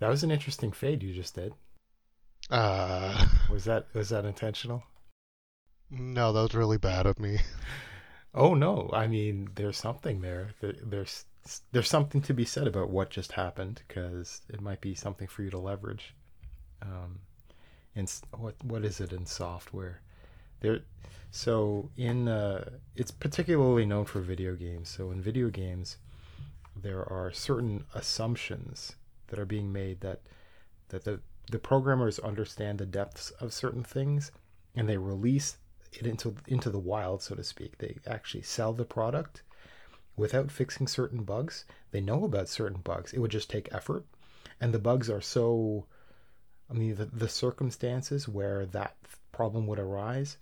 That was an interesting fade you just did. Uh, Was that was that intentional? no, that was really bad of me. Oh no, I mean there's something there. There- There's there's something to be said about what just happened because it might be something for you to leverage. Um, and what what is it in software? There, so in uh, it's particularly known for video games. So in video games, there are certain assumptions that are being made that that the the programmers understand the depths of certain things, and they release it into into the wild, so to speak. They actually sell the product without fixing certain bugs. They know about certain bugs. It would just take effort, and the bugs are so. I mean, the, the circumstances where that problem would arise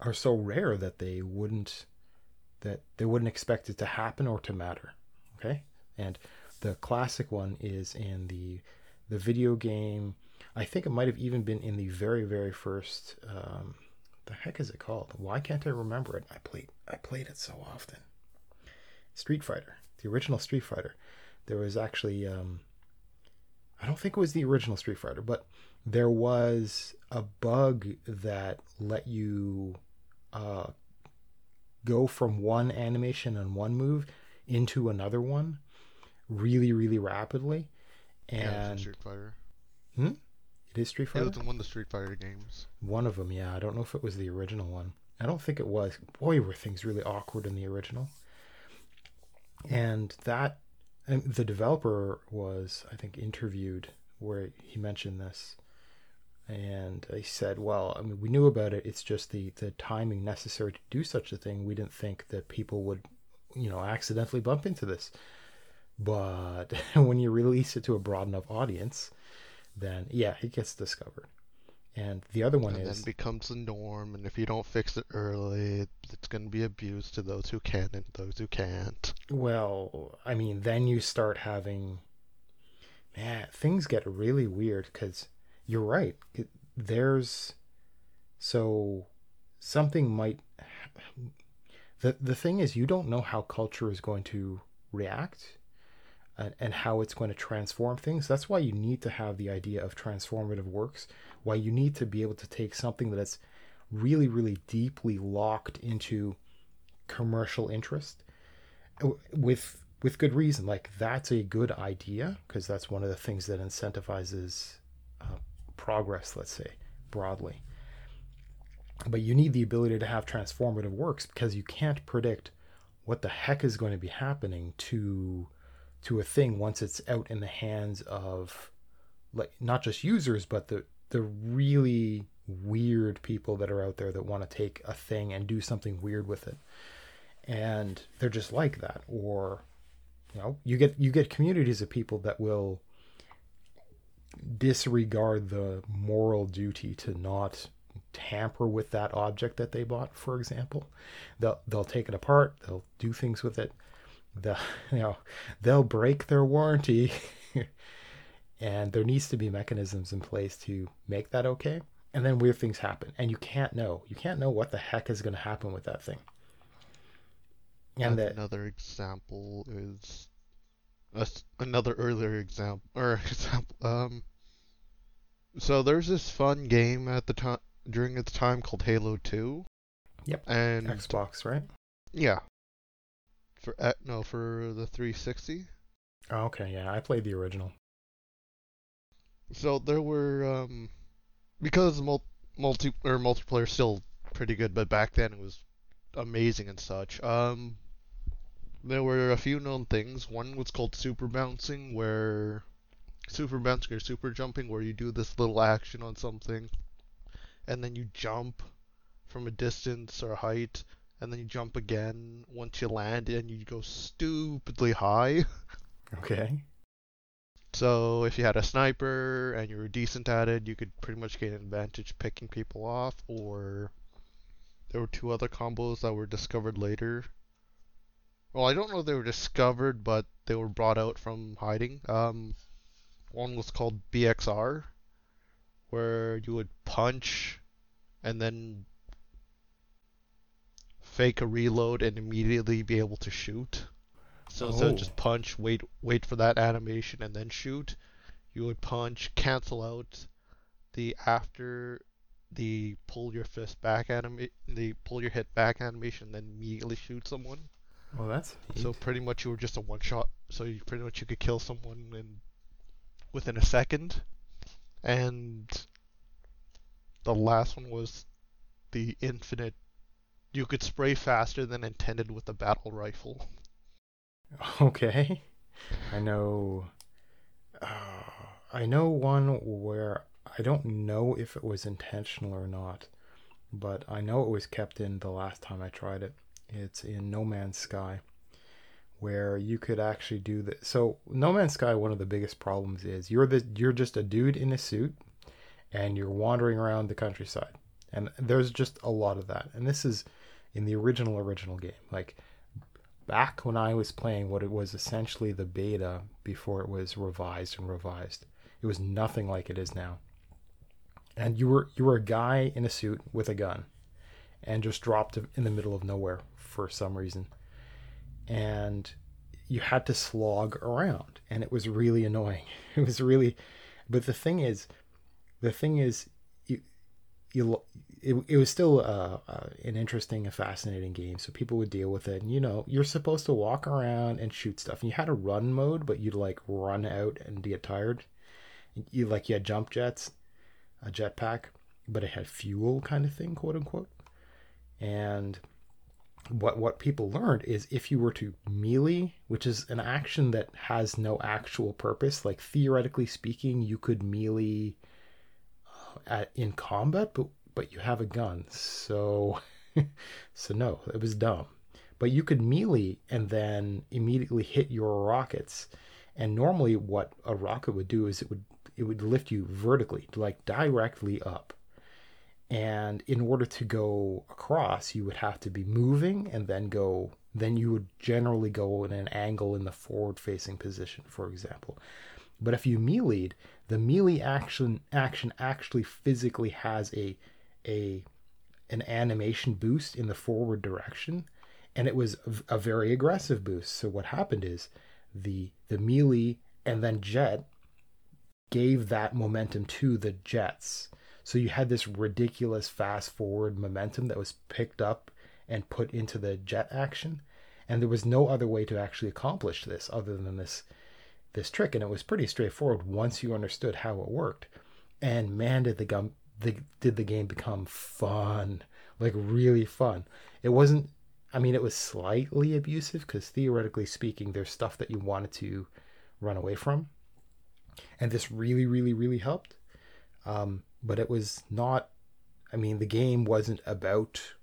are so rare that they wouldn't that they wouldn't expect it to happen or to matter. Okay, and the classic one is in the the video game. I think it might have even been in the very very first. Um, the heck is it called? Why can't I remember it? I played I played it so often. Street Fighter, the original Street Fighter. There was actually um, I don't think it was the original Street Fighter, but there was a bug that let you uh, go from one animation and one move into another one really really rapidly yeah, it was in and Street Fighter. Hmm? it is Street Yeah, Fighter. it was one of the Street Fighter games. One of them, yeah. I don't know if it was the original one. I don't think it was. Boy, were things really awkward in the original. And that, and the developer was, I think, interviewed where he mentioned this. And he said, well, I mean, we knew about it. It's just the, the timing necessary to do such a thing. We didn't think that people would, you know, accidentally bump into this. But when you release it to a broad enough audience, then yeah, it gets discovered. And the other one and is then becomes the norm, and if you don't fix it early, it's going to be abused to those who can and those who can't. well, I mean, then you start having man, things get really weird because you're right. There's so something might the the thing is you don't know how culture is going to react and, and how it's going to transform things. That's why you need to have the idea of transformative works. Why you need to be able to take something that's really, really deeply locked into commercial interest with with good reason. Like that's a good idea because that's one of the things that incentivizes uh, progress. Let's say broadly. But you need the ability to have transformative works because you can't predict what the heck is going to be happening to to a thing once it's out in the hands of like not just users but the the really weird people that are out there that want to take a thing and do something weird with it. And they're just like that or you know you get you get communities of people that will disregard the moral duty to not tamper with that object that they bought for example. They'll they'll take it apart they'll do things with it the you know they'll break their warranty and there needs to be mechanisms in place to make that okay and then weird things happen and you can't know you can't know what the heck is going to happen with that thing and that another example is a another earlier example or example. Um, so there's this fun game at the time during its time called Halo 2. Yep. And xbox right yeah, for uh, no for the 360. oh, okay yeah i played the original So there were um because mul- multi or multiplayer is still pretty good, but back then it was amazing and such. Um, there were a few known things. One was called super bouncing, where super bouncing or super jumping, where you do this little action on something, and then you jump from a distance or height, and then you jump again once you land, and you go stupidly high. okay So if you had a sniper and you were decent at it, you could pretty much gain an advantage picking people off. Or there were two other combos that were discovered later. Well, I don't know if they were discovered, but they were brought out from hiding. Um, one was called BXR, where you would punch and then fake a reload and immediately be able to shoot. So instead Oh. of just punch, wait, wait for that animation and then shoot, you would punch, cancel out the after the pull your fist back anima- the pull your hit back animation, then immediately shoot someone. Well, that's So pretty much you were just a one shot. So you pretty much you could kill someone in within a second. And the last one was the infinite. You could spray faster than intended with a battle rifle. Okay. I know. Uh, I know one where I don't know if it was intentional or not, but I know it was kept in the last time I tried it. It's in No Man's Sky, where you could actually do that. So No Man's Sky, one of the biggest problems is you're the you're just a dude in a suit, and you're wandering around the countryside, and there's just a lot of that. And this is in the original original game, like back when I was playing what it was essentially the beta before it was revised and revised. It was nothing like it is now. And you were you were a guy in a suit with a gun and just dropped in the middle of nowhere for some reason. And you had to slog around and it was really annoying. It was really but the thing is the thing is you you it, it was still uh, uh, an interesting and fascinating game so people would deal with it. And you know you're supposed to walk around and shoot stuff. And you had a run mode but you'd like run out and get tired. You like you had jump jets a jetpack but it had fuel kind of thing quote unquote. And what what people learned is if you were to melee which is an action that has no actual purpose like theoretically speaking you could melee uh, at, in combat but but you have a gun. So, so no, it was dumb. But you could melee and then immediately hit your rockets. And normally, what a rocket would do is it would it would lift you vertically, like directly up. And in order to go across, you would have to be moving and then go. Then you would generally go in an angle in the forward-facing position, for example. But if you meleeed, the melee action action actually physically has a a an animation boost in the forward direction and it was a very aggressive boost. So what happened is the the melee and then jet gave that momentum to the jets. So you had this ridiculous fast forward momentum that was picked up and put into the jet action and there was no other way to actually accomplish this other than this this trick and it was pretty straightforward once you understood how it worked. And man did the gum the, did the game become fun, like really fun. It wasn't. I mean, it was slightly abusive because theoretically speaking, there's stuff that you wanted to run away from, and this really, really, really helped. Um, but it was not. I mean, the game wasn't about.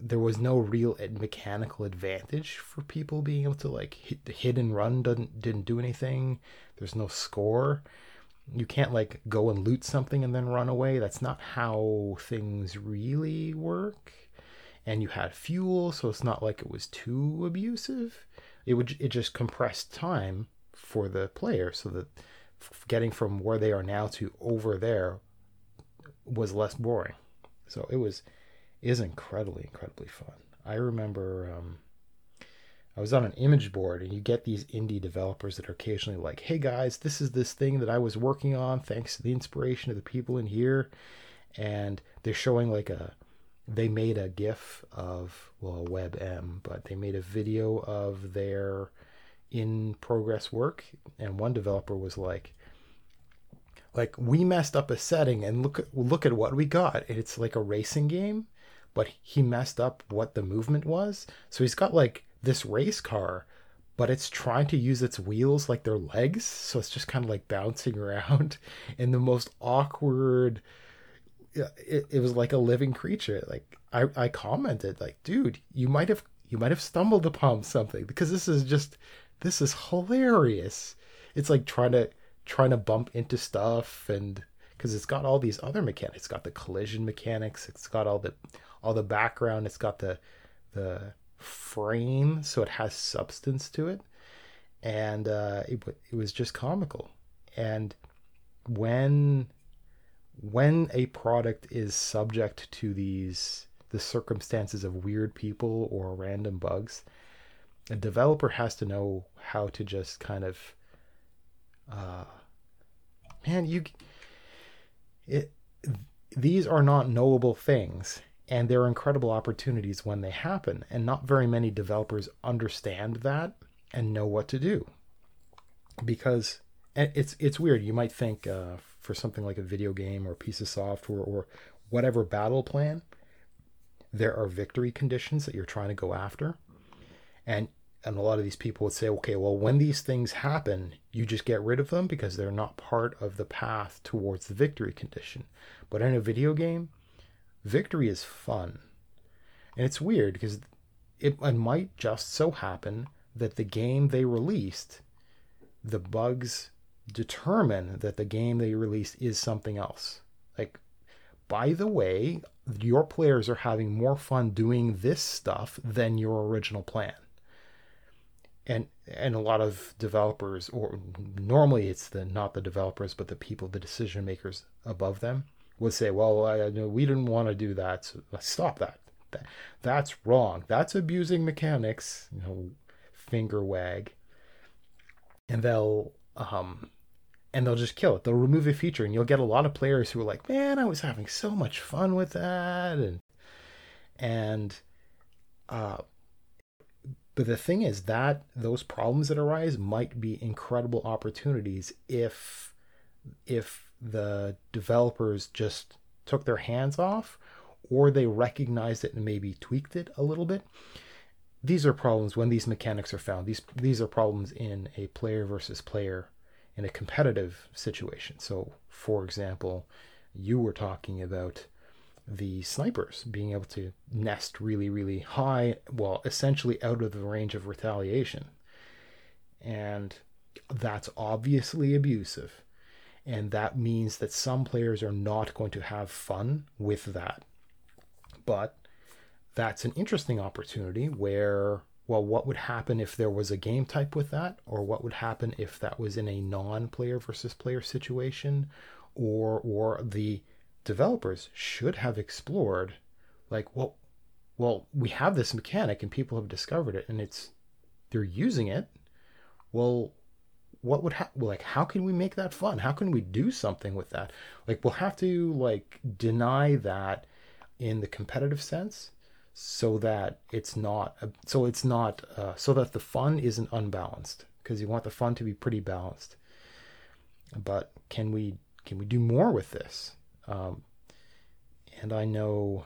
There was no real mechanical advantage for people being able to like hit, hit and run. Didn't didn't do anything. There's no score you can't like go and loot something and then run away. That's not how things really work. And you had fuel, so it's not like it was too abusive. It would it just compressed time for the player so that getting from where they are now to over there was less boring. So it was is incredibly incredibly fun. I remember um, I was on an image board, and you get these indie developers that are occasionally like, "Hey guys, this is this thing that I was working on thanks to the inspiration of the people in here," and they're showing like a they made a GIF of well a WebM, but they made a video of their in progress work, and one developer was like, like we messed up a setting and look look at what we got. It's like a racing game, but he messed up what the movement was. So he's got like this race car, but it's trying to use its wheels like their legs. So it's just kind of like bouncing around in the most awkward. It, it was like a living creature. Like I, I commented, like, dude, you might have you might have stumbled upon something because this is just this is hilarious. It's like trying to trying to bump into stuff and because it's got all these other mechanics. It's got the collision mechanics. It's got all the all the background. It's got the the frame, so it has substance to it, and uh, it it was just comical. And when when a product is subject to these the circumstances of weird people or random bugs, a developer has to know how to just kind of uh, man, you it these are not knowable things and there are incredible opportunities when they happen and not very many developers understand that and know what to do. Because it's it's weird. You might think uh, for something like a video game or a piece of software or whatever battle plan there are victory conditions that you're trying to go after. And and a lot of these people would say okay well when these things happen you just get rid of them because they're not part of the path towards the victory condition. But in a video game, victory is fun. And it's weird because it, it might just so happen that the game they released, the bugs determine that the game they released is something else. Like, by the way, your players are having more fun doing this stuff than your original plan. And and a lot of developers, or normally it's the not the developers, but the people, the decision makers above them, would say, well, I, we didn't want to do that. So stop that. that. That's wrong. That's abusing mechanics. You know, finger wag. And they'll um and they'll just kill it. They'll remove a feature and you'll get a lot of players who are like, "Man, I was having so much fun with that." And and uh but the thing is that those problems that arise might be incredible opportunities if if the developers just took their hands off or they recognized it and maybe tweaked it a little bit. These are problems when these mechanics are found. These these are problems in a player versus player in a competitive situation. So, for example, you were talking about the snipers being able to nest really, really high, well, essentially out of the range of retaliation. And that's obviously abusive. And that means that some players are not going to have fun with that. But that's an interesting opportunity where, well, what would happen if there was a game type with that? Or what would happen if that was in a non player versus player situation? Or, or the developers should have explored, like, well, well, we have this mechanic and people have discovered it and it's, they're using it. Well, what would ha- like how can we make that fun how can we do something with that like we'll have to like deny that in the competitive sense so that it's not so it's not uh, so that the fun isn't unbalanced because you want the fun to be pretty balanced but can we can we do more with this um, and i know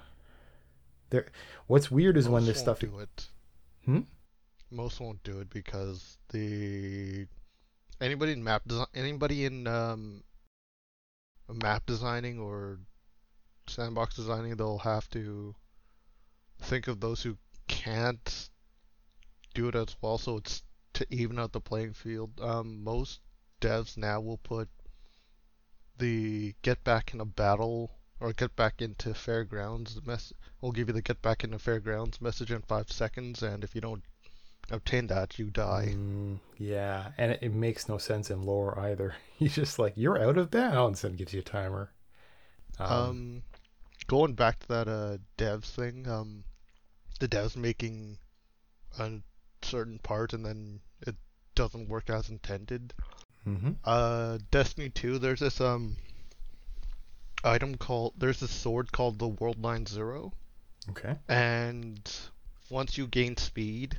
there what's weird is Most when this stuff do it. Hmm? Most won't do it because the anybody in map design, anybody in um, map designing or sandbox designing, they'll have to think of those who can't do it as well. So it's to even out the playing field. Um, most devs now will put the get back in a battle or get back into fairgrounds mess will give you the get back into fairgrounds message in five seconds and if you don't obtain that, you die. Mm, yeah, and it, it, makes no sense in lore either. He's just like you're out of bounds and gives you a timer. Um, um going back to that uh devs thing, um, the devs making a certain part and then it doesn't work as intended. Mm-hmm. Uh, Destiny 2, there's this um item called there's this sword called the Worldline Zero. Okay. And once you gain speed,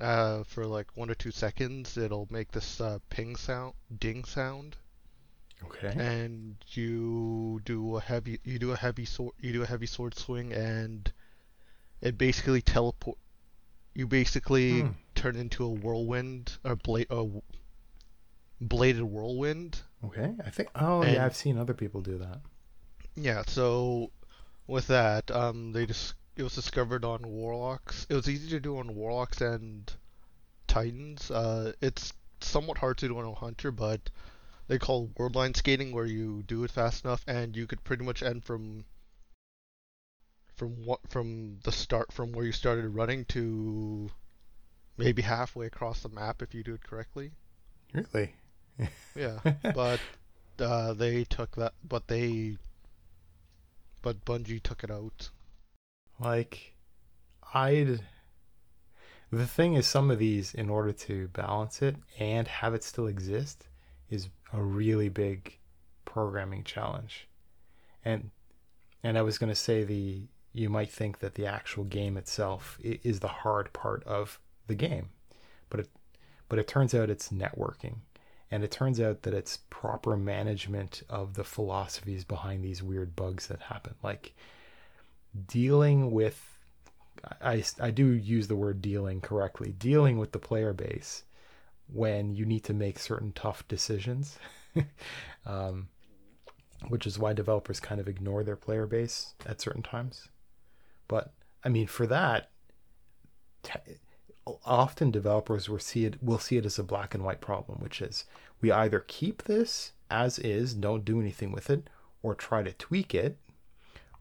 uh, for like one or two seconds, it'll make this uh, ping sound, ding sound. Okay. And you do a heavy, you do a heavy sword, you do a heavy sword swing, and it basically teleport. You basically hmm. turn into a whirlwind, or blade, a bladed whirlwind. Okay, I think. Oh and, yeah, I've seen other people do that. Yeah, so with that, um, they just it was discovered on Warlocks. It was easy to do on Warlocks and Titans. Uh, it's somewhat hard to do on a Hunter, but they call Worldline skating where you do it fast enough and you could pretty much end from from what from the start from where you started running to maybe halfway across the map if you do it correctly. Really? yeah, but uh, they took that, but they, but Bungie took it out. Like, I'd. The thing is, some of these, in order to balance it and have it still exist, is a really big programming challenge. And and I was going to say the you might think that the actual game itself is the hard part of the game. But it but it turns out it's networking. And it turns out that it's proper management of the philosophies behind these weird bugs that happen. Like dealing with I, I do use the word dealing correctly, dealing with the player base when you need to make certain tough decisions, um, which is why developers kind of ignore their player base at certain times. But I mean, for that, te- often developers will see it will see it as a black and white problem, which is we either keep this as is, don't do anything with it, or try to tweak it,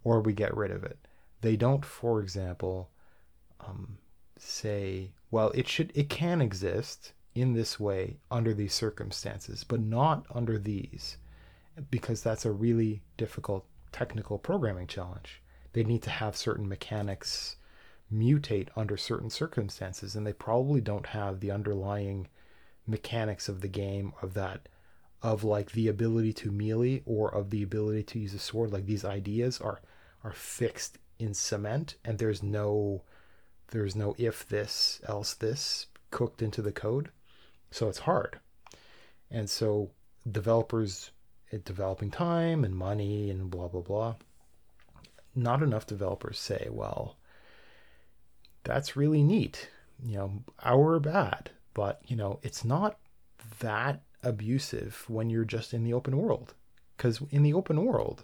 or we get rid of it. They don't, for example, um, say, well, it should it can exist in this way under these circumstances, but not under these, because that's a really difficult technical programming challenge. They need to have certain mechanics mutate under certain circumstances, and they probably don't have the underlying mechanics of the game of that of like the ability to melee or of the ability to use a sword like these ideas are are fixed in cement and there's no there's no if this else this cooked into the code. So it's hard. And so developers at developing time and money and blah blah blah not enough developers say well that's really neat. You know our bad. But you know it's not that abusive when you're just in the open world. Because in the open world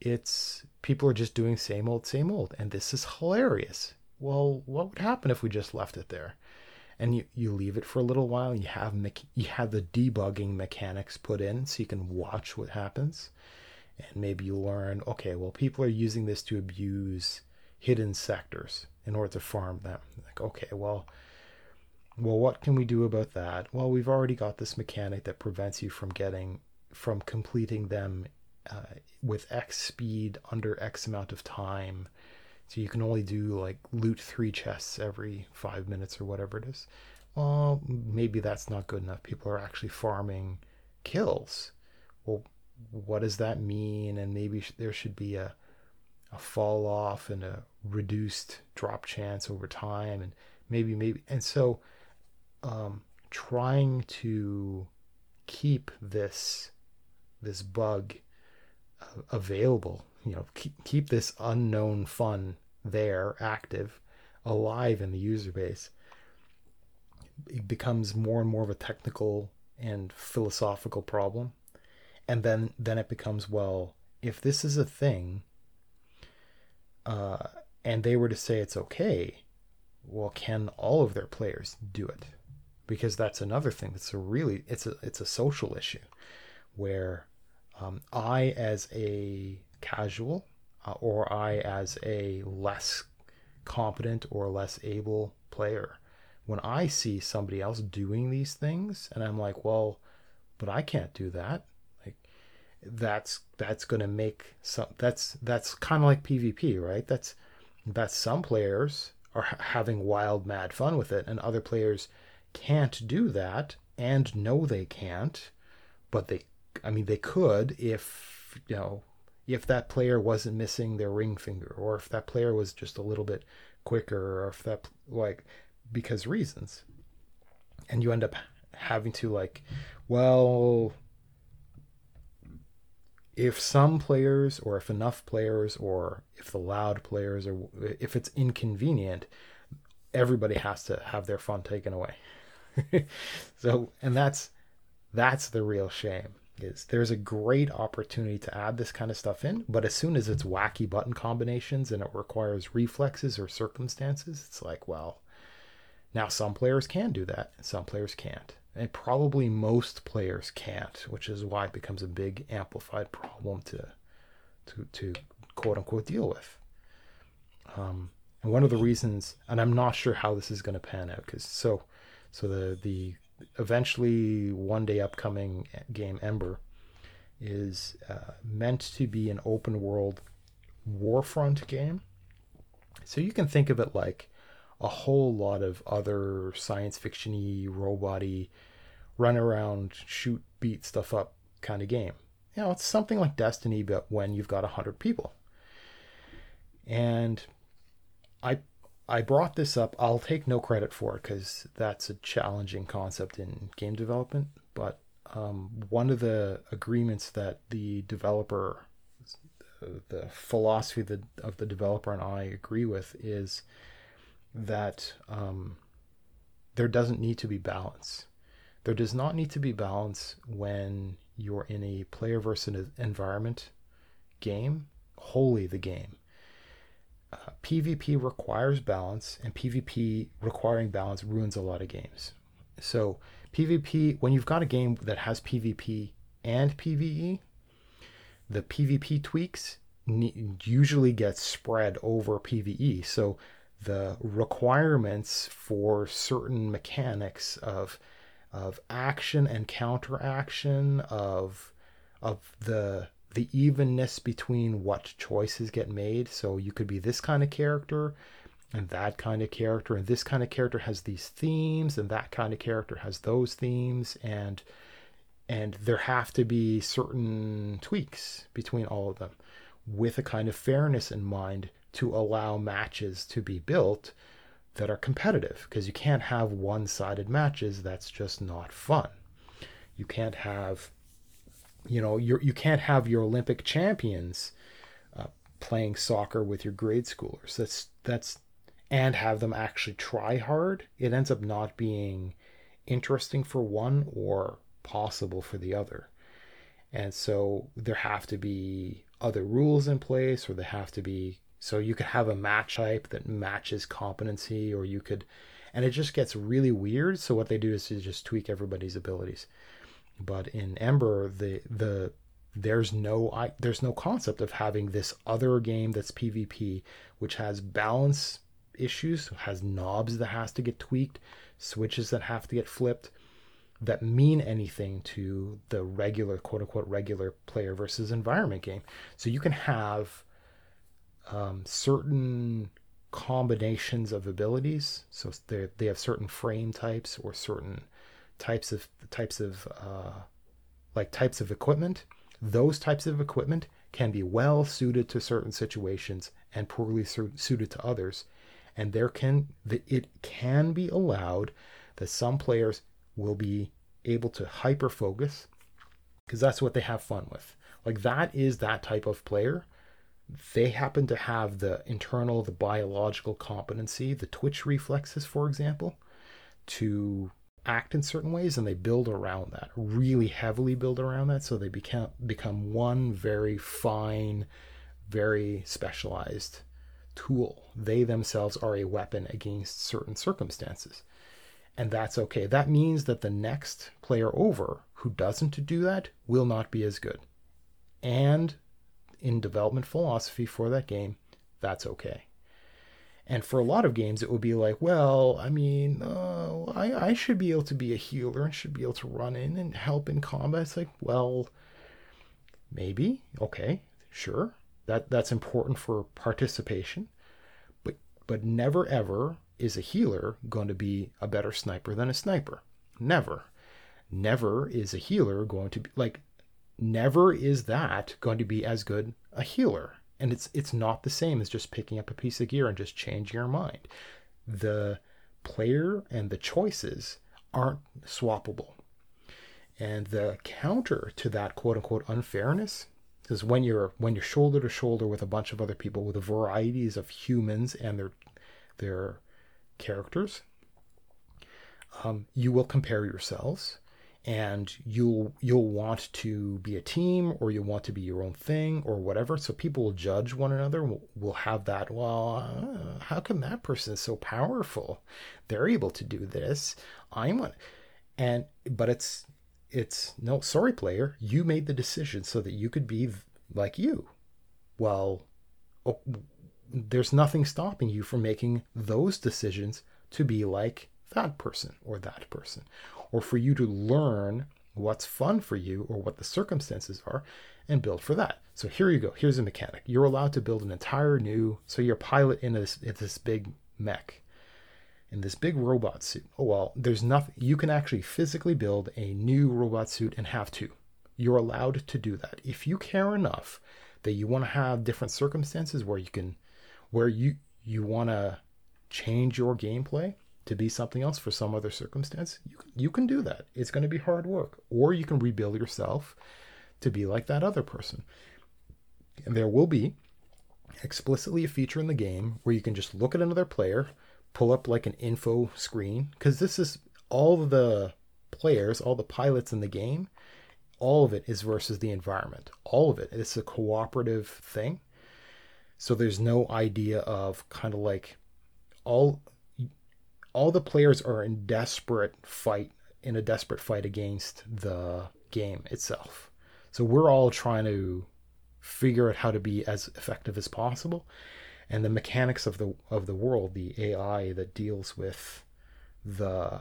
it's people are just doing same old same old and this is hilarious. Well what would happen if we just left it there? And you, you leave it for a little while you have you have the debugging mechanics put in so you can watch what happens. And maybe you learn okay well people are using this to abuse hidden sectors in order to farm them. Like okay well well, what can we do about that? Well, we've already got this mechanic that prevents you from getting from completing them uh, with X speed under X amount of time. So you can only do like loot three chests every five minutes or whatever it is. Well, maybe that's not good enough. People are actually farming kills. Well, what does that mean? And maybe there should be a a fall off and a reduced drop chance over time, and maybe maybe and so um, trying to keep this this bug available you know keep, keep this unknown fun there active alive in the user base it becomes more and more of a technical and philosophical problem. And then then it becomes well if this is a thing uh, and they were to say it's okay well can all of their players do it? Because that's another thing that's a really it's a it's a social issue where um, I as a casual uh, or I as a less competent or less able player. When I see somebody else doing these things and I'm like well but I can't do that like that's that's going to make some that's that's kind of like PvP right? That's that's some players are having wild mad fun with it and other players can't do that and know they can't, but they, I mean, they could if, you know, if that player wasn't missing their ring finger or if that player was just a little bit quicker or if that, like, because reasons. And you end up having to, like, well, if some players or if enough players or if the loud players or if it's inconvenient everybody has to have their fun taken away so, and that's that's the real shame is there's a great opportunity to add this kind of stuff in, but as soon as it's wacky button combinations and it requires reflexes or circumstances, it's like, well, now some players can do that, some players can't. And probably most players can't, which is why it becomes a big amplified problem to to to quote unquote deal with. Um, and one of the reasons, and I'm not sure how this is going to pan out, because so so the the eventually one day upcoming game Ember is uh, meant to be an open world warfront game. So you can think of it like a whole lot of other science fictiony, roboty run around, shoot, beat stuff up kind of game. You know, it's something like Destiny, but when you've got 100 people. And I I brought this up. I'll take no credit for it because that's a challenging concept in game development. But um, one of the agreements that the developer, the philosophy of the, of the developer and I agree with is that um, there doesn't need to be balance. There does not need to be balance when you're in a player versus environment game, wholly the game PvP requires balance, and PvP requiring balance ruins a lot of games. So, PvP, when you've got a game that has PvP and PvE, the PvP tweaks usually get spread over PvE. So, the requirements for certain mechanics of of action and counteraction of of the the evenness between what choices get made. So you could be this kind of character and that kind of character, and this kind of character has these themes, and that kind of character has those themes, and and there have to be certain tweaks between all of them with a kind of fairness in mind to allow matches to be built that are competitive because you can't have one-sided matches that's just not fun you can't have you know you you can't have your Olympic champions uh, playing soccer with your grade schoolers. That's that's and have them actually try hard. It ends up not being interesting for one or possible for the other. And so there have to be other rules in place, or there have to be so you could have a match type that matches competency, or you could, and it just gets really weird. So what they do is to just tweak everybody's abilities. But in Ember, the the there's no I, there's no concept of having this other game that's PvP, which has balance issues, has knobs that has to get tweaked, switches that have to get flipped, that mean anything to the regular quote unquote regular player versus environment game. So you can have um, certain combinations of abilities. So they have certain frame types or certain types of types of uh, like types of equipment. Those types of equipment can be well suited to certain situations and poorly su- suited to others, and there can it can be allowed that some players will be able to hyper focus because that's what they have fun with. Like that is that type of player. They happen to have the internal, the biological competency, the twitch reflexes, for example, to act in certain ways and they build around that really heavily build around that. So they become become one very fine very specialized tool. They themselves are a weapon against certain circumstances. And that's okay. That means that the next player over who doesn't do that will not be as good. And in development philosophy for that game that's okay and for a lot of games, it would be like, well, I mean, uh, I, I should be able to be a healer and should be able to run in and help in combat. It's like, well, maybe, okay, sure, that that's important for participation, but but never ever is a healer going to be a better sniper than a sniper. Never, never is a healer going to be like, never is that going to be as good a healer and it's it's not the same as just picking up a piece of gear and just changing your mind. The player and the choices aren't swappable. And the counter to that quote unquote unfairness is when you're when you're shoulder to shoulder with a bunch of other people with varieties of humans and their their characters um, you will compare yourselves and you'll you'll want to be a team or you'll want to be your own thing or whatever. So people will judge one another will, will have that well uh, how come that person is so powerful? They're able to do this. I'm one. And but it's it's no sorry player you made the decision so that you could be like you. Well oh, there's nothing stopping you from making those decisions to be like that person or that person or for you to learn what's fun for you or what the circumstances are and build for that. So here you go. Here's a mechanic. You're allowed to build an entire new, so you're a pilot in this, in this big mech, in this big robot suit. Oh well, there's nothing you can actually physically build a new robot suit and have two. You're allowed to do that. If you care enough that you want to have different circumstances where you can where you you want to change your gameplay to be something else for some other circumstance, you you can do that. It's going to be hard work, or you can rebuild yourself to be like that other person. And there will be explicitly a feature in the game where you can just look at another player, pull up like an info screen, because this is all the players, all the pilots in the game, all of it is versus the environment. All of it. It's a cooperative thing. So there's no idea of kind of like all all the players are in desperate fight in a desperate fight against the game itself. So we're all trying to figure out how to be as effective as possible. And the mechanics of the of the world, the AI that deals with the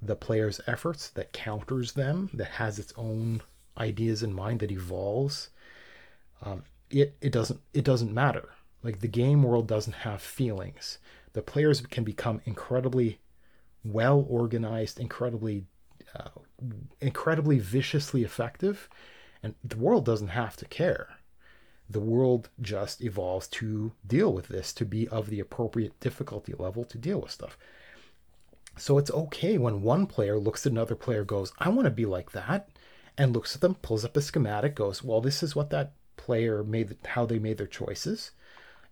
the player's efforts, that counters them, that has its own ideas in mind, that evolves. Um, it it doesn't it doesn't matter. Like the game world doesn't have feelings the players can become incredibly well organized, incredibly, uh, incredibly viciously effective, and the world doesn't have to care. The world just evolves to deal with this, to be of the appropriate difficulty level to deal with stuff. So it's okay when one player looks at another player, goes, I want to be like that, and looks at them, pulls up a schematic, goes, Well, this is what that player made, how they made their choices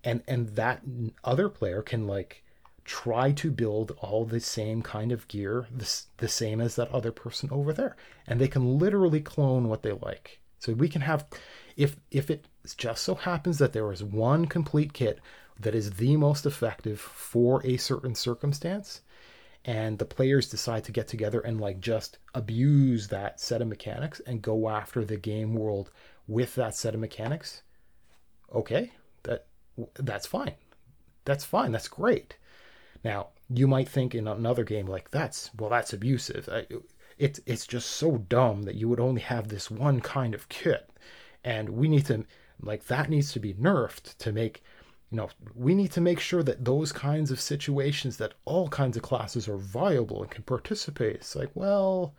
and and that other player can like try to build all the same kind of gear the, the same as that other person over there. And they can literally clone what they like. So we can have if if it just so happens that there is one complete kit that is the most effective for a certain circumstance and the players decide to get together and like just abuse that set of mechanics and go after the game world with that set of mechanics okay that's fine. That's fine. That's great. Now, you might think in another game like that's well, that's abusive. It's it's just so dumb that you would only have this one kind of kit, and we need to like that needs to be nerfed to make you know we need to make sure that those kinds of situations that all kinds of classes are viable and can participate. It's like, well,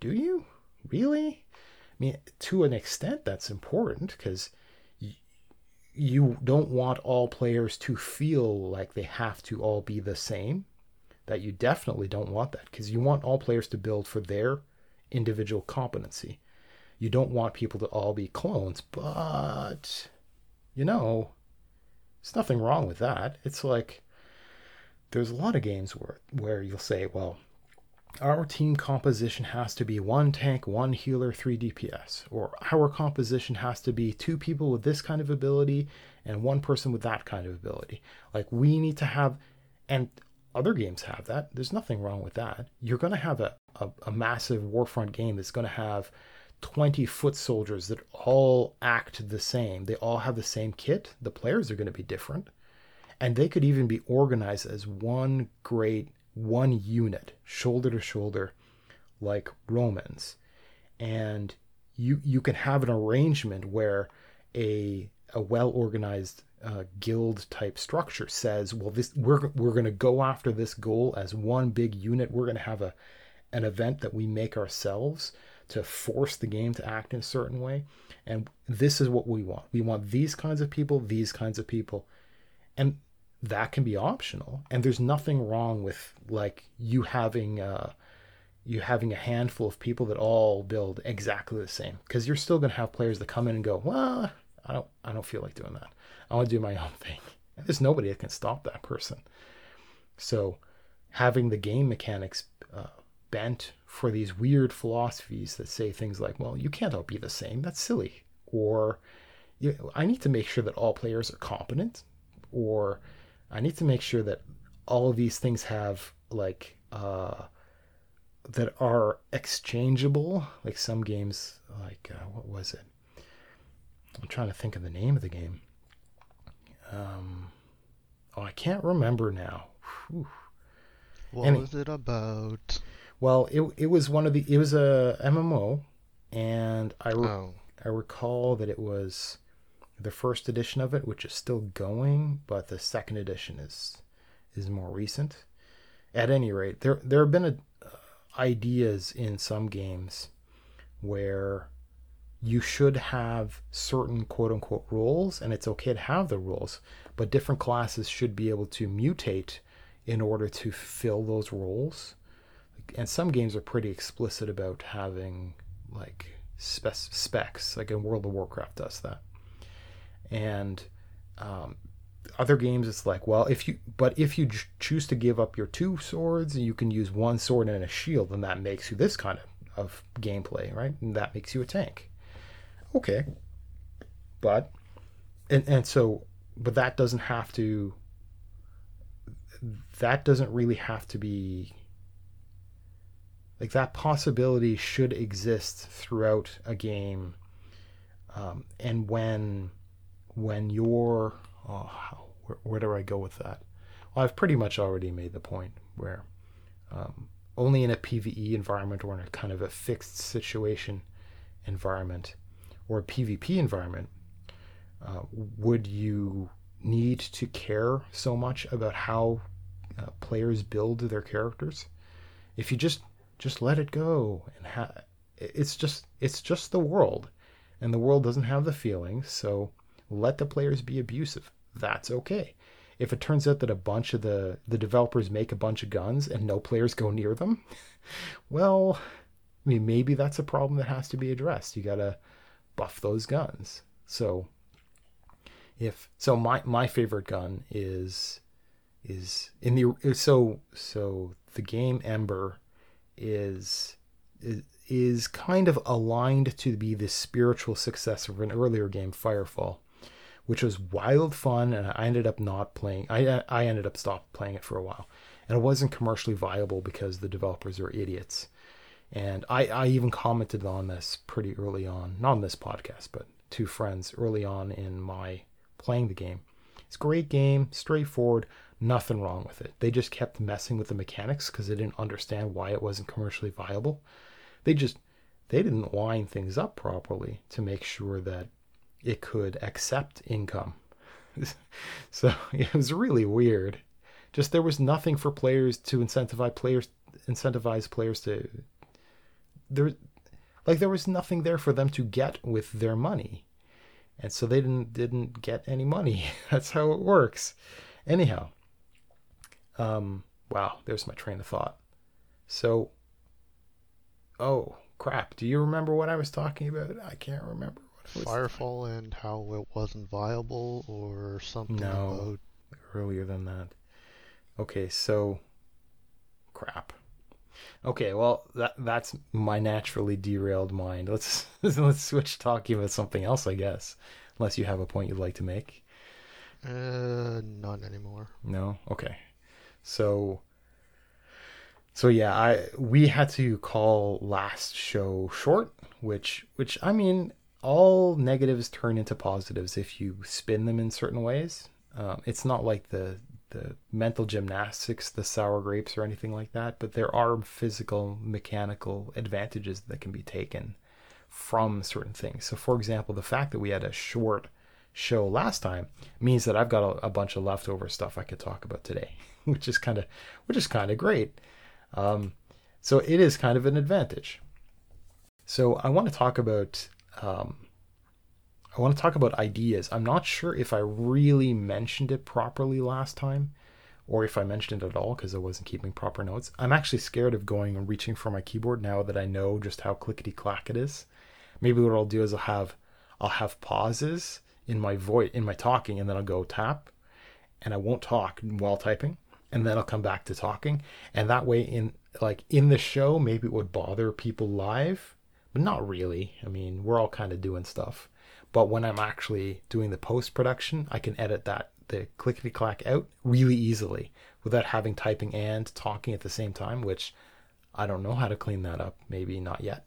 do you really? I mean, to an extent, that's important because you don't want all players to feel like they have to all be the same. That you definitely don't want that because you want all players to build for their individual competency. You don't want people to all be clones, but you know, there's nothing wrong with that. It's like there's a lot of games where where you'll say, well, our team composition has to be one tank, one healer, three DPS. Or our composition has to be two people with this kind of ability and one person with that kind of ability. Like we need to have, and other games have that. There's nothing wrong with that. You're going to have a, a, a massive Warfront game that's going to have 20 foot soldiers that all act the same. They all have the same kit. The players are going to be different. And they could even be organized as one great one unit, shoulder to shoulder, like Romans. And you you can have an arrangement where a a well organized uh, guild type structure says, well, this we're we're going to go after this goal as one big unit. We're going to have a an event that we make ourselves to force the game to act in a certain way. And this is what we want. We want these kinds of people, these kinds of people. And that can be optional. And there's nothing wrong with like you having uh you having a handful of people that all build exactly the same. Because you're still going to have players that come in and go well i don't i don't feel like doing that. I want to do my own thing. And there's nobody that can stop that person. So having the game mechanics uh, bent for these weird philosophies that say things like well you can't all be the same. That's silly. Or i need to make sure that all players are competent. Or I need to make sure that all of these things have like uh, that are exchangeable. Like some games, like uh, what was it? I'm trying to think of the name of the game. Um, oh, I can't remember now. Whew. What and was it about? Well, it it was one of the it was a MMO, and I re- oh. I recall that it was the first edition of it, which is still going, but the second edition is is more recent. at any rate, there there have been a, uh, ideas in some games where you should have certain quote unquote rules, and it's okay to have the rules, but different classes should be able to mutate in order to fill those roles. And some games are pretty explicit about having like spec- specs, like in World of Warcraft does that. And um, other games, it's like, well, if you, but if you choose to give up your two swords, and you can use one sword and a shield, and that makes you this kind of, of gameplay, right? And that makes you a tank. Okay. But, and, and so, but that doesn't have to, that doesn't really have to be like that possibility should exist throughout a game um, and when when you're oh, where, where, do i go with that? Well i've pretty much already made the point where um, only in a pve environment or in a kind of a fixed situation environment or a pvp environment uh, would you need to care so much about how uh, players build their characters? If you just just let it go and ha- it's just it's just the world and the world doesn't have the feelings so let the players be abusive. That's okay. If it turns out that a bunch of the the developers make a bunch of guns and no players go near them well i mean maybe that's a problem that has to be addressed. You got to buff those guns. So if so my my favorite gun is is in the so so the game ember is is kind of aligned to be the spiritual successor of an earlier game, Firefall, which was wild fun, and I ended up not playing. I I ended up stopped playing it for a while, and it wasn't commercially viable because the developers are idiots. And I I even commented on this pretty early on, not on this podcast, but two friends early on in my playing the game. It's a great game, straightforward. Nothing wrong with it. They just kept messing with the mechanics because they didn't understand why it wasn't commercially viable. They just they didn't line things up properly to make sure that it could accept income. so it was really weird. Just there was nothing for players to incentivize players incentivize players to there like there was nothing there for them to get with their money. And so they didn't didn't get any money. That's how it works. Anyhow, um, wow, there's my train of thought. So, oh crap, do you remember what I was talking about? I can't remember. Firefall and how it wasn't viable or something no, about... earlier than that. Okay, so crap. Okay, well that that's my naturally derailed mind. Let's let's switch talking about something else, I guess. Unless you have a point you'd like to make. Uh, not anymore. No. Okay. So so yeah, I we had to call last show short, which which I mean, all negatives turn into positives if you spin them in certain ways. Um, it's not like the the mental gymnastics, the sour grapes, or anything like that, but there are physical, mechanical advantages that can be taken from certain things. So, for example, the fact that we had a short show last time means that I've got a, a bunch of leftover stuff I could talk about today. which is kind of which is kind of great. Um, so it is kind of an advantage. So I want to talk about um, I want to talk about ideas. I'm not sure if I really mentioned it properly last time, or if I mentioned it at all because I wasn't keeping proper notes. I'm actually scared of going and reaching for my keyboard now that I know just how clickety clack it is. Maybe what I'll do is I'll have I'll have pauses in my voice in my talking, and then I'll go tap, and I won't talk while typing and then I'll come back to talking. And that way, in like in the show, maybe it would bother people live, but not really. I mean, we're all kind of doing stuff. But when I'm actually doing the post production, I can edit that the clickety clack out really easily without having typing and talking at the same time, which I don't know how to clean that up. Maybe not yet.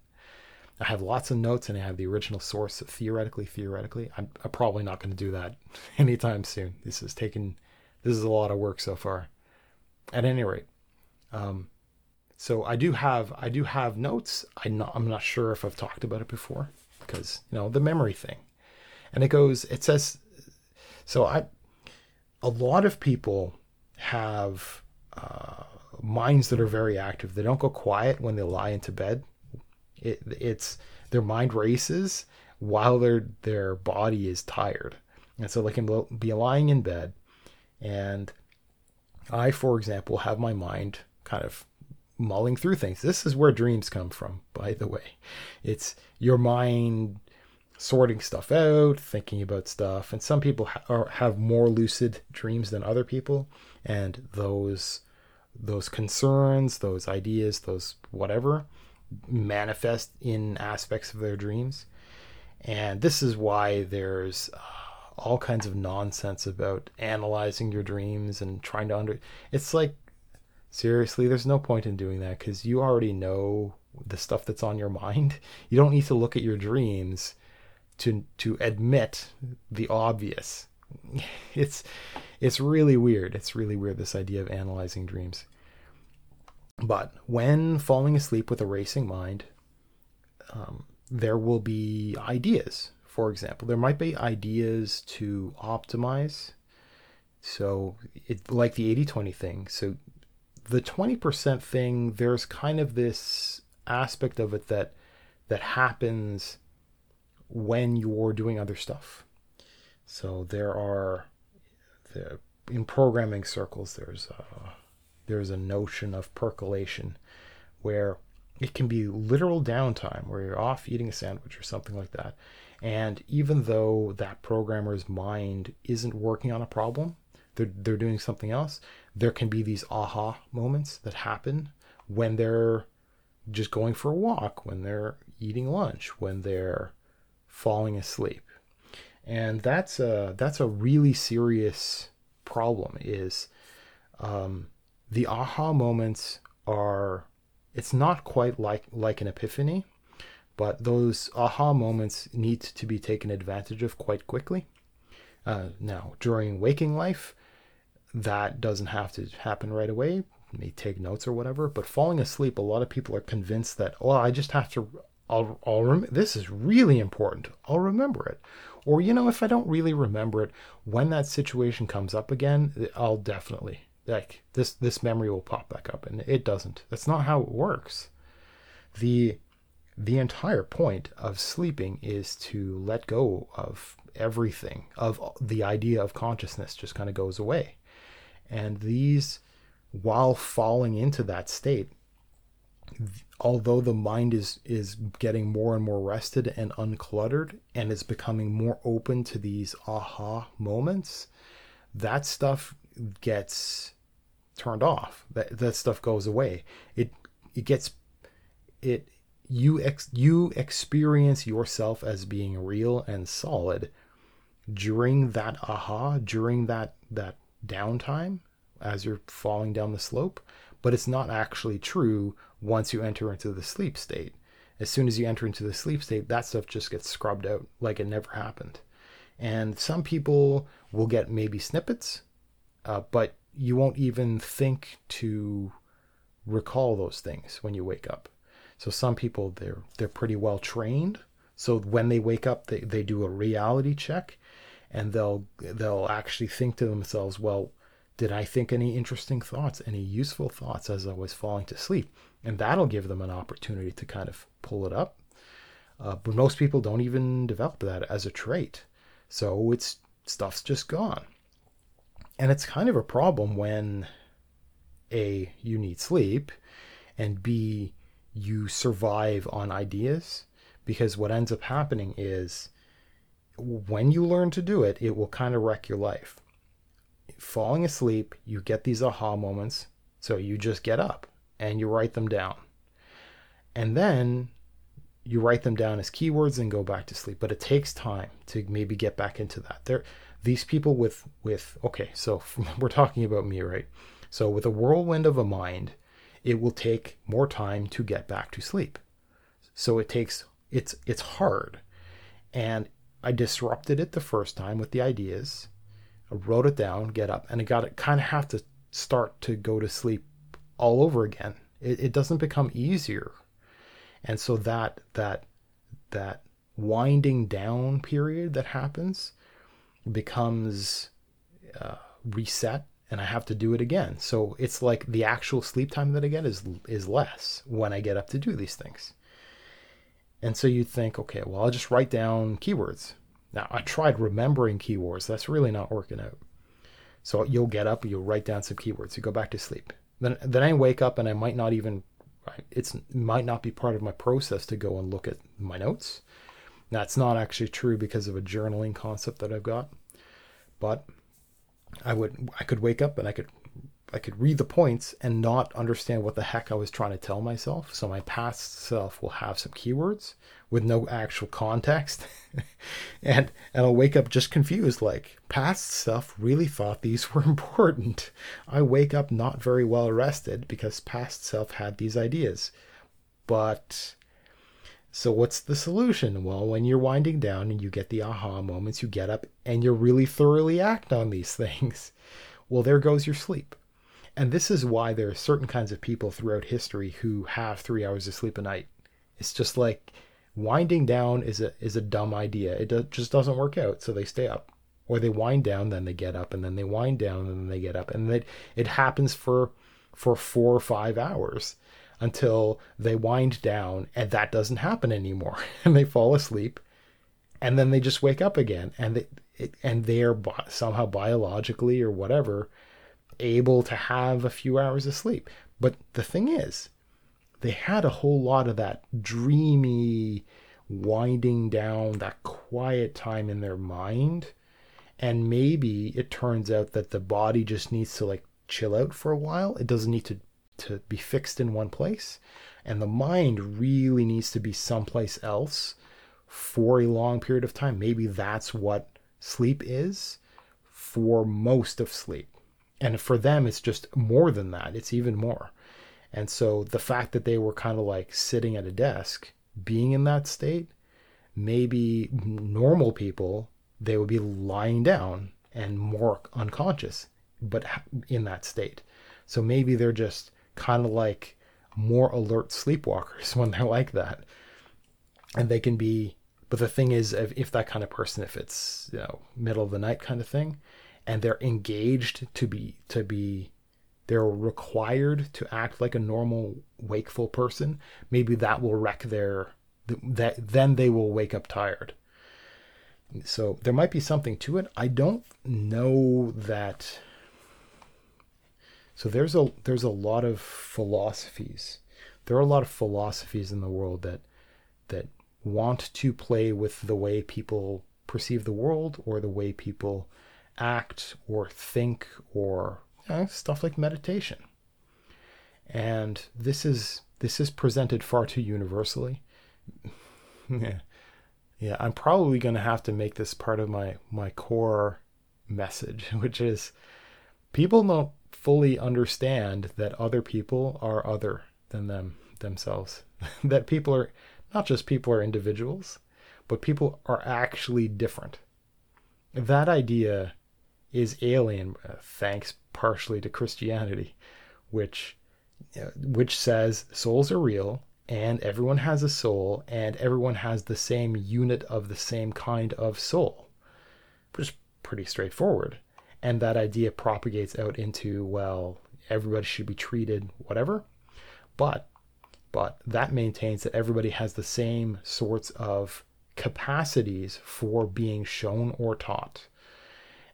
I have lots of notes and I have the original source. theoretically, theoretically, I'm, I'm probably not going to do that anytime soon. This is taking, this is a lot of work so far at any rate, um, so I do have I do have notes. I not, I'm not sure if I've talked about it before because you know the memory thing, and it goes. It says so. I a lot of people have uh, minds that are very active. They don't go quiet when they lie into bed. It, it's their mind races while their their body is tired, and so they can be lying in bed. And I, for example, have my mind kind of mulling through things. This is where dreams come from, by the way. It's your mind sorting stuff out, thinking about stuff. And some people ha- are, have more lucid dreams than other people, and those those concerns, those ideas, those whatever manifest in aspects of their dreams. And this is why there's uh, all kinds of nonsense about analyzing your dreams and trying to under it's like seriously there's no point in doing that cuz you already know the stuff that's on your mind. You don't need to look at your dreams to to admit the obvious. It's it's really weird. It's really weird this idea of analyzing dreams. But when falling asleep with a racing mind, um, there will be ideas. For example, there might be ideas to optimize. So, it like the 80 20 thing. So, the 20% thing, there's kind of this aspect of it that that happens when you're doing other stuff. So there are the, in programming circles there's a, there's a notion of percolation where it can be literal downtime where you're off eating a sandwich or something like that. And even though that programmer's mind isn't working on a problem, they're, they're doing something else, there can be these aha moments that happen when they're just going for a walk, when they're eating lunch, when they're falling asleep. And that's a that's a really serious problem is um, the aha moments are it's not quite like like an epiphany, but those aha moments need to be taken advantage of quite quickly. Uh, now, during waking life, that doesn't have to happen right away. You may take notes or whatever, but falling asleep, a lot of people are convinced that, well, I just have to I'll, I'll rem- this is really important. I'll remember it. Or, you know, if I don't really remember it, when that situation comes up again, I'll definitely, like, this, this memory will pop back up. And it doesn't. That's not how it works. The, the entire point of sleeping is to let go of everything, of the idea of consciousness just kind of goes away. And these, while falling into that state, although the mind is is getting more and more rested and uncluttered and is becoming more open to these aha moments that stuff gets turned off. That that stuff goes away. It it gets it you ex, you experience yourself as being real and solid during that aha during that that downtime as you're falling down the slope but it's not actually true once you enter into the sleep state. As soon as you enter into the sleep state, that stuff just gets scrubbed out like it never happened. And some people will get maybe snippets, uh, but you won't even think to recall those things when you wake up. So some people they're they're pretty well trained. So when they wake up, they, they do a reality check, and they'll they'll actually think to themselves, well, did I think any interesting thoughts, any useful thoughts as I was falling to sleep? And that'll give them an opportunity to kind of pull it up. Uh, but most people don't even develop that as a trait. So it's stuff's just gone. And it's kind of a problem when A, you need sleep, and B, you survive on ideas. Because what ends up happening is when you learn to do it, it will kind of wreck your life falling asleep, you get these aha moments. So you just get up and you write them down. And then you write them down as keywords and go back to sleep. But it takes time to maybe get back into that. There these people with with okay, so we're talking about me, right? So with a whirlwind of a mind, it will take more time to get back to sleep. So it takes it's it's hard. And I disrupted it the first time with the ideas I wrote it down, get up, and I got it kind of have to start to go to sleep all over again. It, it doesn't become easier, and so that that that winding down period that happens becomes uh, reset and I have to do it again. So it's like the actual sleep time that I get is is less when I get up to do these things. And so you think, okay, well, I'll just write down keywords. Now, I tried remembering keywords. That's really not working out. So you'll get up, you'll write down some keywords, you go back to sleep. Then then I wake up and I might not even it's it might not be part of my process to go and look at my notes. That's not actually true because of a journaling concept that I've got. But I would I could wake up and I could I could read the points and not understand what the heck I was trying to tell myself. So my past self will have some keywords with no actual context. and and I'll wake up just confused like past self really thought these were important. I wake up not very well rested because past self had these ideas. But so what's the solution? Well, when you're winding down and you get the aha moments, you get up and you really thoroughly act on these things. Well, there goes your sleep and this is why there are certain kinds of people throughout history who have three hours of sleep a night. It's just like winding down is a is a dumb idea. It do, just doesn't work out, so they stay up, or they wind down, then they get up, and then they wind down, and then they get up, and it it happens for for four or five hours until they wind down, and that doesn't happen anymore, and they fall asleep, and then they just wake up again, and they it, and they're somehow biologically or whatever able to have a few hours of sleep. But the thing is, they had a whole lot of that dreamy winding down, that quiet time in their mind. And maybe it turns out that the body just needs to like chill out for a while. It doesn't need to, to be fixed in one place. And the mind really needs to be someplace else for a long period of time. Maybe that's what sleep is for most of sleep and for them it's just more than that. It's even more. And so the fact that they were kind of like sitting at a desk being in that state maybe normal people they would be lying down and more unconscious but in that state. So maybe they're just kind of like more alert sleepwalkers when they're like that. And they can be but the thing is if, if that kind of person if it's you know middle of the night kind of thing and they're engaged to be to be they're required to act like a normal wakeful person maybe that will wreck their that then they will wake up tired. So there might be something to it. I don't know that so there's a there's a lot of philosophies. There are a lot of philosophies in the world that that want to play with the way people perceive the world or the way people act or think or stuff like meditation. And this is this is presented far too universally. yeah. Yeah, I'm probably going to have to make this part of my my core message, which is people don't fully understand that other people are other than them themselves. that people are not just people are individuals, but people are actually different. That idea is alien, uh, thanks partially to Christianity, which uh, which says souls are real and everyone has a soul and everyone has the same unit of the same kind of soul, which is pretty straightforward. And that idea propagates out into well, everybody should be treated whatever, but but that maintains that everybody has the same sorts of capacities for being shown or taught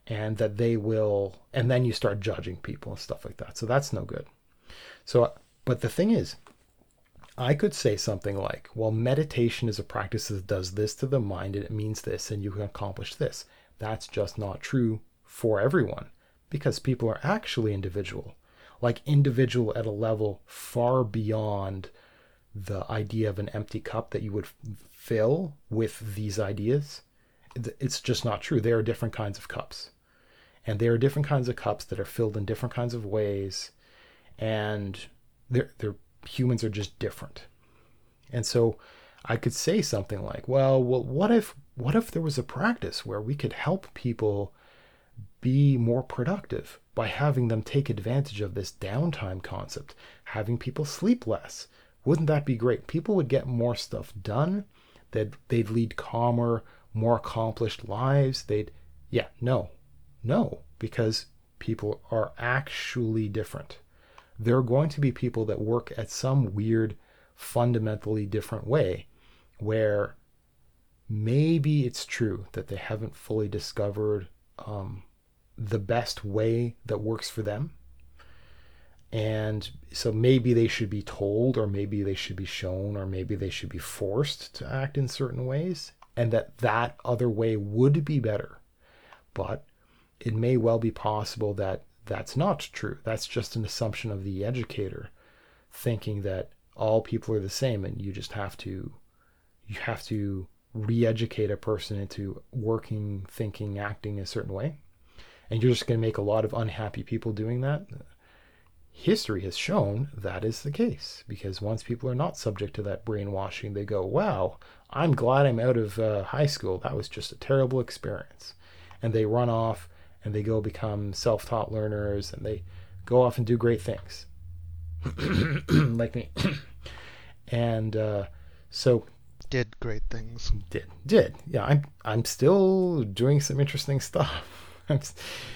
and that they will and then you start judging people and stuff like that so that's no good so but the thing is i could say something like well meditation is a practice that does this to the mind and it means this and you can accomplish this that's just not true for everyone because people are actually individual like individual at a level far beyond the idea of an empty cup that you would fill with these ideas it's just not true. There are different kinds of cups. And there are different kinds of cups that are filled in different kinds of ways. And they're, they're, humans are just different. And so I could say something like, well, well, what if what if there was a practice where we could help people be more productive by having them take advantage of this downtime concept, having people sleep less? Wouldn't that be great? People would get more stuff done. They'd, they'd lead calmer, more accomplished lives. They'd, yeah, no, no, because people are actually different. There are going to be people that work at some weird, fundamentally different way where maybe it's true that they haven't fully discovered um, the best way that works for them. And so maybe they should be told, or maybe they should be shown, or maybe they should be forced to act in certain ways, and that that other way would be better. But it may well be possible that that's not true. That's just an assumption of the educator, thinking that all people are the same, and you just have to, you have to re-educate a person into working, thinking, acting a certain way, and you're just going to make a lot of unhappy people doing that. History has shown that is the case because once people are not subject to that brainwashing, they go, "Wow, I'm glad I'm out of uh, high school. That was just a terrible experience," and they run off and they go become self-taught learners and they go off and do great things, like me. and uh, so Did great things. did did yeah i'm i'm still doing some interesting stuff I'm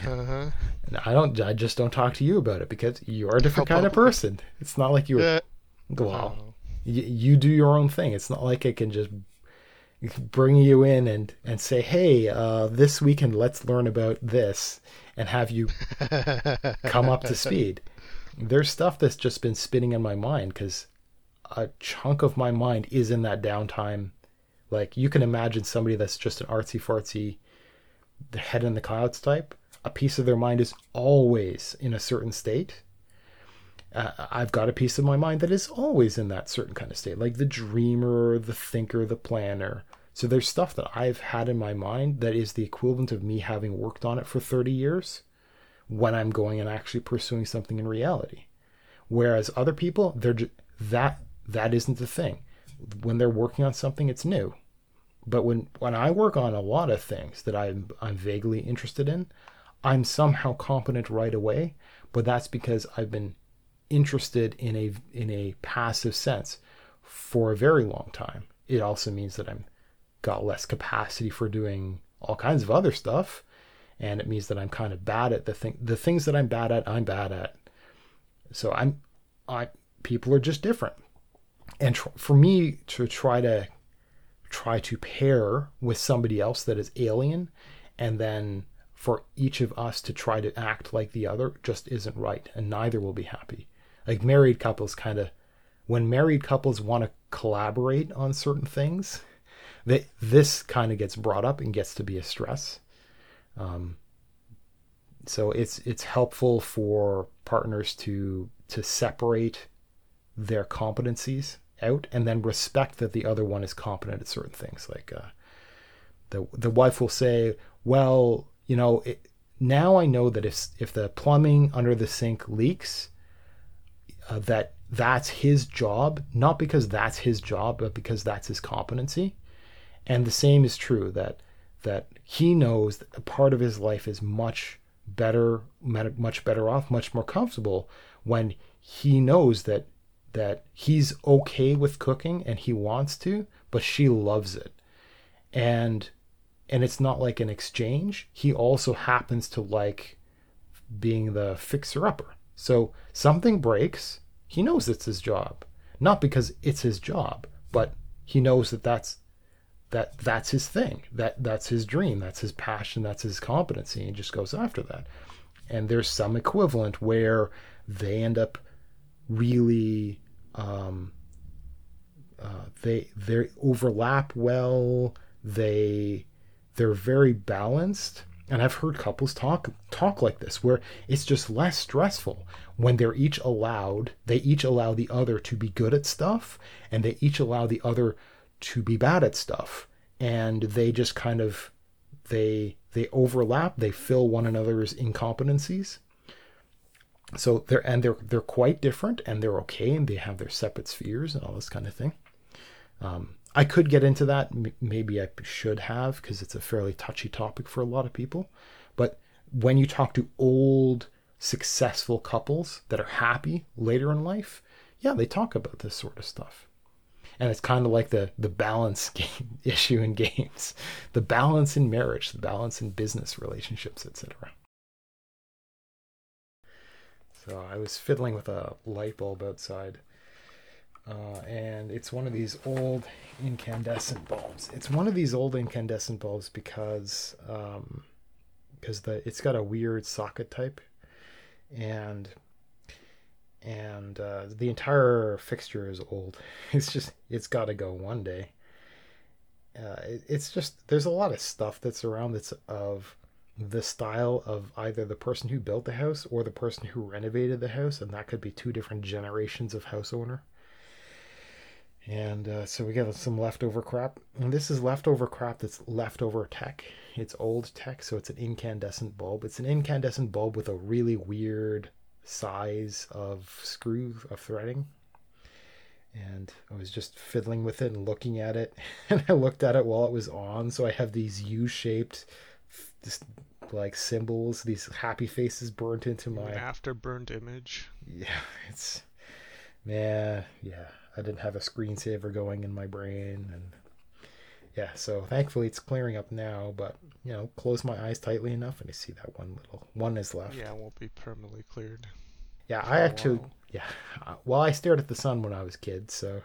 Uh huh. i don't i just don't talk to you about it because you're a different kind of person it's not like you Yeah. well Oh. you, you do your own thing it's not like i can just bring you in and and say hey uh this weekend let's learn about this and have you come up to speed. There's stuff that's just been spinning in my mind because a chunk of my mind is in that downtime. Like you can imagine somebody that's just an artsy fartsy, the head in the clouds type. A piece of their mind is always in a certain state. Uh, I've got a piece of my mind that is always in that certain kind of state, like the dreamer, the thinker, the planner. So there's stuff that I've had in my mind that is the equivalent of me having worked on it for 30 years when I'm going and actually pursuing something in reality. Whereas other people, they're ju- that that isn't the thing. When they're working on something, it's new. But when when I work on a lot of things that I'm I'm vaguely interested in, I'm somehow competent right away. But that's because I've been interested in a in a passive sense for a very long time. It also means that I'm got less capacity for doing all kinds of other stuff. And it means that I'm kind of bad at the thing the things that I'm bad at I'm bad at. So I'm I people are just different. And tr- for me to try to try to pair with somebody else that is alien and then for each of us to try to act like the other just isn't right and neither will be happy like married couples kind of when married couples want to collaborate on certain things that this kind of gets brought up and gets to be a stress. Um, so it's it's helpful for partners to to separate their competencies out and then respect that the other one is competent at certain things. Like uh, the the wife will say well you know it, now i know that if if the plumbing under the sink leaks uh, that that's his job not because that's his job but because that's his competency. And the same is true that that he knows that a part of his life is much better much better off much more comfortable when he knows that that he's okay with cooking and he wants to but she loves it. And and it's not like an exchange. He also happens to like being the fixer upper so something breaks he knows it's his job. Not because it's his job but he knows that that's that that's his thing. That that's his dream. That's his passion. That's his competency. And just goes after that. And there's some equivalent where they end up really um, uh, they they overlap well. They they're very balanced and i've heard couples talk talk like this where it's just less stressful when they're each allowed they each allow the other to be good at stuff and they each allow the other to be bad at stuff. And they just kind of they they overlap they fill one another's incompetencies. So they're and they're they're quite different and they're okay and they have their separate spheres and all this kind of thing. Um, i could get into that. Maybe i should have because it's a fairly touchy topic for a lot of people. But when you talk to old successful couples that are happy later in life yeah they talk about this sort of stuff. And it's kind of like the the balance game issue in games. The balance in marriage the balance in business relationships etc So I was fiddling with a light bulb outside. Uh, and it's one of these old incandescent bulbs. It's one of these old incandescent bulbs because um, because the it's got a weird socket type, and and uh, the entire fixture is old. It's just it's got to go one day. Uh, it, it's just there's a lot of stuff that's around that's of the style of either the person who built the house or the person who renovated the house, and that could be two different generations of house owner. And uh, so we got some leftover crap. And this is leftover crap that's leftover tech. It's old tech, so it's an incandescent bulb. It's an incandescent bulb with a really weird size of screw of threading. And I was just fiddling with it and looking at it. And I looked at it while it was on. So I have these U shaped, just like symbols, these happy faces burnt into my. afterburned image. Yeah, it's. Man, yeah. I didn't have a screensaver going in my brain and yeah, so thankfully it's clearing up now, but you know, close my eyes tightly enough and I see that one little one is left. Yeah, it won't be permanently cleared. Yeah, I actually yeah. Well, I stared at the sun when I was a kid, so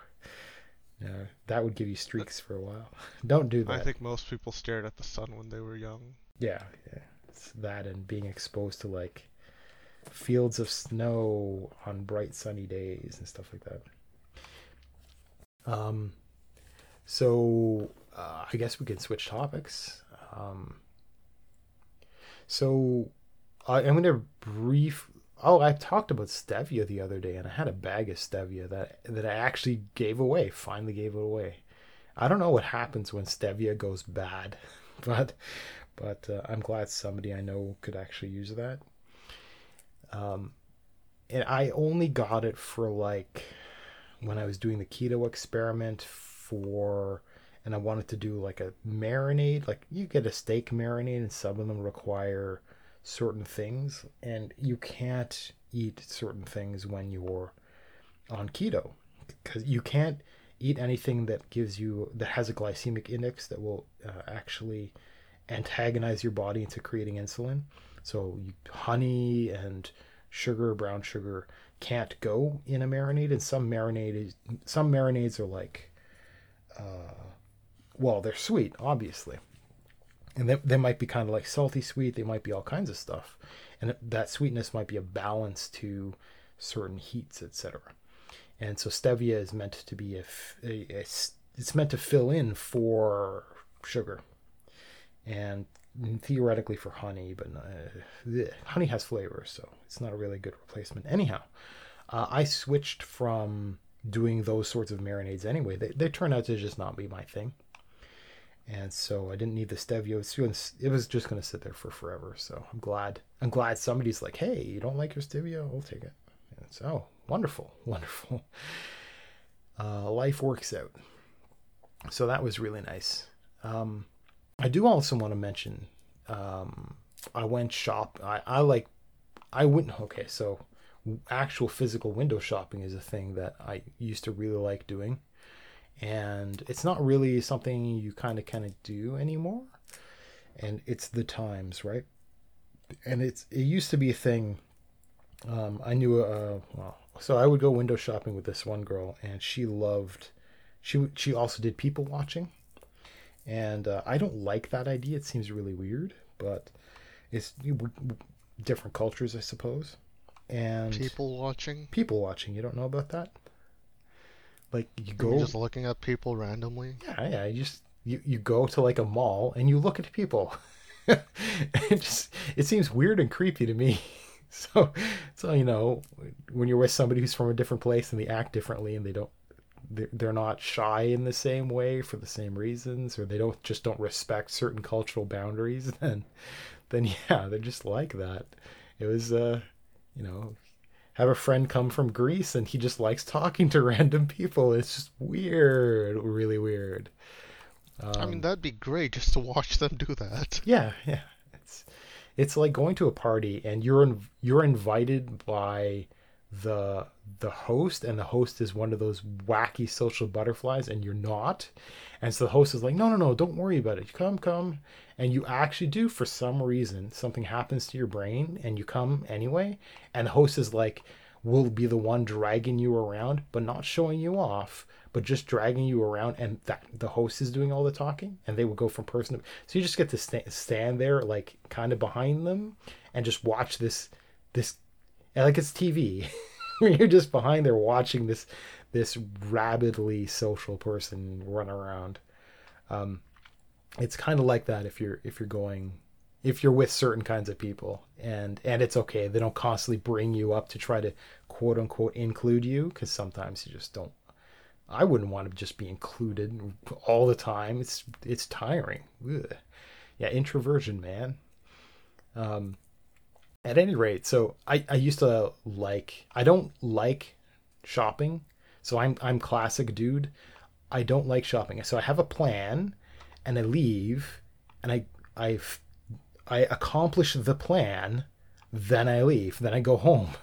yeah, that would give you streaks for a while. Don't do that. I think most people stared at the sun when they were young. Yeah, yeah. It's that and being exposed to like fields of snow on bright sunny days and stuff like that. Um, so uh, I guess we can switch topics. Um, so I, I'm going to brief. Oh, I talked about stevia the other day, and I had a bag of stevia that that I actually gave away. Finally, gave it away. I don't know what happens when stevia goes bad, but but uh, I'm glad somebody I know could actually use that. Um, and I only got it for like when I was doing the keto experiment for, and I wanted to do like a marinade, like you get a steak marinade, and some of them require certain things, and you can't eat certain things when you're on keto because you can't eat anything that gives you that has a glycemic index that will uh, actually antagonize your body into creating insulin. So honey and sugar, brown sugar, can't go in a marinade, and some marinades some marinades are like, uh, well, they're sweet, obviously, and they, they might be kind of like salty sweet. They might be all kinds of stuff, and that sweetness might be a balance to certain heats, etc. And so stevia is meant to be a, a, a it's meant to fill in for sugar, and theoretically for honey, but uh, honey has flavor, so it's not a really good replacement. Anyhow, uh, I switched from doing those sorts of marinades anyway. They, they turned out to just not be my thing. And so I didn't need the stevia. It was just going to sit there for forever. So I'm glad. I'm glad somebody's like, "Hey, you don't like your stevia? I'll take it." And so oh, wonderful, wonderful. Uh, life works out. So that was really nice. Um, I do also want to mention um, I went shop. I, I like I wouldn't. Okay, so actual physical window shopping is a thing that I used to really like doing, and it's not really something you kind of kind of do anymore. And it's the times, right? And it's it used to be a thing. Um, I knew a well, so I would go window shopping with this one girl, and she loved. She she also did people watching and uh, I don't like that idea. It seems really weird, but it's different cultures, I suppose. And people watching. People watching. You don't know about that? Like you go You're just looking at people randomly. Yeah, yeah. You just you, you go to like a mall and you look at people. it just it seems weird and creepy to me. So so you know when you're with somebody who's from a different place and they act differently and they don't they're not shy in the same way for the same reasons or they don't just don't respect certain cultural boundaries then then yeah they're just like that. It was uh you know have a friend come from Greece and he just likes talking to random people. It's just weird really weird. Um, I mean that'd be great just to watch them do that. Yeah yeah. It's it's like going to a party and you're in, you're invited by the the host and the host is one of those wacky social butterflies and you're not. And so the host is like no no no don't worry about it. Come come. And you actually do for some reason something happens to your brain and you come anyway. And the host is like will be the one dragging you around but not showing you off but just dragging you around and that the host is doing all the talking and they will go from person to so you just get to sta- stand there like kind of behind them and just watch this this like it's tv you're just behind there watching this this rabidly social person run around. Um it's kind of like that if you're if you're going if you're with certain kinds of people and and it's okay. They don't constantly bring you up to try to quote unquote include you because sometimes you just don't i wouldn't want to just be included all the time. It's it's tiring. Ugh. yeah introversion man. Um at any rate so i i used to like i don't like shopping so i'm i'm classic dude i don't like shopping so i have a plan and i leave and i i I accomplish the plan, then I leave, then I go home.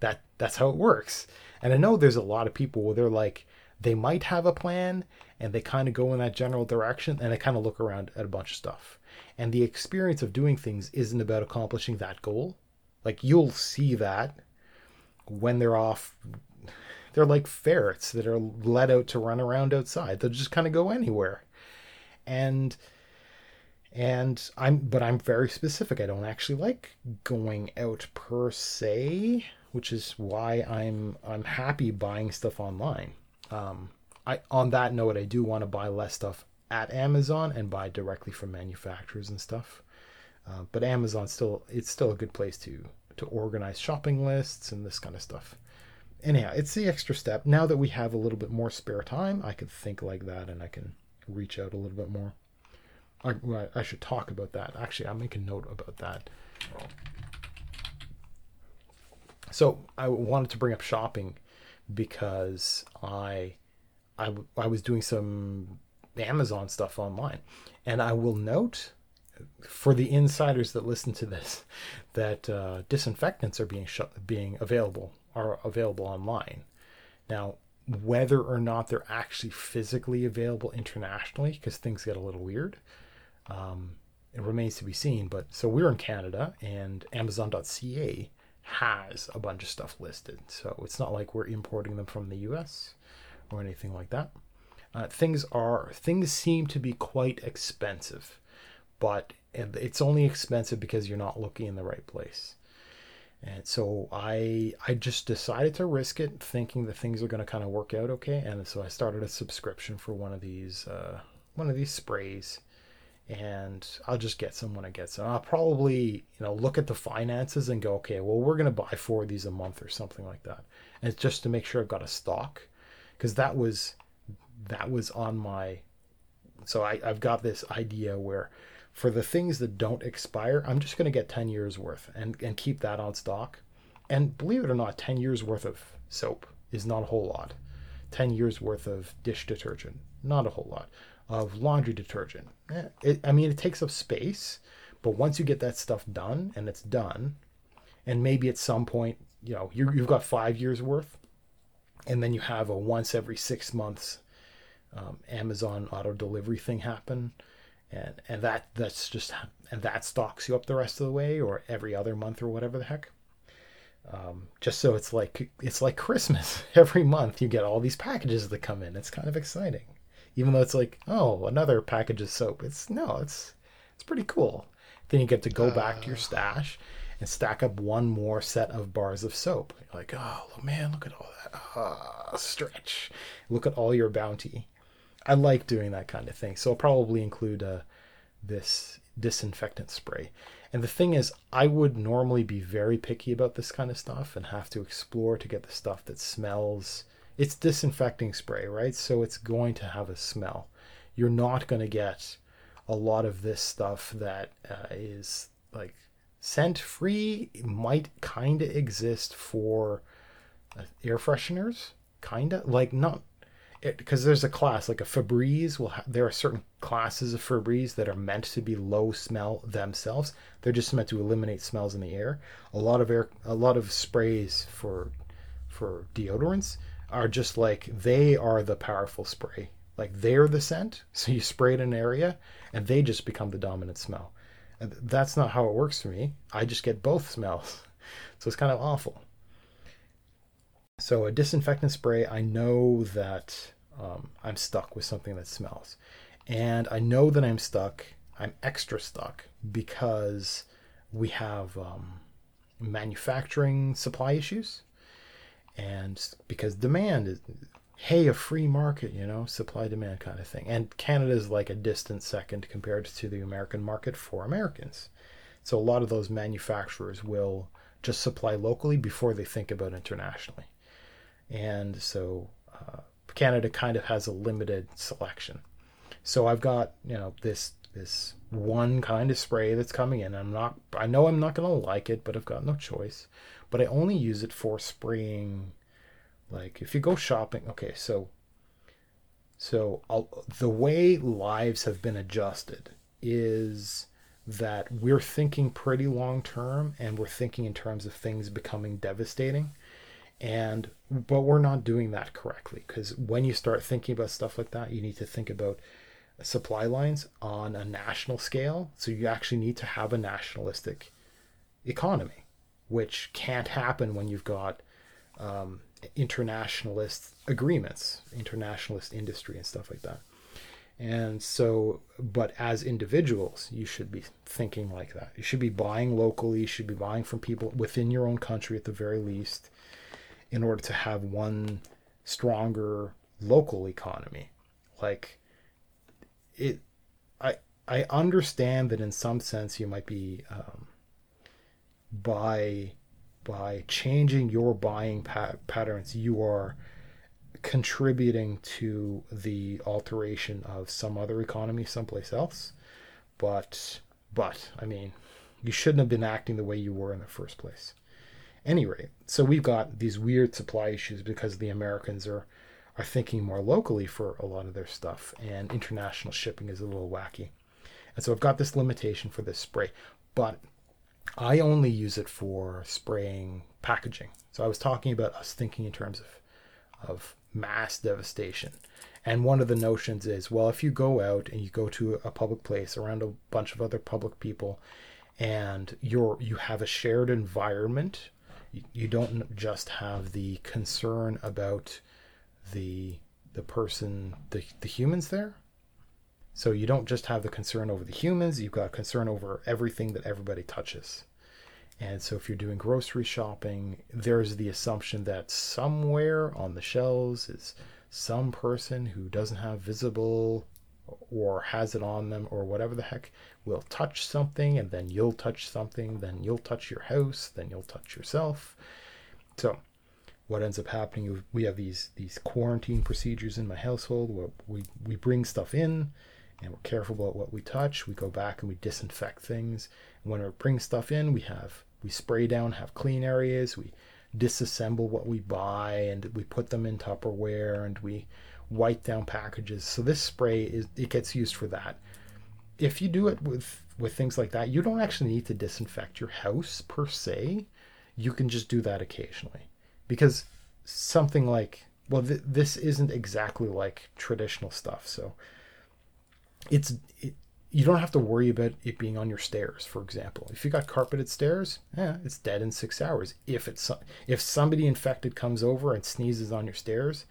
That that's how it works. And I know there's a lot of people where they're like they might have a plan and they kind of go in that general direction and they kind of look around at a bunch of stuff. And the experience of doing things isn't about accomplishing that goal. Like you'll see that when they're off they're like ferrets that are let out to run around outside. They'll just kind of go anywhere. And and I'm but I'm very specific. I don't actually like going out per se, which is why I'm I'm happy buying stuff online. Um, I on that note, I do want to buy less stuff at Amazon and buy directly from manufacturers and stuff. Uh, but Amazon still it's still a good place to to organize shopping lists and this kind of stuff. Anyhow, it's the extra step. Now that we have a little bit more spare time, I could think like that and I can reach out a little bit more. I, I should talk about that. Actually, I'll make a note about that. So I wanted to bring up shopping because I, I, I was doing some Amazon stuff online, and I will note for the insiders that listen to this that uh, disinfectants are being sh- being available are available online. Now, whether or not they're actually physically available internationally, because things get a little weird, um, it remains to be seen. But so we're in Canada, and Amazon.ca has a bunch of stuff listed. So it's not like we're importing them from the U.S. or anything like that. Uh, things are things seem to be quite expensive, but it's only expensive because you're not looking in the right place. And so I I just decided to risk it, thinking that things are going to kind of work out okay. And so I started a subscription for one of these uh, one of these sprays and I'll just get some when I get some. I'll probably, you know, look at the finances and go, okay, well, we're going to buy four of these a month or something like that. And it's just to make sure I've got a stock because that was, that was on my, so I, I've got this idea where for the things that don't expire, I'm just going to get 10 years worth and, and keep that on stock. And believe it or not, 10 years worth of soap is not a whole lot. 10 years worth of dish detergent, not a whole lot of laundry detergent. Eh, it, I mean, it takes up space, but once you get that stuff done and it's done, and maybe at some point, you know, you have got five years worth, and then you have a once every six months um, Amazon auto delivery thing happen, and and that that's just and that stocks you up the rest of the way, or every other month or whatever the heck. Um, just so it's like it's like Christmas. Every month you get all these packages that come in. It's kind of exciting. Even though it's like oh another package of soap. It's no it's it's pretty cool. Then you get to go uh, back to your stash and stack up one more set of bars of soap. You're like oh man look at all that. Ah, stretch. Look at all your bounty i like doing that kind of thing so i'll probably include uh, this disinfectant spray and the thing is i would normally be very picky about this kind of stuff and have to explore to get the stuff that smells it's disinfecting spray, right? So it's going to have a smell. You're not going to get a lot of this stuff that uh, is like scent free. Might kind of exist for uh, air fresheners, kind of like not because there's a class like a Febreze will ha- there are certain classes of Febreze that are meant to be low smell themselves. They're just meant to eliminate smells in the air. A lot of air, a lot of sprays for for deodorants are just like they are the powerful spray. Like they're the scent, so you spray it in an area, and they just become the dominant smell. And that's not how it works for me. I just get both smells, so it's kind of awful. So a disinfectant spray, I know that um, I'm stuck with something that smells, and I know that I'm stuck. I'm extra stuck because we have um, manufacturing supply issues and because demand is hey a free market you know supply demand kind of thing. And canada is like a distant second compared to the american market for americans. So a lot of those manufacturers will just supply locally before they think about internationally and so uh, canada kind of has a limited selection. So i've got you know this this one kind of spray that's coming in. I'm not i know i'm not to like it but i've got no choice. But I only use it for spraying. Like if you go shopping, okay, so so I'll, the way lives have been adjusted is that we're thinking pretty long term and we're thinking in terms of things becoming devastating and but we're not doing that correctly because when you start thinking about stuff like that you need to think about supply lines on a national scale so you actually need to have a nationalistic economy which can't happen when you've got um, internationalist agreements, internationalist industry, and stuff like that. And so, but as individuals, you should be thinking like that. You should be buying locally, you should be buying from people within your own country at the very least, in order to have one stronger local economy. Like, it, I, I understand that in some sense you might be um, by by changing your buying pat- patterns you are contributing to the alteration of some other economy someplace else but but i mean you shouldn't have been acting the way you were in the first place anyway so we've got these weird supply issues because the americans are are thinking more locally for a lot of their stuff and international shipping is a little wacky and so i've got this limitation for this spray but I only use it for spraying packaging. So I was talking about us thinking in terms of of mass devastation. And one of the notions is, well, if you go out and you go to a public place around a bunch of other public people and you're you have a shared environment, you, don't just have the concern about the the person the, the humans there so you don't just have the concern over the humans, you've got concern over everything that everybody touches. And so if you're doing grocery shopping, there's the assumption that somewhere on the shelves is some person who doesn't have visible or has it on them or whatever the heck will touch something and then you'll touch something, then you'll touch your house, then you'll touch yourself. So what ends up happening we have these these quarantine procedures in my household where we, we bring stuff in and we're careful about what we touch. We go back and we disinfect things. And when we bring stuff in, we have we spray down, have clean areas. We disassemble what we buy and we put them in Tupperware and we wipe down packages. So this spray is it gets used for that. If you do it with with things like that, you don't actually need to disinfect your house per se. You can just do that occasionally because something like well, th- this isn't exactly like traditional stuff. So it's it, you don't have to worry about it being on your stairs for example if you got carpeted stairs yeah it's dead in six hours if it's if somebody infected comes over and sneezes on your stairs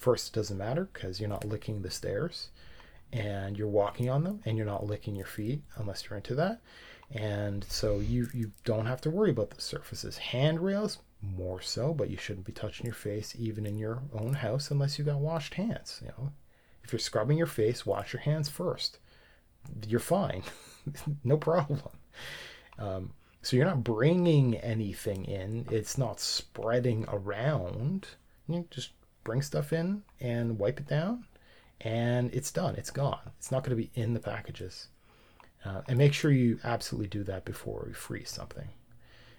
first it doesn't matter because you're not licking the stairs and you're walking on them and you're not licking your feet unless you're into that and so you you don't have to worry about the surfaces handrails more so but you shouldn't be touching your face even in your own house unless you got washed hands you know if you're scrubbing your face, wash your hands first. You're fine. no problem. Um, so you're not bringing anything in. It's not spreading around. You just bring stuff in and wipe it down, and it's done. It's gone. It's not going to be in the packages. Uh, and make sure you absolutely do that before you freeze something.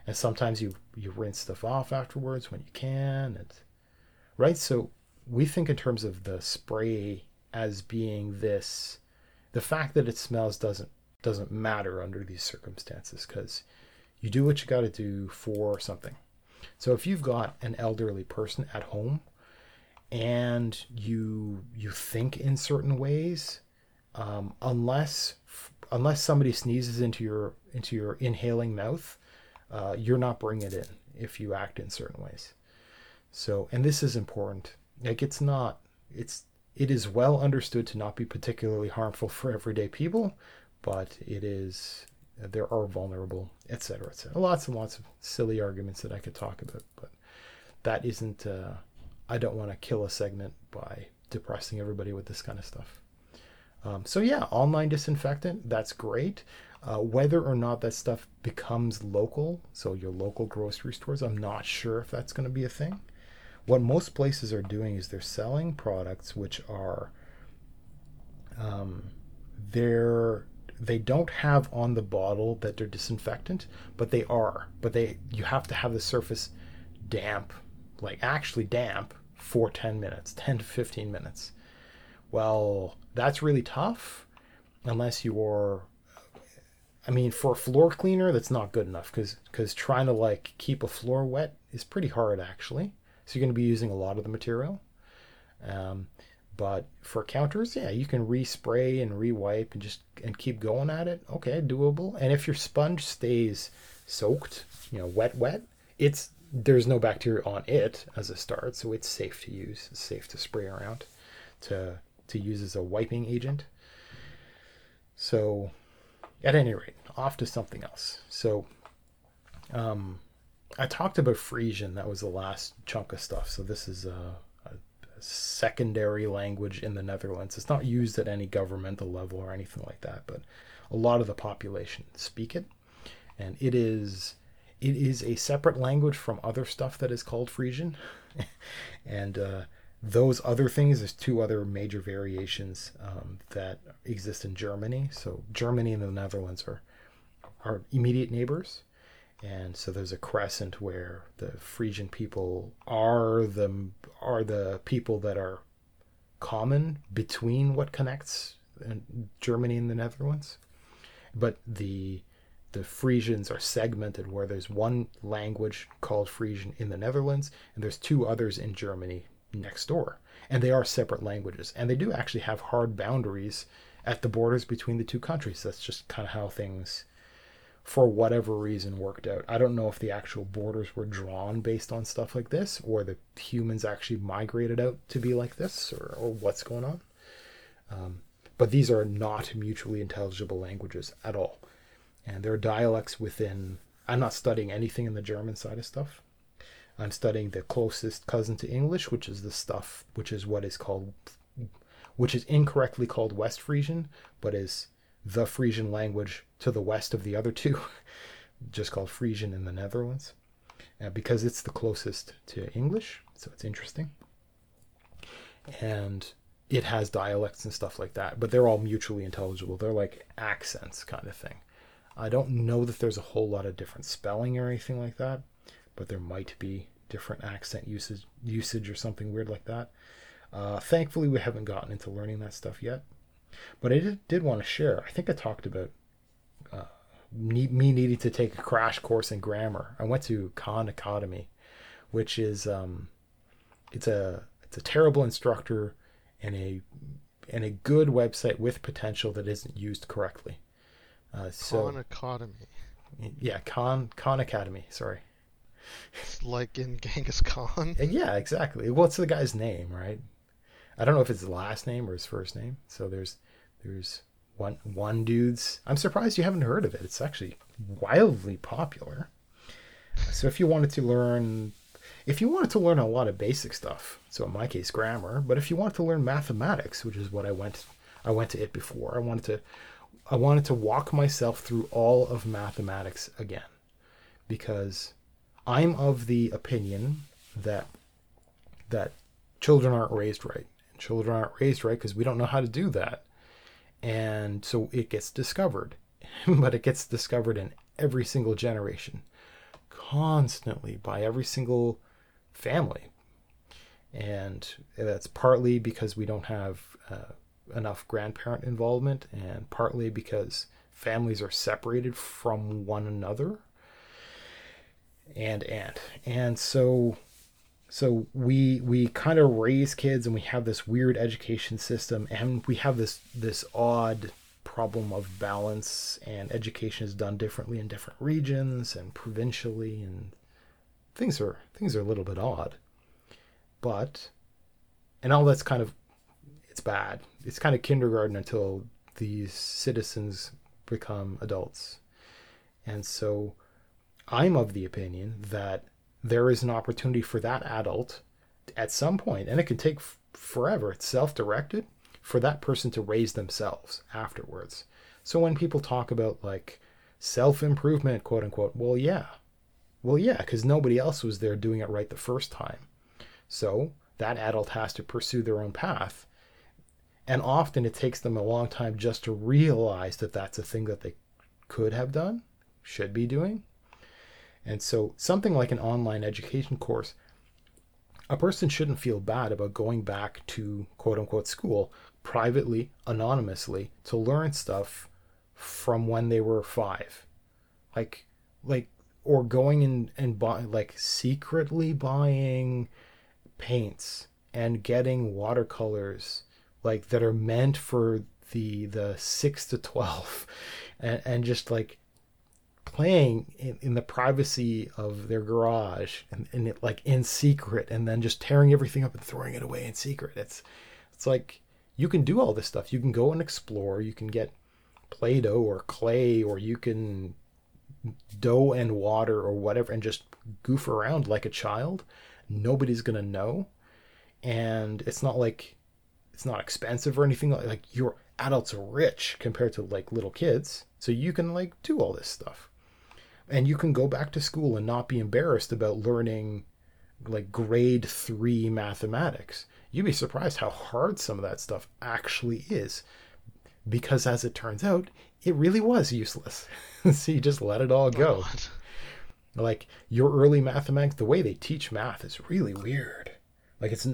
And sometimes you you rinse stuff off afterwards when you can. And, right. So we think in terms of the spray as being this the fact that it smells doesn't doesn't matter under these circumstances because you do what you got to do for something So if you've got an elderly person at home and you you think in certain ways, um, unless unless somebody sneezes into your into your inhaling mouth, uh, you're not bringing it in if you act in certain ways. So, and this is important. Like it's not it's it is well understood to not be particularly harmful for everyday people, but it is there are vulnerable, etc., etc. Lots and lots of silly arguments that I could talk about, but that isn't. Uh, I don't want to kill a segment by depressing everybody with this kind of stuff. Um, so yeah, online disinfectant, that's great. Uh, whether or not that stuff becomes local, so your local grocery stores, I'm not sure if that's going to be a thing. What most places are doing is they're selling products which are um, they're they don't have on the bottle that they're disinfectant, but they are. But they you have to have the surface damp, like actually damp for 10 minutes, 10 to 15 minutes. Well, that's really tough unless you're I mean, for a floor cleaner, that's not good enough because because trying to like keep a floor wet is pretty hard actually. So you're going to be using a lot of the material. Um, but for counters, yeah, you can respray and rewipe and just and keep going at it. Okay, doable. And if your sponge stays soaked, you know, wet, wet, it's there's no bacteria on it as a start, so it's safe to use. It's safe to spray around to to use as a wiping agent. So, at any rate, off to something else. So, um, I talked about Frisian. That was the last chunk of stuff. So this is a, a, a, secondary language in the Netherlands. It's not used at any governmental level or anything like that, but a lot of the population speak it, and it is it is a separate language from other stuff that is called Frisian, and uh, those other things, there's two other major variations um, that exist in Germany. So Germany and the Netherlands are are immediate neighbors, and so there's a crescent where the Frisian people are the are the people that are common between what connects Germany and the Netherlands, but the the Frisians are segmented where there's one language called Frisian in the Netherlands and there's two others in Germany next door. And they are separate languages. And they do actually have hard boundaries at the borders between the two countries. That's just kind of how things, for whatever reason, worked out. I don't know if the actual borders were drawn based on stuff like this or the humans actually migrated out to be like this or, or what's going on. Um, but these are not mutually intelligible languages at all. And there are dialects within. I'm not studying anything in the German side of stuff. I'm studying the closest cousin to English, which is the stuff, which is what is called, which is incorrectly called West Frisian, but is the Frisian language to the west of the other two, just called Frisian in the Netherlands, uh, because it's the closest to English. So it's interesting. And it has dialects and stuff like that, but they're all mutually intelligible. They're like accents kind of thing. I don't know that there's a whole lot of different spelling or anything like that, but there might be different accent usage usage or something weird like that. Uh, thankfully, we haven't gotten into learning that stuff yet, but I did, did want to share. I think I talked about uh, me needing to take a crash course in grammar. I went to Khan Academy, which is um, it's a it's a terrible instructor and a and a good website with potential that isn't used correctly. Uh, so Khan Academy. Yeah, Khan Khan Academy. Sorry. It's like in Genghis Khan. Yeah, exactly. What's the guy's name, right? I don't know if it's his last name or his first name. So there's there's one one dude's. I'm surprised you haven't heard of it. It's actually wildly popular. So if you wanted to learn if you wanted to learn a lot of basic stuff, so in my case grammar, but if you wanted to learn mathematics, which is what I went I went to it before. I wanted to I wanted to walk myself through all of mathematics again because I'm of the opinion that that children aren't raised right. Children aren't raised right because we don't know how to do that. And so it gets discovered. but it gets discovered in every single generation, constantly by every single family. And that's partly because we don't have uh, enough grandparent involvement, and partly because families are separated from one another. And and and so so we we kind of raise kids and we have this weird education system and we have this this odd problem of balance and education is done differently in different regions and provincially and things are things are a little bit odd. But and all that's kind of it's bad it's kind of kindergarten until these citizens become adults and so I'm of the opinion that there is an opportunity for that adult at some point, and it can take f- forever, it's self directed, for that person to raise themselves afterwards. So when people talk about like self improvement, quote unquote, well, yeah. Well, yeah, because nobody else was there doing it right the first time. So that adult has to pursue their own path. And often it takes them a long time just to realize that that's a thing that they could have done, should be doing. And so, something like an online education course, a person shouldn't feel bad about going back to quote unquote school privately, anonymously, to learn stuff from when they were five. Like, like, or going and, and buy, like, secretly buying paints and getting watercolors, like, that are meant for the, the six to 12 and, and just like playing in, in the privacy of their garage and, and it, like in secret and then just tearing everything up and throwing it away in secret. It's it's like you can do all this stuff. You can go and explore. You can get play-doh or clay or you can dough and water or whatever and just goof around like a child. Nobody's gonna know. And it's not like it's not expensive or anything like, like your adults are rich compared to like little kids so you can like do all this stuff and you can go back to school and not be embarrassed about learning like grade three mathematics. You'd be surprised how hard some of that stuff actually is. Because as it turns out, it really was useless. so you just let it all go. Oh, like your early mathematics, the way they teach math is really weird. Like it's,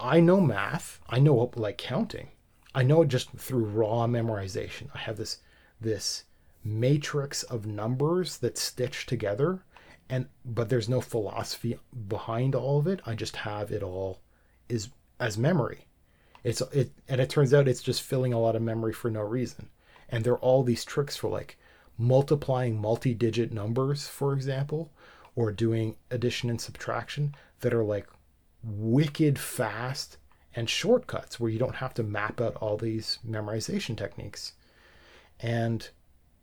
I know math, I know like counting, I know just through raw memorization. I have this, this matrix of numbers that stitch together and but there's no philosophy behind all of it. I just have it all is as memory. It's it and it turns out it's just filling a lot of memory for no reason. And there are all these tricks for like multiplying multi-digit numbers for example or doing addition and subtraction that are like wicked fast and shortcuts where you don't have to map out all these memorization techniques. And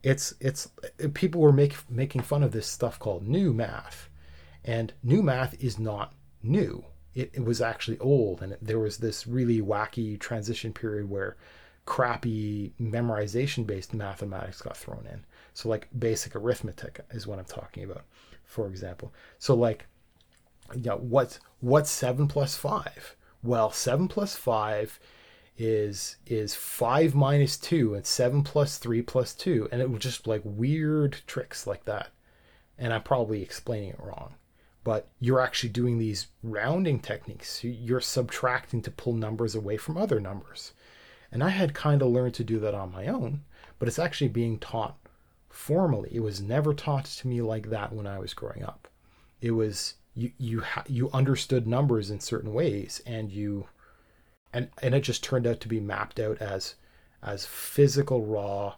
it's it's people were make, making fun of this stuff called new math. And new math is not new. It, it was actually old. And it, there was this really wacky transition period where crappy memorization based mathematics got thrown in. So like basic arithmetic is what i'm talking about for example. So like yeah what what's 7 plus 5 well 7 plus 5 is is five minus two and seven plus three plus two, and it was just like weird tricks like that. And I'm probably explaining it wrong, but you're actually doing these rounding techniques. You're subtracting to pull numbers away from other numbers. And I had kind of learned to do that on my own, but it's actually being taught formally. It was never taught to me like that when I was growing up. It was you you ha- you understood numbers in certain ways, and you and and it just turned out to be mapped out as as physical raw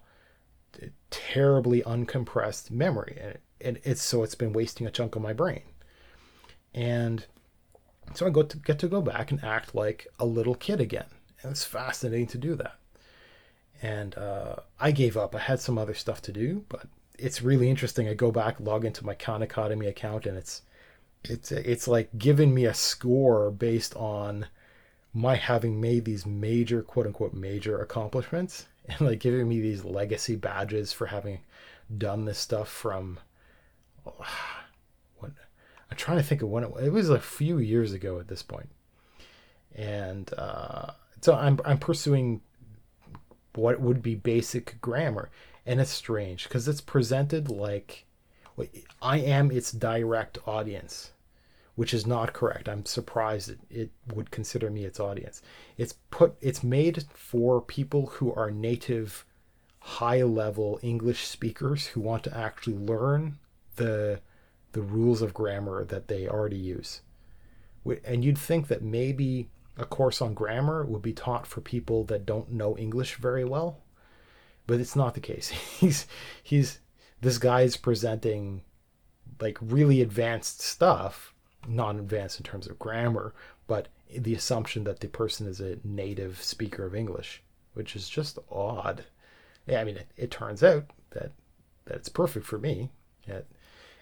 terribly uncompressed memory. And, and it's so it's been wasting a chunk of my brain. And so i go to get to go back and act like a little kid again. And it's fascinating to do that. And uh, i gave up. I had some other stuff to do but it's really interesting. I go back log into my khan academy account and it's it's it's like giving me a score based on my having made these major quote unquote major accomplishments and like giving me these legacy badges for having done this stuff from what I'm trying to think of when it, it was a few years ago at this point. And uh, so I'm I'm pursuing what would be basic grammar and it's strange because it's presented like I am its direct audience which is not correct. I'm surprised it, it would consider me its audience. It's put it's made for people who are native high level English speakers who want to actually learn the the rules of grammar that they already use. And you'd think that maybe a course on grammar would be taught for people that don't know English very well, but it's not the case. He's he's this guy is presenting like really advanced stuff, not advanced in terms of grammar, but the assumption that the person is a native speaker of English, which is just odd. Yeah, I mean, it, it turns out that that it's perfect for me. It,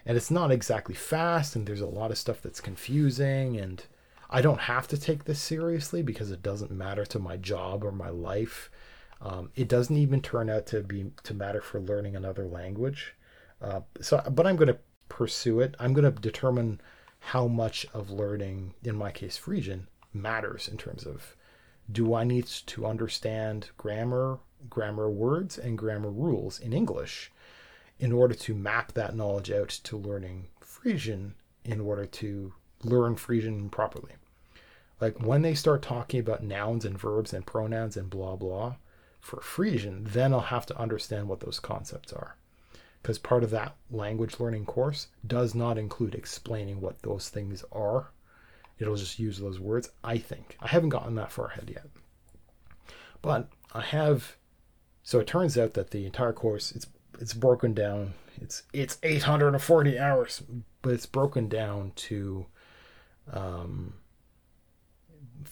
and it's not exactly fast, and there's a lot of stuff that's confusing, and I don't have to take this seriously because it doesn't matter to my job or my life. Um, it doesn't even turn out to be to matter for learning another language. Uh, so, but I'm going to pursue it. I'm going to determine how much of learning, in my case, Frisian, matters in terms of do I need to understand grammar, grammar words, and grammar rules in English in order to map that knowledge out to learning Frisian in order to learn Frisian properly. Like when they start talking about nouns and verbs and pronouns and blah blah for Frisian, then I'll have to understand what those concepts are. Because part of that language learning course does not include explaining what those things are. It'll just use those words, I think. I haven't gotten that far ahead yet. But I have so it turns out that the entire course it's it's broken down. It's it's 840 hours, but it's broken down to um,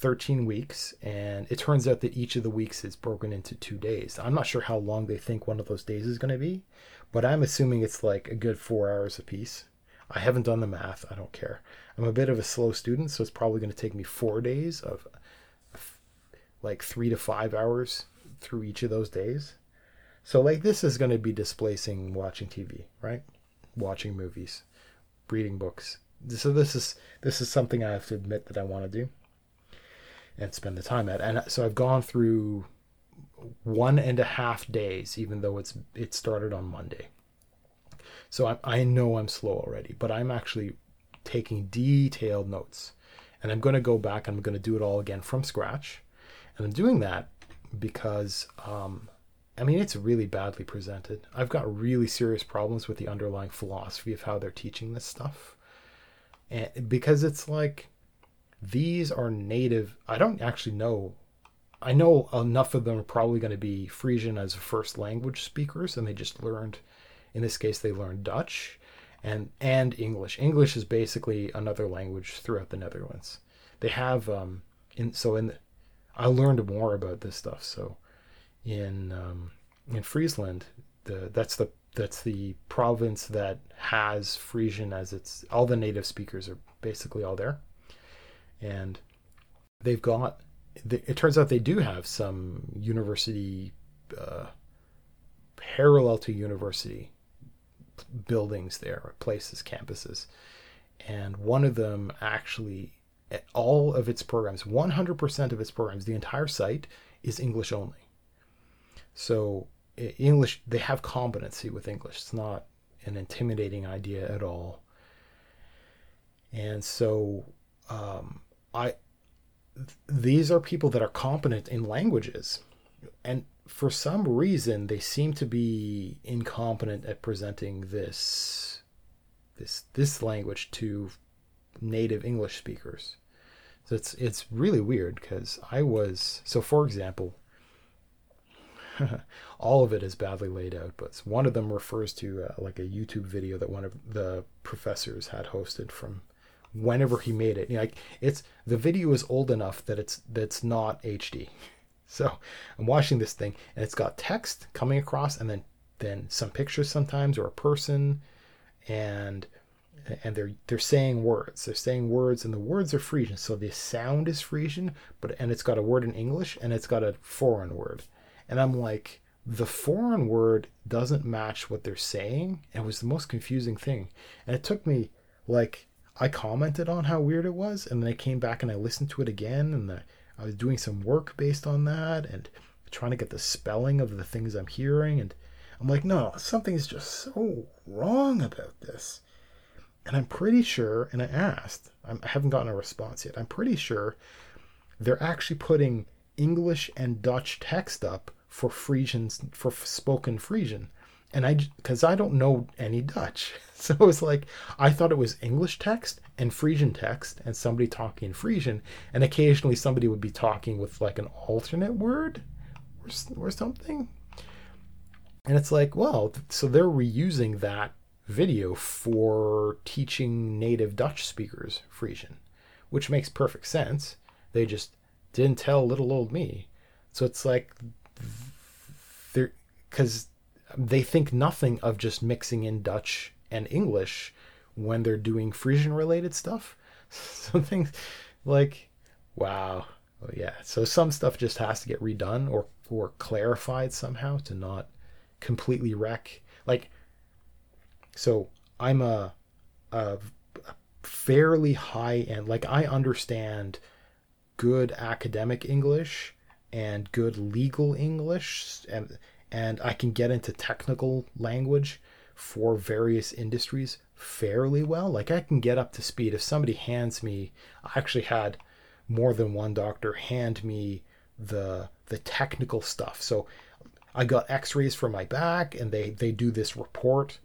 13 weeks, and it turns out that each of the weeks is broken into two days. I'm not sure how long they think one of those days is going to be, but I'm assuming it's like a good four hours apiece. I haven't done the math. I don't care. I'm a bit of a slow student, so it's probably going to take me four days of like three to five hours through each of those days. So like this is going to be displacing watching TV, right? Watching movies, reading books. So this is this is something I have to admit that I want to do and spend the time at. And so I've gone through one and a half days, even though it's it started on Monday. So I, I know I'm slow already, but I'm actually taking detailed notes, and I'm going to go back and I'm going to do it all again from scratch, and I'm doing that because um, I mean, it's really badly presented. I've got really serious problems with the underlying philosophy of how they're teaching this stuff. And because it's like these are native, I don't actually know. I know enough of them are probably going to be Frisian as first language speakers, and they just learned, in this case, they learned Dutch and and English. English is basically another language throughout the Netherlands. They have um in so in I learned more about this stuff. So in um, in Friesland, the that's the that's the province that has Frisian as its all the native speakers are basically all there, and they've got. It turns out they do have some university uh, parallel to university buildings there, places, campuses, and one of them actually all of its programs, 100% of its programs, the entire site is English only. So English, they have competency with English. It's not an intimidating idea at all. And so um, I, th- these are people that are competent in languages, and for some reason they seem to be incompetent at presenting this, this this language to native English speakers. So it's it's really weird because I was so for example, all of it is badly laid out, but one of them refers to uh, like a YouTube video that one of the professors had hosted from whenever he made it. Like it's the video is old enough that it's that's not HD. So I'm watching this thing and it's got text coming across and then then some pictures sometimes or a person and and they're they're saying words. They're saying words and the words are Frisian. So the sound is Frisian, but and it's got a word in English and it's got a foreign word. And I'm like, the foreign word doesn't match what they're saying. It was the most confusing thing. And it took me, like, I commented on how weird it was. And then I came back and I listened to it again. And the, I was doing some work based on that and trying to get the spelling of the things I'm hearing. And I'm like, no, something's just so wrong about this. And I'm pretty sure, and I asked, I haven't gotten a response yet. I'm pretty sure they're actually putting English and Dutch text up for Frisian for spoken Frisian, and I because I don't know any Dutch, so it was like I thought it was English text and Frisian text, and somebody talking in Frisian, and occasionally somebody would be talking with like an alternate word or, or something. And it's like, well, so they're reusing that video for teaching native Dutch speakers Frisian, which makes perfect sense. They just didn't tell little old me. So it's like because they think nothing of just mixing in Dutch and English when they're doing Frisian related stuff. So things like, wow, oh, yeah. So some stuff just has to get redone or or clarified somehow to not completely wreck. Like, so I'm a a, a fairly high end. Like I understand good academic English and good legal English and and I can get into technical language for various industries fairly well. Like I can get up to speed if somebody hands me I actually had more than one doctor hand me the the technical stuff. So I got x-rays for my back and they they do this report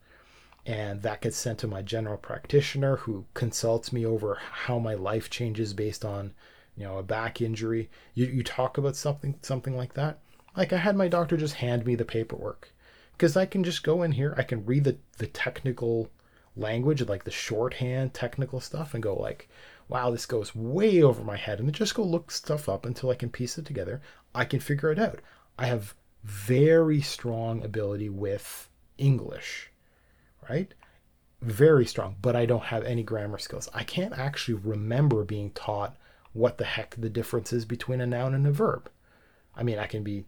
and that gets sent to my general practitioner who consults me over how my life changes based on you know a back injury you, you talk about something something like that like i had my doctor just hand me the paperwork. Because i can just go in here i can read the, the technical language like the shorthand technical stuff and go like wow this goes way over my head. And just go look stuff up until i can piece it together. I can figure it out. I have very strong ability with english right? Very strong but i don't have any grammar skills. I can't actually remember being taught what the heck the difference is between a noun and a verb. I mean, I can be,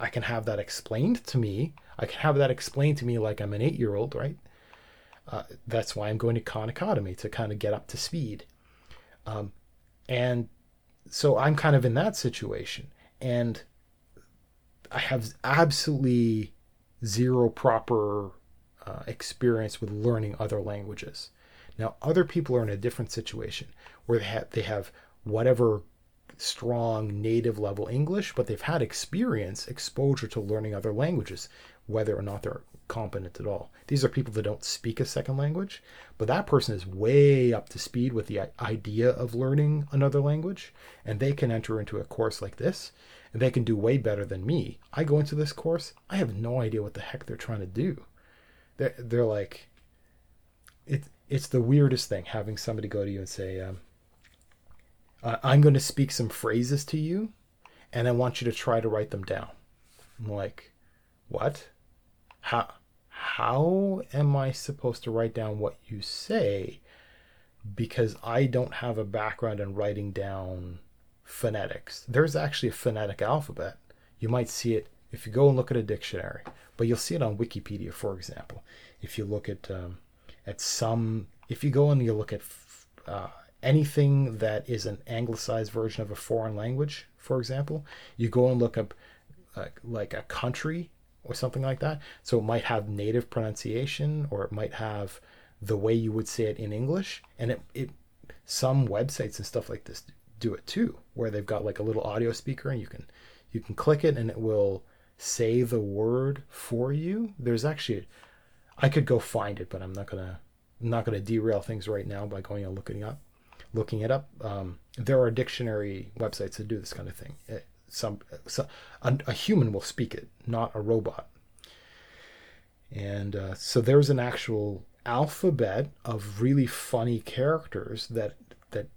I can have that explained to me. I can have that explained to me like I'm an eight year old, right? Uh, that's why I'm going to Khan Academy to kind of get up to speed. Um, and so I'm kind of in that situation. And I have absolutely zero proper uh, experience with learning other languages. Now, other people are in a different situation where they have, they have whatever strong native level English, but they've had experience, exposure to learning other languages, whether or not they're competent at all. These are people that don't speak a second language, but that person is way up to speed with the idea of learning another language, and they can enter into a course like this, and they can do way better than me. I go into this course, I have no idea what the heck they're trying to do. They're, they're like, it, it's the weirdest thing having somebody go to you and say, um, uh, I'm going to speak some phrases to you, and I want you to try to write them down. I'm like, what? How? How am I supposed to write down what you say? Because I don't have a background in writing down phonetics. There's actually a phonetic alphabet. You might see it if you go and look at a dictionary, but you'll see it on Wikipedia, for example. If you look at um, at some, if you go and you look at uh, anything that is an anglicized version of a foreign language, for example, you go and look up like a country or something like that. So it might have native pronunciation or it might have the way you would say it in English. And it, it some websites and stuff like this do it too, where they've got like a little audio speaker and you can you can click it and it will say the word for you. There's actually I could go find it, but I'm not gonna I'm not gonna derail things right now by going and looking up looking it up. Um, there are dictionary websites that do this kind of thing. It, eh, some, so, a, a, human will speak it, not a robot. And uh, so there's an actual alphabet of really funny characters that that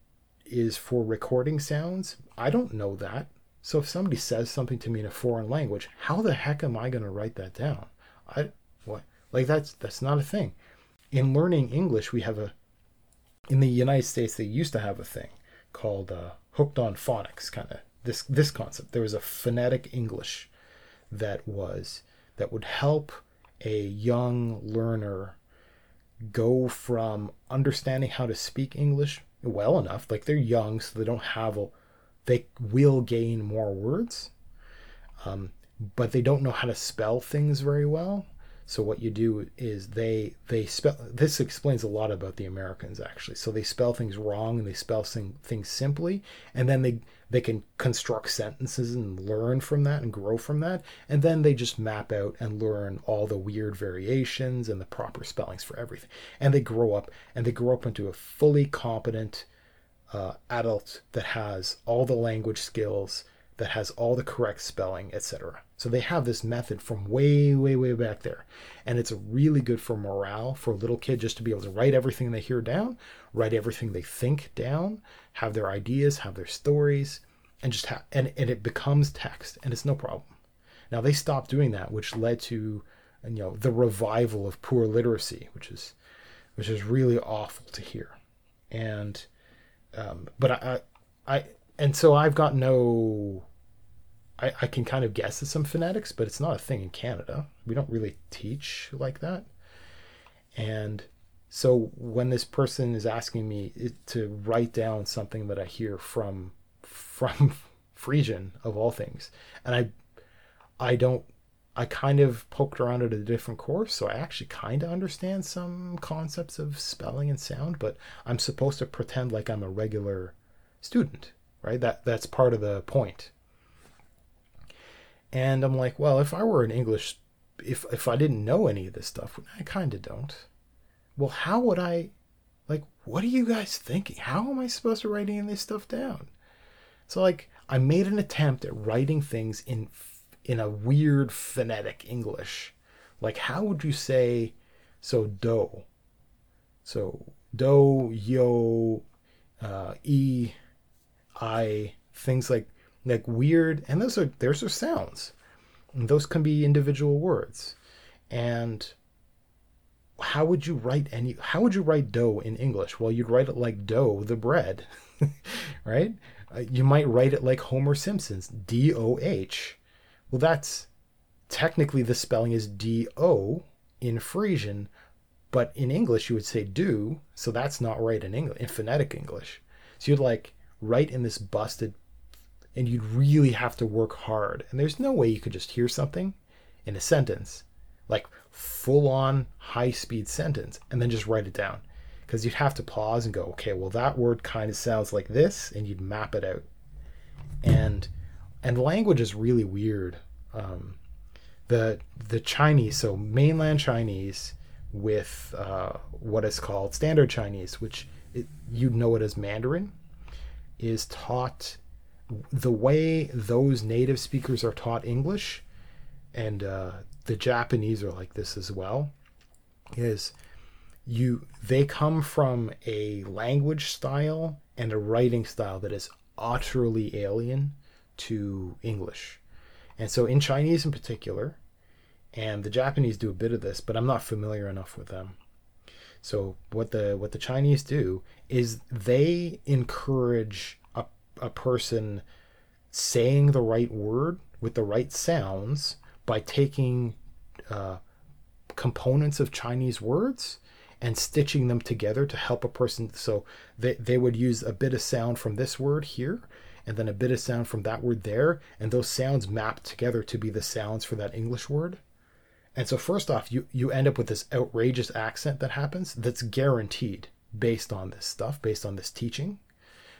is for recording sounds. I don't know that. So if somebody says something to me in a foreign language, how the heck am I going to write that down? I what like that's that's not a thing. In learning English, we have a in the United States, they used to have a thing called uh, hooked on phonics, kind of this this concept. There was a phonetic English that was that would help a young learner go from understanding how to speak English well enough, like they're young, so they don't have a, they will gain more words, um, but they don't know how to spell things very well. So what you do is they they spell. This explains a lot about the Americans actually. So they spell things wrong and they spell thing, things simply, and then they they can construct sentences and learn from that and grow from that, and then they just map out and learn all the weird variations and the proper spellings for everything, and they grow up and they grow up into a fully competent uh, adult that has all the language skills that has all the correct spelling, etc. So they have this method from way, way, way back there. And it's really good for morale for a little kid just to be able to write everything they hear down, write everything they think down, have their ideas, have their stories, and just have, and, and it becomes text and it's no problem. Now they stopped doing that, which led to you know the revival of poor literacy, which is which is really awful to hear. And um, but I, I and so I've got no. I, I can kind of guess at some phonetics, but it's not a thing in Canada. We don't really teach like that. And so when this person is asking me to write down something that I hear from from Frisian of all things, and I I don't I kind of poked around at a different course, so I actually kind of understand some concepts of spelling and sound, but I'm supposed to pretend like I'm a regular student right? That that's part of the point. And I'm like, well, if I were an English, if if I didn't know any of this stuff, I kind of don't. Well, how would I, like, what are you guys thinking? How am I supposed to write any of this stuff down? So like, I made an attempt at writing things in in a weird phonetic English. Like, how would you say, so do, so do yo, uh, e I, things like like weird, and those are those are sounds. And those can be individual words. And how would you write any how would you write dough in English? Well, you'd write it like dough, the bread, right? Uh, you might write it like Homer Simpson's D O H. Well, that's technically the spelling is D O in Frisian, but in English you would say do, so that's not right in English in phonetic English. So you'd like right in this busted and you'd really have to work hard. And there's no way you could just hear something in a sentence, like full on high speed sentence, and then just write it down. Because you'd have to pause and go, okay, well, that word kind of sounds like this, and you'd map it out. And and language is really weird. Um, the the Chinese, so mainland Chinese, with uh, what is called standard Chinese, which it, you'd know it as Mandarin is taught the way those native speakers are taught English, and uh, the Japanese are like this as well, is you they come from a language style and a writing style that is utterly alien to English. And so in Chinese in particular, and the Japanese do a bit of this, but I'm not familiar enough with them. So what the what the Chinese do is they encourage a, a person saying the right word with the right sounds by taking uh, components of Chinese words and stitching them together to help a person. So they, they would use a bit of sound from this word here and then a bit of sound from that word there, and those sounds map together to be the sounds for that English word. And so first off, you you end up with this outrageous accent that happens that's guaranteed based on this stuff, based on this teaching.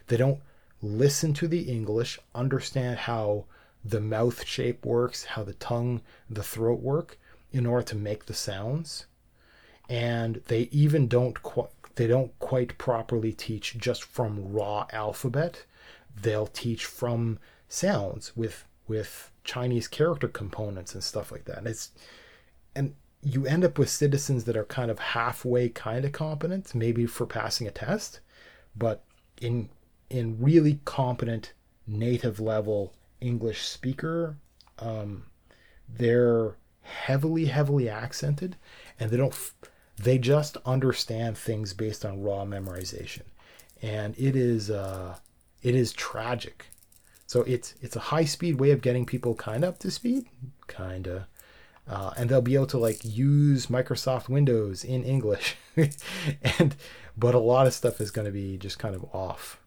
They don't listen to the English, understand how the mouth shape works, how the tongue, the throat work in order to make the sounds. And they even don't quite they don't quite properly teach just from raw alphabet. They'll teach from sounds with with Chinese character components and stuff like that. And it's and you end up with citizens that are kind of halfway kind of competent, maybe for passing a test, but in in really competent native level English speaker, um, they're heavily heavily accented, and they don't they just understand things based on raw memorization, and it is uh, it is tragic. So it's it's a high speed way of getting people kind of up to speed, kind of uh, and they'll be able to like use Microsoft Windows in English, and but a lot of stuff is going to be just kind of off,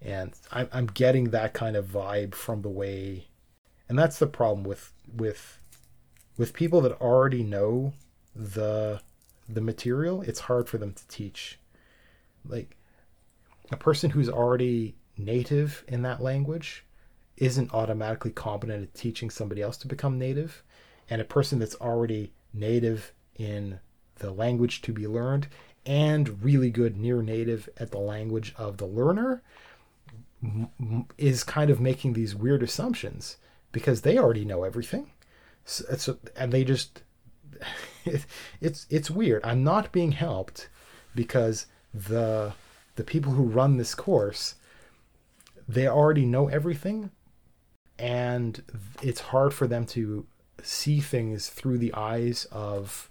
and I'm I'm getting that kind of vibe from the way, and that's the problem with with with people that already know the the material, it's hard for them to teach. Like a person who's already native in that language isn't automatically competent at teaching somebody else to become native, and a person that's already native in the language to be learned and really good near native at the language of the learner is kind of making these weird assumptions because they already know everything. So, so and they just it, it's it's weird. I'm not being helped because the the people who run this course they already know everything and it's hard for them to see things through the eyes of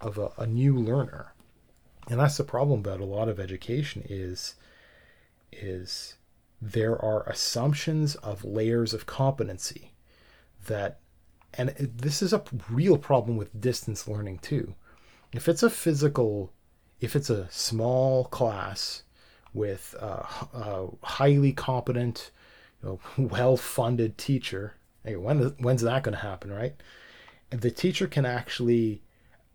of a, a new learner. And that's the problem about a lot of education is is there are assumptions of layers of competency that and this is a real problem with distance learning too. If it's a physical if it's a small class with a, a highly competent you know, well-funded teacher when when's that going to happen right? And the teacher can actually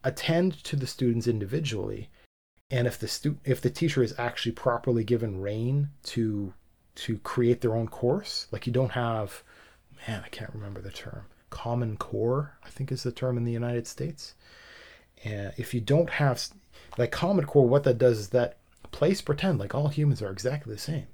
attend to the students individually. And if the stu- if the teacher is actually properly given rein to to create their own course like you don't have man i can't remember the term. Common core i think is the term in the united states. And if you don't have like common core what that does is that place pretend like all humans are exactly the same.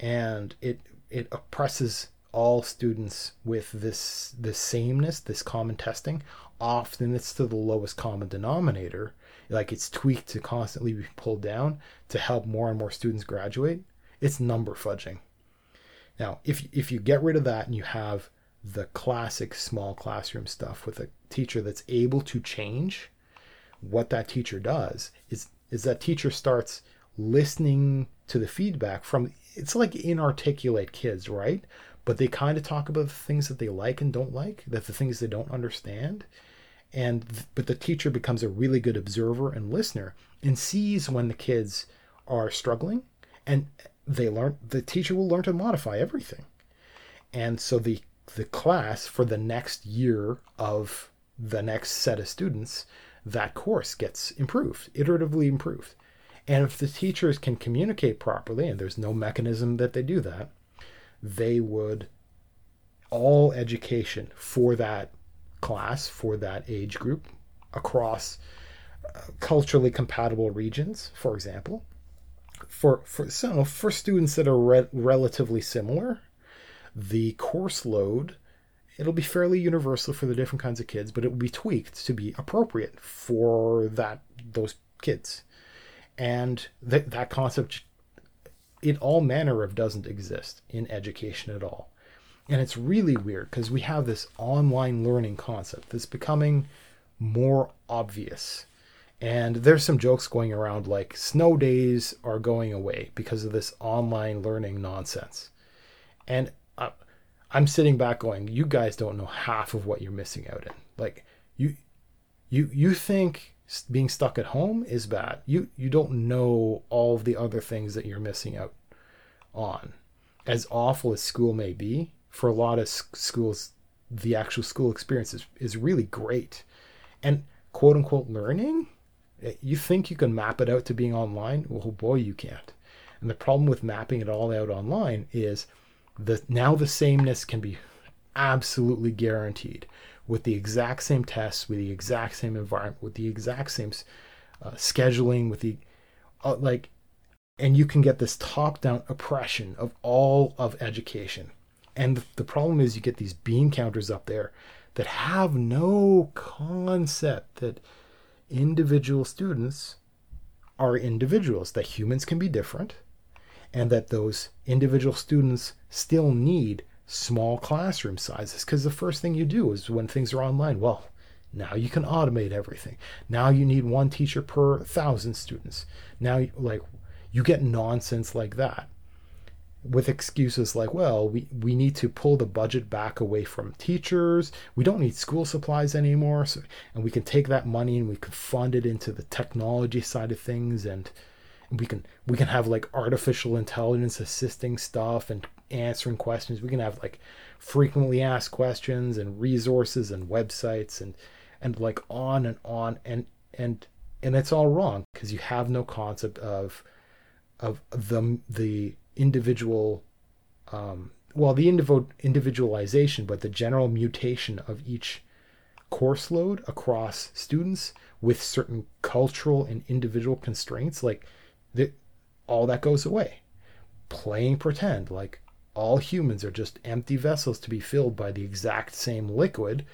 And it it oppresses all students with this this sameness this common testing often it's to the lowest common denominator. Like it's tweaked to constantly be pulled down to help more and more students graduate. It's number fudging. Now if if you get rid of that and you have the classic small classroom stuff with a teacher that's able to change what that teacher does is is that teacher starts listening to the feedback from it's like inarticulate kids right but they kind of talk about the things that they like and don't like that the things they don't understand and but the teacher becomes a really good observer and listener and sees when the kids are struggling and they learn the teacher will learn to modify everything. And so the the class for the next year of the next set of students that course gets improved iteratively improved. And if the teachers can communicate properly and there's no mechanism that they do that they would all education for that class for that age group across uh, culturally compatible regions, for example. For for so for students that are re- relatively similar, the course load it'll be fairly universal for the different kinds of kids, but it will be tweaked to be appropriate for that those kids. And that that concept in all manner of doesn't exist in education at all. And it's really weird because we have this online learning concept that's becoming more obvious. And there's some jokes going around like snow days are going away because of this online learning nonsense. And I'm sitting back going, you guys don't know half of what you're missing out in. Like you you you think being stuck at home is bad. You you don't know all the other things that you're missing out on. As awful as school may be, for a lot of schools, the actual school experience is, is really great. And quote unquote learning, eh, you think you can map it out to being online? Well, boy, you can't. And the problem with mapping it all out online is that now the sameness can be absolutely guaranteed with the exact same tests, with the exact same environment, with the exact same uh, scheduling, with the uh, like, and you can get this top down oppression of all of education. And the problem is, you get these bean counters up there that have no concept that individual students are individuals, that humans can be different, and that those individual students still need small classroom sizes. Because the first thing you do is when things are online, well, now you can automate everything. Now you need one teacher per thousand students. Now, like, you get nonsense like that with excuses like, well, we, we need to pull the budget back away from teachers. We don't need school supplies anymore. So, and we can take that money and we can fund it into the technology side of things. And we can, we can have like artificial intelligence assisting stuff and answering questions. We can have like frequently asked questions and resources and websites and and like on and on and and and it's all wrong because you have no concept of of the the individual um, well the individual individualization but the general mutation of each course load across students with certain cultural and individual constraints like that all that goes away playing pretend like all humans are just empty vessels to be filled by the exact same liquid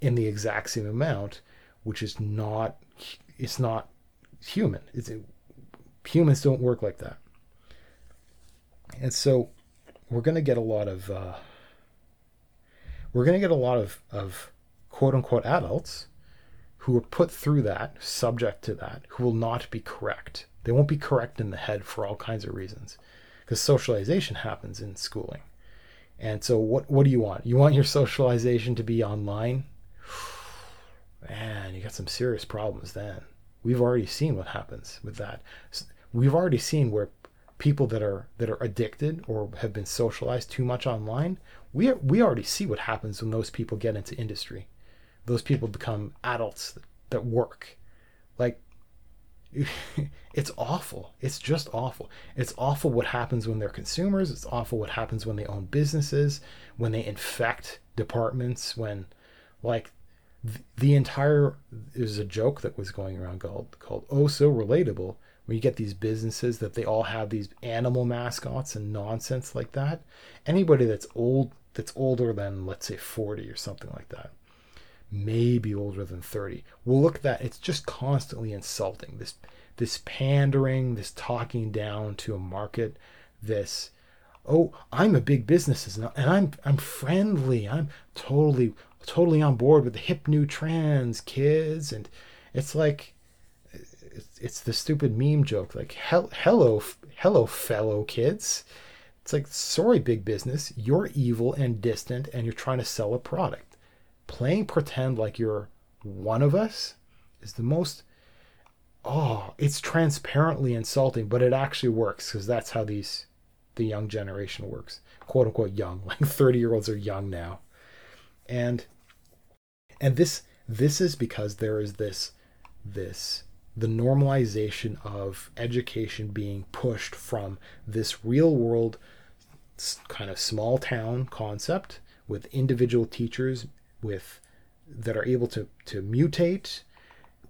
in the exact same amount which is not it's not human. It's it, humans don't work like that. And so we're going to get a lot of uh, we're going to get a lot of, of quote unquote adults who are put through that subject to that who will not be correct. They won't be correct in the head for all kinds of reasons because socialization happens in schooling. And so what what do you want? You want your socialization to be online? Man you got some serious problems then. We've already seen what happens with that. We've already seen where people that are that are addicted or have been socialized too much online we we already see what happens when those people get into industry. Those people become adults that work. Like it's awful. It's just awful. It's awful what happens when they're consumers. It's awful what happens when they own businesses when they infect departments when like the entire there's a joke that was going around called called oh so relatable when you get these businesses that they all have these animal mascots and nonsense like that. Anybody that's old that's older than let's say 40 or something like that maybe older than 30 We'll look at that. It's just constantly insulting. This this pandering this talking down to a market this oh i'm a big business and i'm i'm friendly. I'm totally totally on board with the hip new trends kids. And it's like it's, it's the stupid meme joke like hello hello fellow kids. It's like sorry big business. You're evil and distant and you're trying to sell a product playing pretend like you're one of us is the most oh it's transparently insulting but it actually works because that's how these the young generation works. Quote unquote young like 30 year olds are young now. And and this this is because there is this this the normalization of education being pushed from this real world kind of small town concept with individual teachers with that are able to to mutate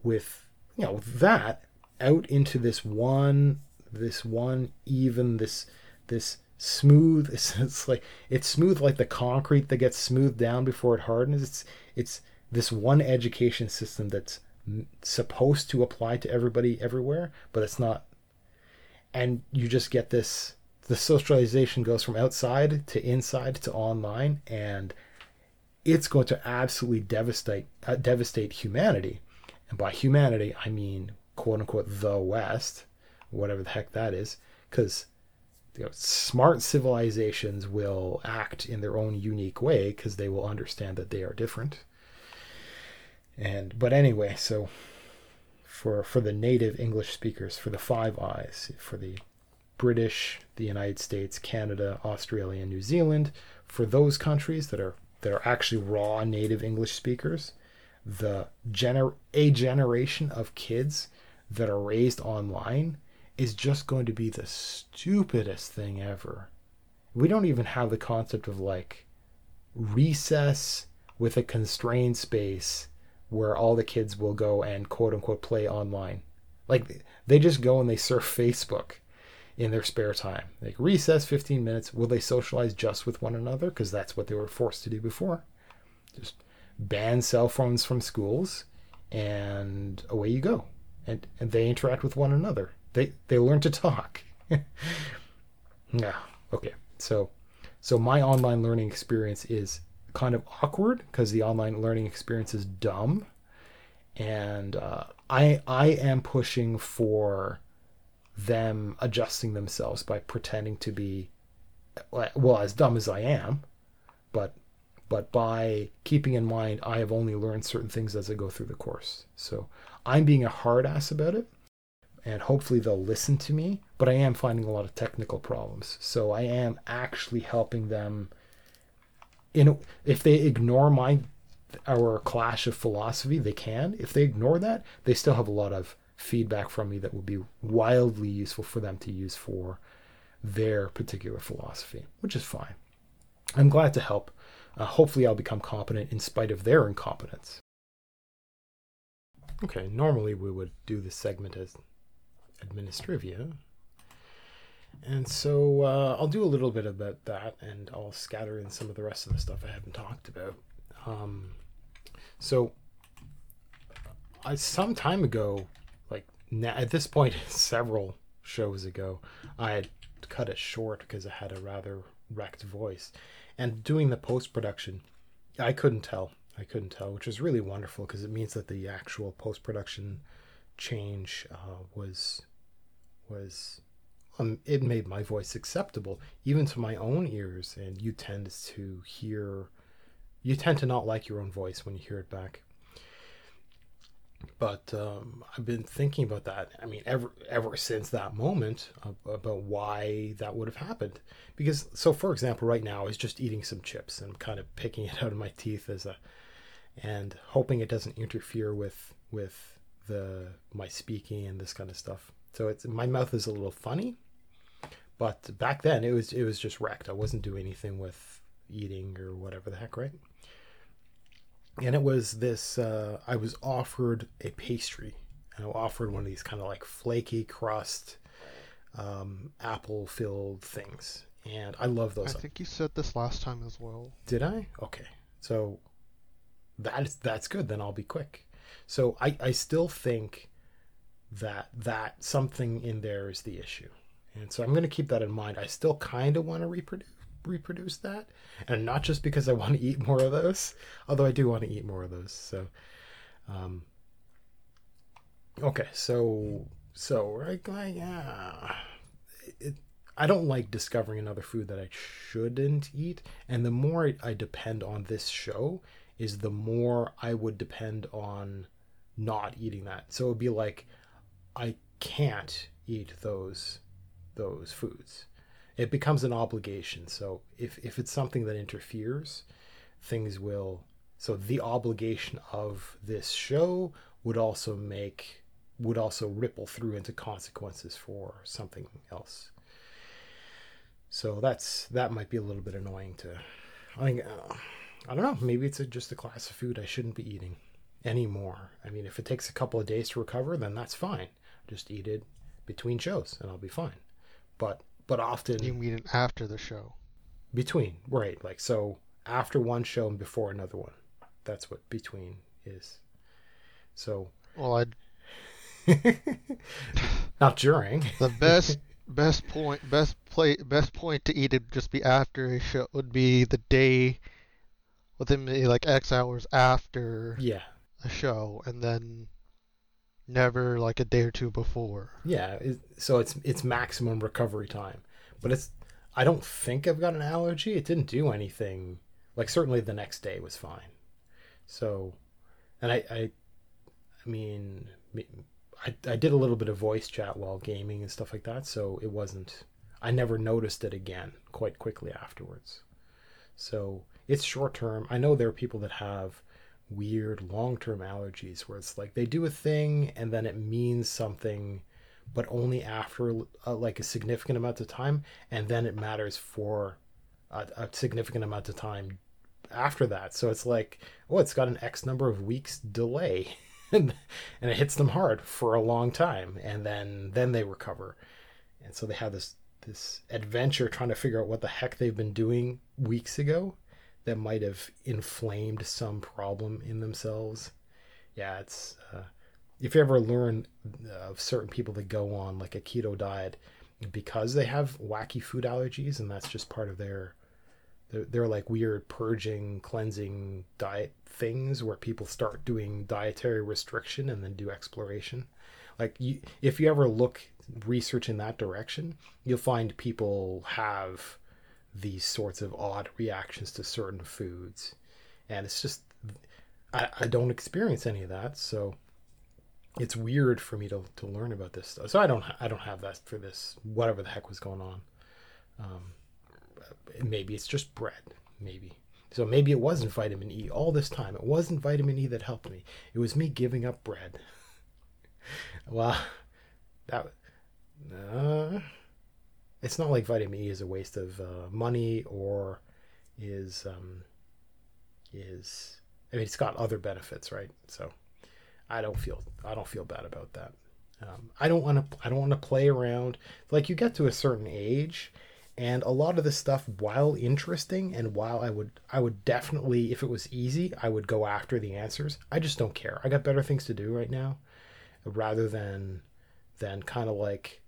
with you know that out into this one this one even this this smooth it's, it's like it's smooth like the concrete that gets smoothed down before it hardens it's it's this one education system that's supposed to apply to everybody everywhere, but it's not. And you just get this the socialization goes from outside to inside to online, and it's going to absolutely devastate uh, devastate humanity. And by humanity, I mean quote unquote the West, whatever the heck that is, because you know, smart civilizations will act in their own unique way because they will understand that they are different and but anyway, so for for the native English speakers, for the Five Eyes, for the British, the United States, Canada, Australia, and New Zealand, for those countries that are that are actually raw native English speakers, the gener a generation of kids that are raised online is just going to be the stupidest thing ever. We don't even have the concept of like recess with a constrained space where all the kids will go and quote unquote play online. Like they just go and they surf Facebook in their spare time. Like recess 15 minutes. Will they socialize just with one another? Because that's what they were forced to do before. Just ban cell phones from schools and away you go. And and they interact with one another. They they learn to talk. yeah. Okay. So so my online learning experience is kind of awkward because the online learning experience is dumb, and uh, I I am pushing for them adjusting themselves by pretending to be well as dumb as I am, but but by keeping in mind I have only learned certain things as I go through the course. So I'm being a hard ass about it. and hopefully they'll listen to me. But I am finding a lot of technical problems, so I am actually helping them. In if they ignore my our clash of philosophy, they can. If they ignore that, they still have a lot of feedback from me that will be wildly useful for them to use for their particular philosophy, which is fine. I'm glad to help. Uh, hopefully, I'll become competent in spite of their incompetence. Okay, normally we would do this segment as administrivia. And so uh, I'll do a little bit about that and I'll scatter in some of the rest of the stuff I haven't talked about. Um, so, I some time ago, na- at this point, several shows ago, I had cut it short because I had a rather wrecked voice. And doing the post production, I couldn't tell. I couldn't tell, which was really wonderful because it means that the actual post production change uh, was was um, it made my voice acceptable even to my own ears. And you tend to hear, you tend to not like your own voice when you hear it back but um, I've been thinking about that. I mean, ever ever since that moment about why that would have happened. Because so, for example, right now I was just eating some chips and I'm kind of picking it out of my teeth as a, and hoping it doesn't interfere with with the my speaking and this kind of stuff. So it's my mouth is a little funny, but back then it was it was just wrecked. I wasn't doing anything with eating or whatever the heck, right? And it was this uh, i was offered a pastry. And i offered one of these kind of like flaky crust um, apple filled things. And i love those. I think you said this last time as well. did i? Okay. So that's that's good. Then i'll be quick. So i i still think that that something in there is the issue. And so i'm going to keep that in mind. I still kind of want to reproduce reproduce that. And not just because i want to eat more of those although i do want to eat more of those so um okay so so right like yeah. It, i don't like discovering another food that i shouldn't eat and the more I, depend on this show is the more i would depend on not eating that. So it'd be like i can't eat those those foods it becomes an obligation. So if, if it's something that interferes, things will. So the obligation of this show would also make would also ripple through into consequences for something else. So that's that might be a little bit annoying to. I think uh, I don't know. Maybe it's a, just a class of food I shouldn't be eating anymore. I mean, if it takes a couple of days to recover, then that's fine. Just eat it between shows, and I'll be fine. But but often You mean after the show? between right like so after one show and before another one. That's what between is. So Well, I'd not during. The best best point best play best point to eat it just be after a show would be the day within like X hours after yeah. a show, and then never like a day or two before. yeah so it's it's maximum recovery time. But it's i don't think i've got an allergy. It didn't do anything. Like certainly the next day was fine. So and i i i mean I, I did a little bit of voice chat while gaming and stuff like that so it wasn't i never noticed it again quite quickly afterwards. So it's short term. I know there are people that have weird long term allergies where it's like they do a thing and then it means something but only after uh, like a significant amount of time and then it matters for a, a significant amount of time after that. So it's like oh it's got an x number of weeks delay and it hits them hard for a long time and then then they recover. And so they have this this adventure trying to figure out what the heck they've been doing weeks ago that might have inflamed some problem in themselves. Yeah it's uh, if you ever learn of certain people that go on like a keto diet because they have wacky food allergies and that's just part of their they're, they're like weird purging cleansing diet things where people start doing dietary restriction and then do exploration. Like you, if you ever look research in that direction you'll find people have these sorts of odd reactions to certain foods and it's just I, I don't experience any of that so it's weird for me to, to learn about this stuff. So I don't I don't have that for this whatever the heck was going on. Um, maybe it's just bread. Maybe so maybe it wasn't vitamin E all this time. It wasn't vitamin E that helped me. It was me giving up bread. well, that uh, it's not like vitamin E is a waste of uh, money or is um, is I mean it's got other benefits, right? So I don't feel I don't feel bad about that. Um, I don't want to I don't want to play around. Like you get to a certain age, and a lot of this stuff, while interesting and while I would I would definitely if it was easy, I would go after the answers. I just don't care. I got better things to do right now, rather than than kind of like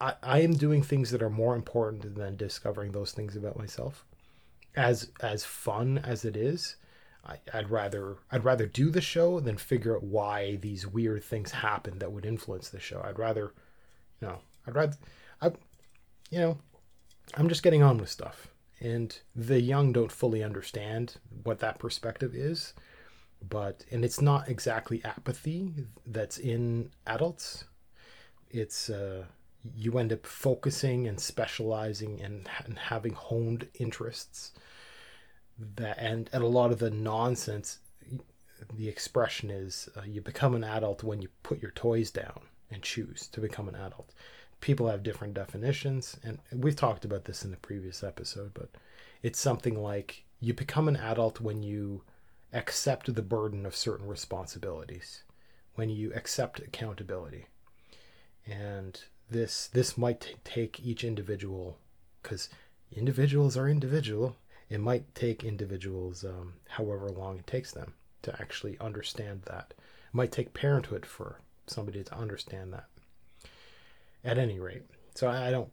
I, I am doing things that are more important than discovering those things about myself. As as fun as it is, I, would rather I'd rather do the show than figure out why these weird things happen that would influence the show. I'd rather, you know, I'd rather, I, you know, I'm just getting on with stuff, and the young don't fully understand what that perspective is, but and it's not exactly apathy that's in adults. It's uh, you end up focusing and specializing and, and having honed interests that and, and a lot of the nonsense the expression is uh, you become an adult when you put your toys down and choose to become an adult. People have different definitions and we've talked about this in the previous episode but it's something like you become an adult when you accept the burden of certain responsibilities when you accept accountability. And this this might t- take each individual because individuals are individual. It might take individuals um, however long it takes them to actually understand that. It might take parenthood for somebody to understand that. At any rate so I, I don't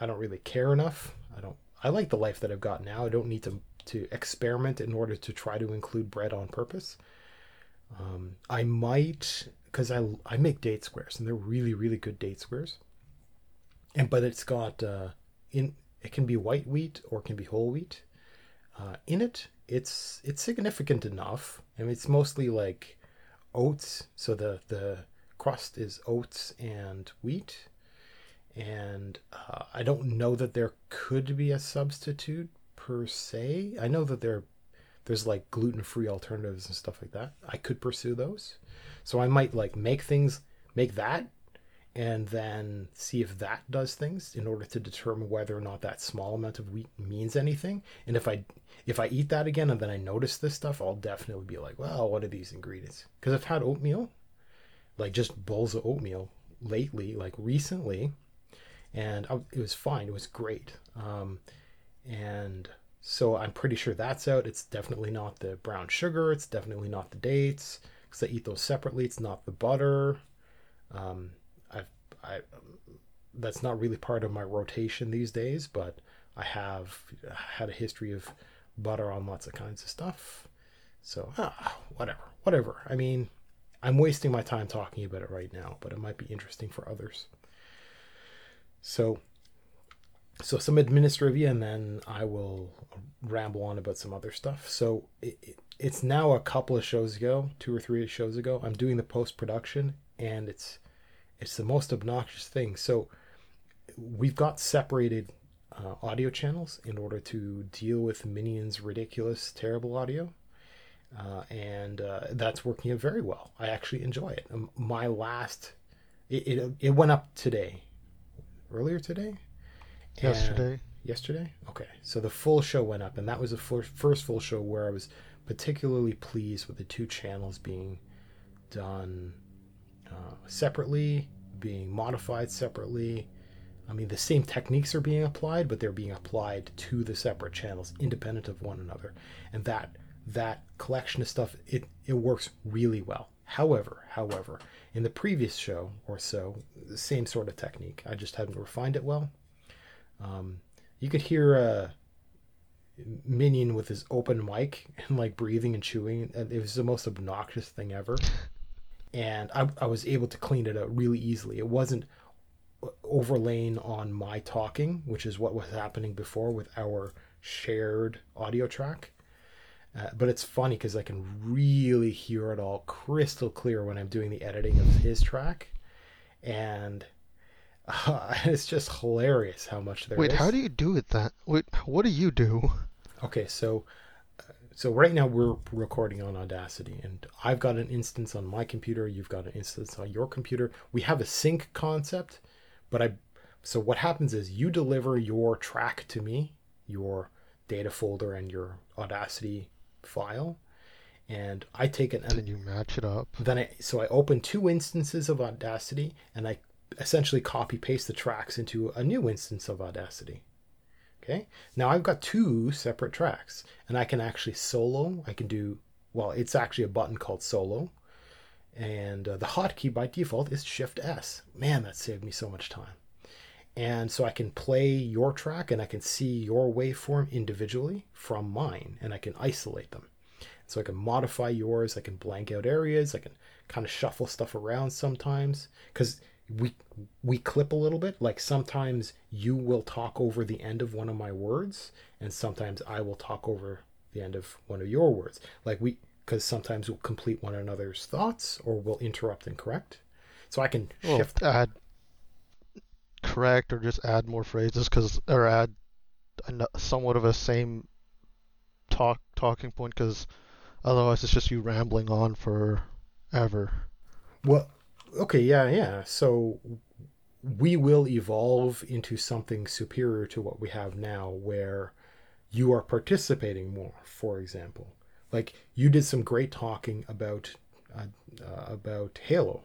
i don't really care enough. I don't i like the life that i've got now. I don't need to to experiment in order to try to include bread on purpose. Um, i might because I I make date squares and they're really really good date squares. And but it's got uh, in it can be white wheat or it can be whole wheat. Uh, in it, it's it's significant enough. I mean, it's mostly like oats. So the the crust is oats and wheat. And uh, I don't know that there could be a substitute per se. I know that there there's like gluten free alternatives and stuff like that. I could pursue those. So I might like make things, make that, and then see if that does things in order to determine whether or not that small amount of wheat means anything. And if I if I eat that again and then I notice this stuff, I'll definitely be like, well, what are these ingredients? Because I've had oatmeal, like just bowls of oatmeal lately, like recently, and I, it was fine. It was great. Um, and so I'm pretty sure that's out. It's definitely not the brown sugar. It's definitely not the dates because I eat those separately. It's not the butter. Um, I've, I, that's not really part of my rotation these days, but I have had a history of butter on lots of kinds of stuff. So, ah, whatever, whatever. I mean, I'm wasting my time talking about it right now, but it might be interesting for others. So, so some administrative, and then I will ramble on about some other stuff. So it, it, it's now a couple of shows ago, two or three shows ago. I'm doing the post production, and it's it's the most obnoxious thing. So we've got separated uh, audio channels in order to deal with Minion's ridiculous, terrible audio. Uh, and uh, that's working out very well. I actually enjoy it. Um, my last, it, it, it went up today, earlier today, yesterday. Yesterday, okay. So the full show went up, and that was the first full show where I was particularly pleased with the two channels being done uh, separately, being modified separately. I mean, the same techniques are being applied, but they're being applied to the separate channels, independent of one another, and that that collection of stuff it it works really well. However, however, in the previous show or so, the same sort of technique. I just hadn't refined it well. Um, you could hear uh, Minion with his open mic and like breathing and chewing. And it was the most obnoxious thing ever. And I, I was able to clean it out really easily. It wasn't overlaying on my talking, which is what was happening before with our shared audio track. Uh, but it's funny because I can really hear it all crystal clear when I'm doing the editing of his track, and uh, it's just hilarious how much there Wait, is. how do you do it that? Wait, what do you do? Okay, so so right now we're recording on Audacity, and I've got an instance on my computer. You've got an instance on your computer. We have a sync concept, but I. So what happens is you deliver your track to me, your data folder and your Audacity file, and I take it and Then you match it up. then I so I open two instances of Audacity and I essentially copy paste the tracks into a new instance of Audacity. Okay. Now I've got two separate tracks and I can actually solo. I can do well. It's actually a button called solo, and uh, the hotkey by default is Shift S. Man, that saved me so much time. And so I can play your track and I can see your waveform individually from mine and I can isolate them. So I can modify yours, I can blank out areas, I can kind of shuffle stuff around sometimes cuz we we clip a little bit like sometimes you will talk over the end of one of my words and sometimes I will talk over the end of one of your words. Like we cuz sometimes we'll complete one another's thoughts or we'll interrupt and correct. So I can Well, shift add correct or just add more phrases because or add somewhat of a same talk talking point because otherwise it's just you rambling on forever. Well, okay, yeah, yeah. So we will evolve into something superior to what we have now, where you are participating more. For example, like you did some great talking about uh, uh, about Halo,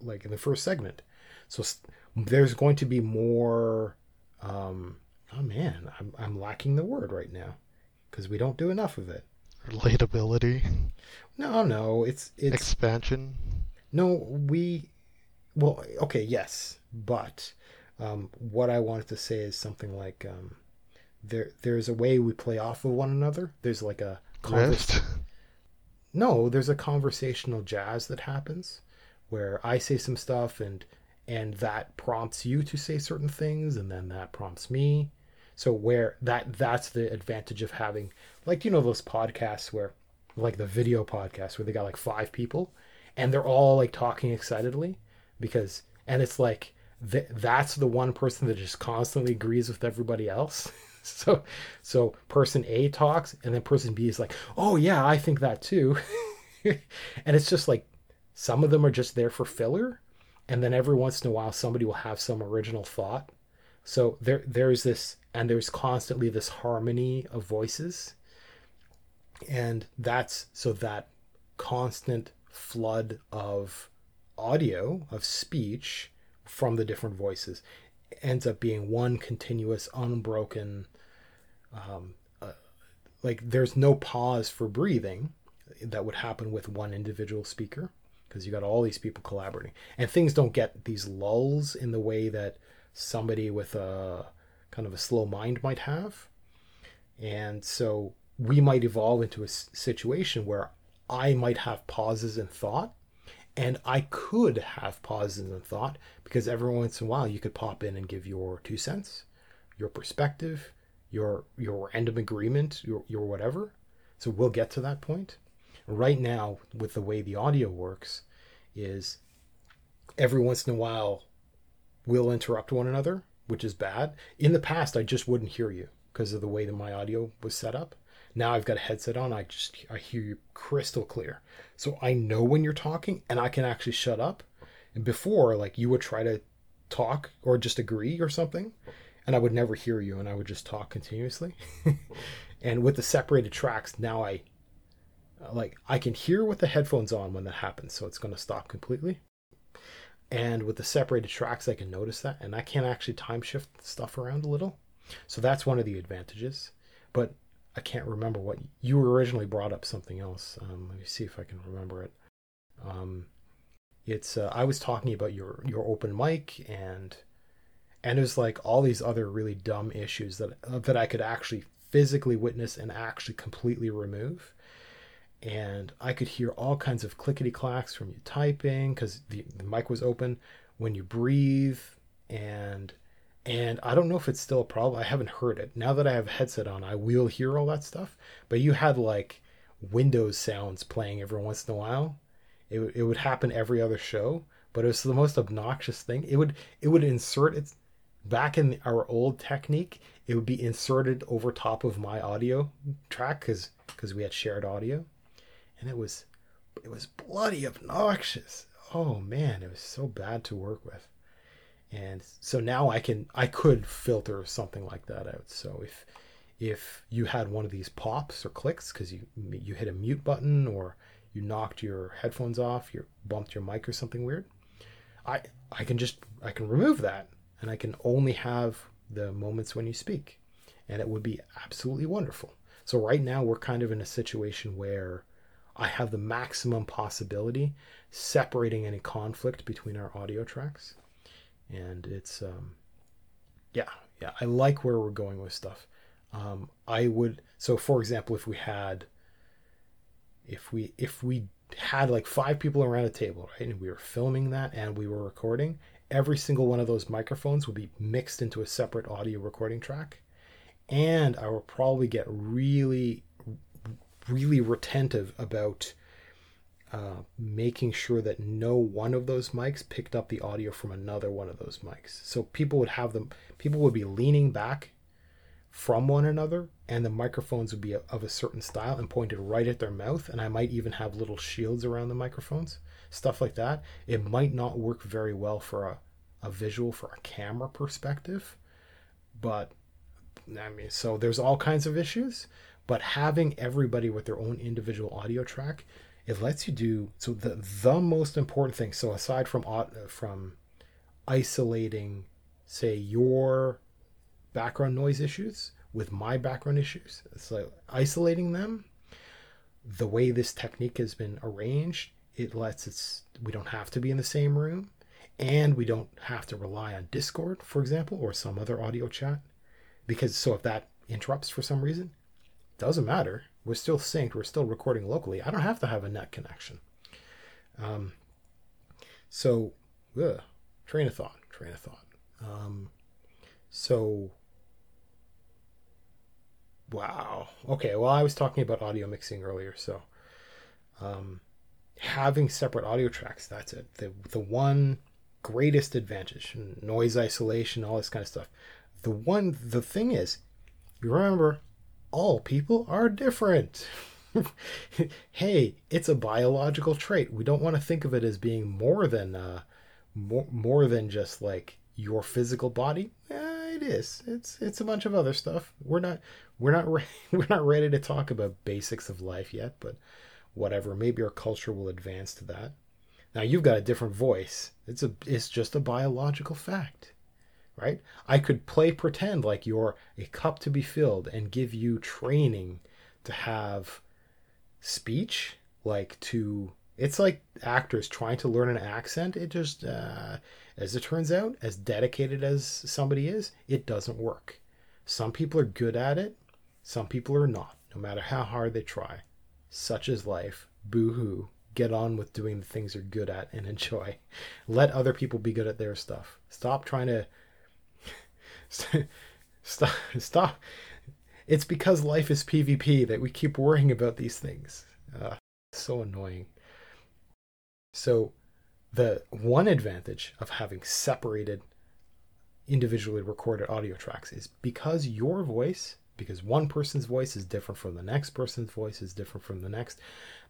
like in the first segment. So there's going to be more. Um, oh man, I'm I'm lacking the word right now because we don't do enough of it. Relatability, No, no, it's it's expansion. No, we. Well, okay, yes, but um, what I wanted to say is something like um, there. There's a way we play off of one another. There's like a convers- No, there's a conversational jazz that happens where I say some stuff and and that prompts you to say certain things and then that prompts me. So where that that's the advantage of having like you know those podcasts where like the video podcast where they got like five people and they're all like talking excitedly because and it's like th- that's the one person that just constantly agrees with everybody else. So so person a talks and then person b is like oh yeah i think that too. And it's just like some of them are just there for filler and then every once in a while somebody will have some original thought. So there there's this and there's constantly this harmony of voices. And that's so that constant flood of audio of speech from the different voices. Ends up being one continuous unbroken um, uh, like there's no pause for breathing that would happen with one individual speaker because you got all these people collaborating. And things don't get these lulls in the way that somebody with a kind of a slow mind might have. And so we might evolve into a situation where I might have pauses in thought, and I could have pauses in thought because every once in a while you could pop in and give your two cents, your perspective, your your random agreement, your your whatever. So we'll get to that point. Right now, with the way the audio works, is every once in a while we'll interrupt one another, which is bad. In the past, I just wouldn't hear you because of the way that my audio was set up. Now I've got a headset on, I just I hear you crystal clear. So I know when you're talking and I can actually shut up. And before, like you would try to talk or just agree or something, and I would never hear you and I would just talk continuously. and with the separated tracks, now I like I can hear with the headphones on when that happens, so it's going to stop completely. And with the separated tracks, I can notice that, and I can actually time shift stuff around a little. So that's one of the advantages. But I can't remember what you originally brought up. Something else. Um, let me see if I can remember it. Um, it's uh, I was talking about your your open mic and and it was like all these other really dumb issues that that I could actually physically witness and actually completely remove. And I could hear all kinds of clickety clacks from you typing because the, the mic was open when you breathe and and I don't know if it's still a problem. I haven't heard it. Now that I have a headset on, I will hear all that stuff. But you had like Windows sounds playing every once in a while. It, it would happen every other show, but it was the most obnoxious thing. It would it would insert its back in our old technique. It would be inserted over top of my audio track because because we had shared audio, and it was it was bloody obnoxious. Oh man, it was so bad to work with. And so now I can I could filter something like that out. So if if you had one of these pops or clicks because you you hit a mute button or you knocked your headphones off, you bumped your mic or something weird, I I can just I can remove that and I can only have the moments when you speak, and it would be absolutely wonderful. So right now we're kind of in a situation where I have the maximum possibility separating any conflict between our audio tracks, and it's um, yeah yeah I like where we're going with stuff. Um, I would so for example if we had if we if we had like five people around a table right and we were filming that and we were recording every single one of those microphones would be mixed into a separate audio recording track and i will probably get really really retentive about uh, making sure that no one of those mics picked up the audio from another one of those mics. So people would have them people would be leaning back from one another and the microphones would be of a certain style and pointed right at their mouth. And i might even have little shields around the microphones stuff like that. It might not work very well for a, a visual for a camera perspective but i mean so there's all kinds of issues but having everybody with their own individual audio track it lets you do so the the most important thing so aside from from isolating say your background noise issues with my background issues. So isolating them, the way this technique has been arranged, it lets us we don't have to be in the same room and we don't have to rely on Discord, for example, or some other audio chat. Because so if that interrupts for some reason, doesn't matter. We're still synced, we're still recording locally. I don't have to have a net connection. Um, so, ugh, train of thought, train of thought. Um, so Wow. Okay. Well, I was talking about audio mixing earlier, so um, having separate audio tracks, that's it. The, the one greatest advantage, noise isolation, all this kind of stuff. The one, the thing is, you remember, all people are different. hey, it's a biological trait. We don't want to think of it as being more than, uh, more, more than just like your physical body. Eh, it is. It's it's a bunch of other stuff. We're not we're not re- we're not ready to talk about basics of life yet, but whatever. Maybe our culture will advance to that. Now you've got a different voice. It's a it's just a biological fact. Right? I could play pretend like you're a cup to be filled and give you training to have speech like to it's like actors trying to learn an accent. It just uh, as it turns out, as dedicated as somebody is, it doesn't work. Some people are good at it, some people are not, no matter how hard they try. Such is life. Boo hoo. Get on with doing the things you're good at and enjoy. Let other people be good at their stuff. Stop trying to. stop. Stop. It's because life is PvP that we keep worrying about these things. Uh, so annoying. So, the one advantage of having separated individually recorded audio tracks is because your voice because one person's voice is different from the next person's voice is different from the next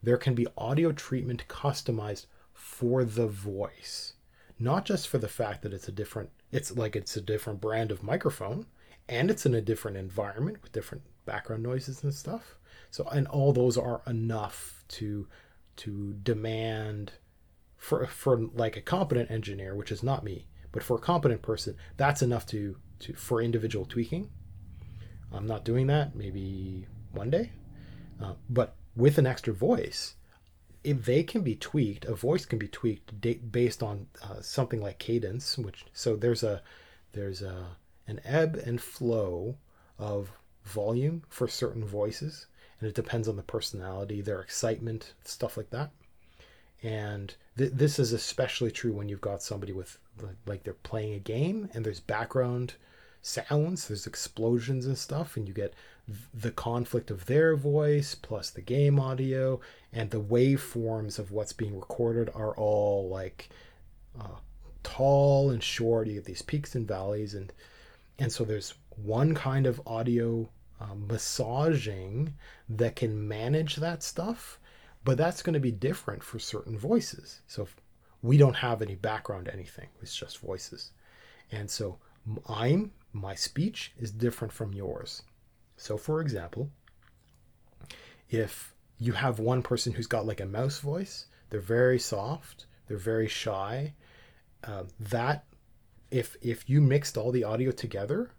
there can be audio treatment customized for the voice not just for the fact that it's a different it's like it's a different brand of microphone and it's in a different environment with different background noises and stuff so and all those are enough to to demand for for like a competent engineer which is not me but for a competent person that's enough to to for individual tweaking I'm not doing that. Maybe one day. Uh, but with an extra voice, if they can be tweaked, a voice can be tweaked based on uh, something like cadence. Which so there's a there's a an ebb and flow of volume for certain voices, and it depends on the personality, their excitement, stuff like that. And th- this is especially true when you've got somebody with like they're playing a game and there's background sounds, there's explosions and stuff, and you get the conflict of their voice plus the game audio and the waveforms of what's being recorded are all like uh, tall and short. You get these peaks and valleys, and and so there's one kind of audio um, massaging that can manage that stuff, but that's going to be different for certain voices. So we don't have any background anything; it's just voices, and so I'm my speech is different from yours. So, for example, if you have one person who's got like a mouse voice, they're very soft, they're very shy. Uh, that if if you mixed all the audio together,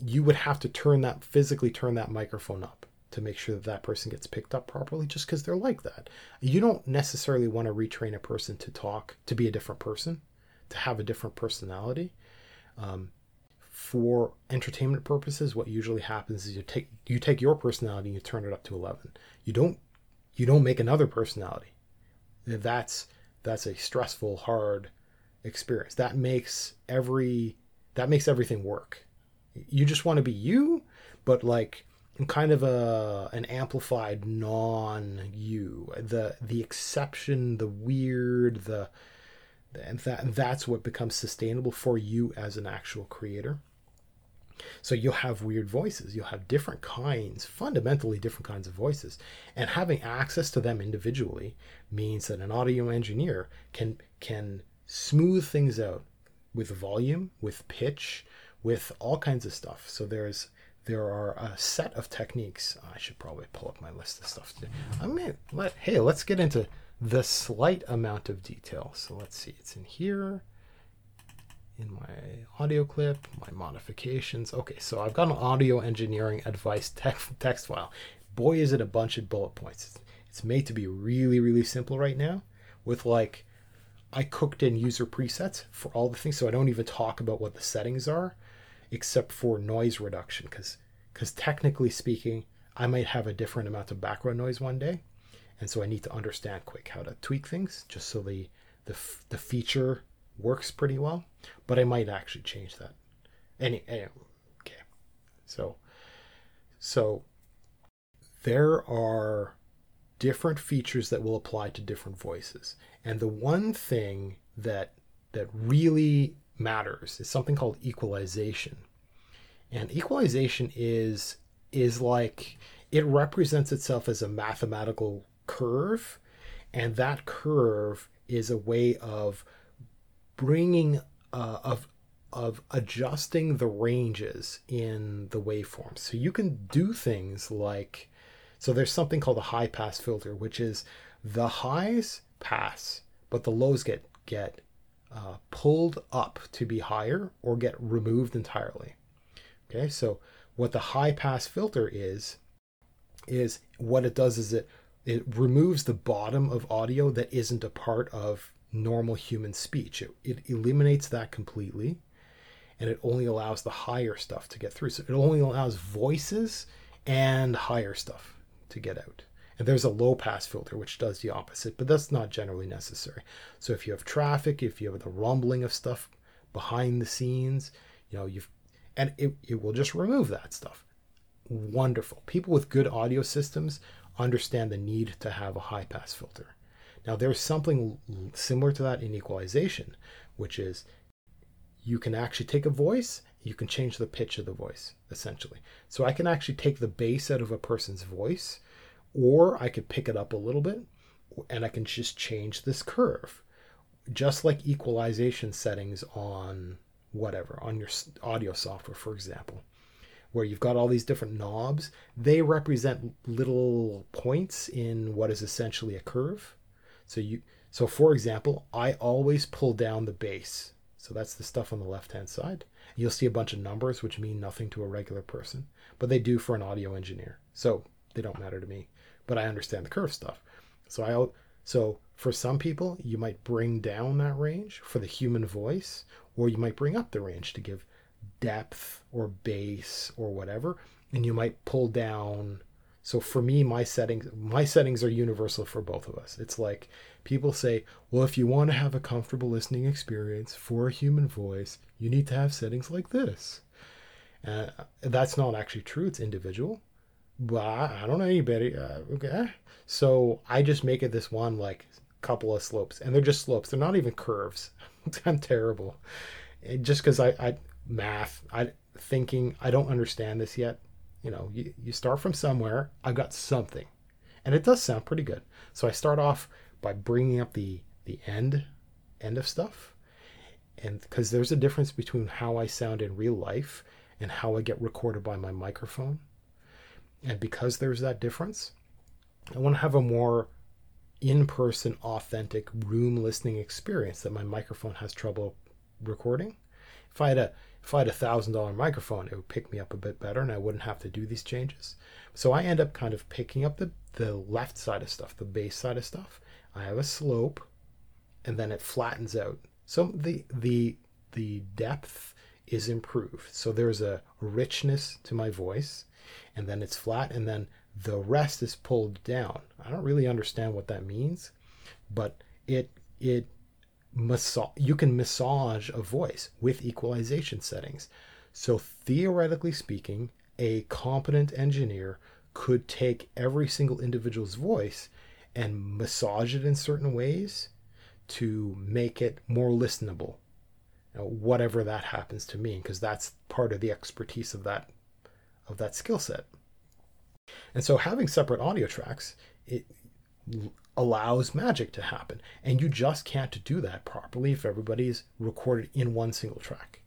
you would have to turn that physically turn that microphone up to make sure that that person gets picked up properly just because they're like that. You don't necessarily want to retrain a person to talk to be a different person, to have a different personality. Um, for entertainment purposes, what usually happens is you take you take your personality and you turn it up to eleven. You don't you don't make another personality. That's that's a stressful, hard experience. That makes every that makes everything work. You just want to be you, but like kind of a an amplified non you. The the exception, the weird, the and that that's what becomes sustainable for you as an actual creator. So you'll have weird voices. You'll have different kinds, fundamentally different kinds of voices. And having access to them individually means that an audio engineer can can smooth things out with volume, with pitch, with all kinds of stuff. So there's there are a set of techniques. I should probably pull up my list of stuff. To, I mean, let hey, let's get into the slight amount of detail. So let's see, it's in here in my audio clip, my modifications. Okay, so I've got an audio engineering advice text, text file. Boy, is it a bunch of bullet points. It's made to be really, really simple right now with like, I cooked in user presets for all the things, so I don't even talk about what the settings are, except for noise reduction, because because technically speaking, I might have a different amount of background noise one day, and so I need to understand quick how to tweak things just so the the, the feature works pretty well, but I might actually change that. Any, any okay. So so there are different features that will apply to different voices. And the one thing that that really matters is something called equalization. And equalization is is like it represents itself as a mathematical curve and that curve is a way of bringing uh, of of adjusting the ranges in the waveforms. So you can do things like so there's something called a high pass filter, which is the highs pass, but the lows get get uh, pulled up to be higher or get removed entirely. Okay, so what the high pass filter is is what it does is it it removes the bottom of audio that isn't a part of normal human speech. It, it eliminates that completely and it only allows the higher stuff to get through. So it only allows voices and higher stuff to get out. And there's a low pass filter which does the opposite, but that's not generally necessary. So if you have traffic, if you have the rumbling of stuff behind the scenes, you know, you've and it, it will just remove that stuff. Wonderful. People with good audio systems understand the need to have a high pass filter. Now, there's something similar to that in equalization, which is you can actually take a voice, you can change the pitch of the voice, essentially. So I can actually take the bass out of a person's voice, or I could pick it up a little bit, and I can just change this curve. Just like equalization settings on whatever, on your audio software, for example, where you've got all these different knobs, they represent little points in what is essentially a curve. So you so for example, I always pull down the bass. So that's the stuff on the left hand side. You'll see a bunch of numbers which mean nothing to a regular person, but they do for an audio engineer. So they don't matter to me, but I understand the curve stuff. So I so for some people, you might bring down that range for the human voice, or you might bring up the range to give depth or bass or whatever, and you might pull down so for me, my settings my settings are universal for both of us. It's like people say, well, if you want to have a comfortable listening experience for a human voice, you need to have settings like this. Uh, that's not actually true. It's individual. But I, I don't know anybody. Uh, okay. So I just make it this one like couple of slopes, and they're just slopes. They're not even curves. I'm terrible. Just because I, I math, I thinking I don't understand this yet. You know, you, you start from somewhere. I've got something, and it does sound pretty good. So I start off by bringing up the the end end of stuff, and because there's a difference between how I sound in real life and how I get recorded by my microphone, and because there's that difference, I want to have a more in-person authentic room listening experience that my microphone has trouble recording if i had a if i had a thousand dollar microphone it would pick me up a bit better and i wouldn't have to do these changes. So i end up kind of picking up the the left side of stuff the bass side of stuff. I have a slope and then it flattens out. So the the the depth is improved. So there's a richness to my voice and then it's flat and then the rest is pulled down. I don't really understand what that means, but it it massage you can massage a voice with equalization settings. So theoretically speaking, a competent engineer could take every single individual's voice and massage it in certain ways to make it more listenable. Whatever that happens to mean, because that's part of the expertise of that of that skill set. And so having separate audio tracks, it allows magic to happen. And you just can't do that properly if everybody's recorded in one single track.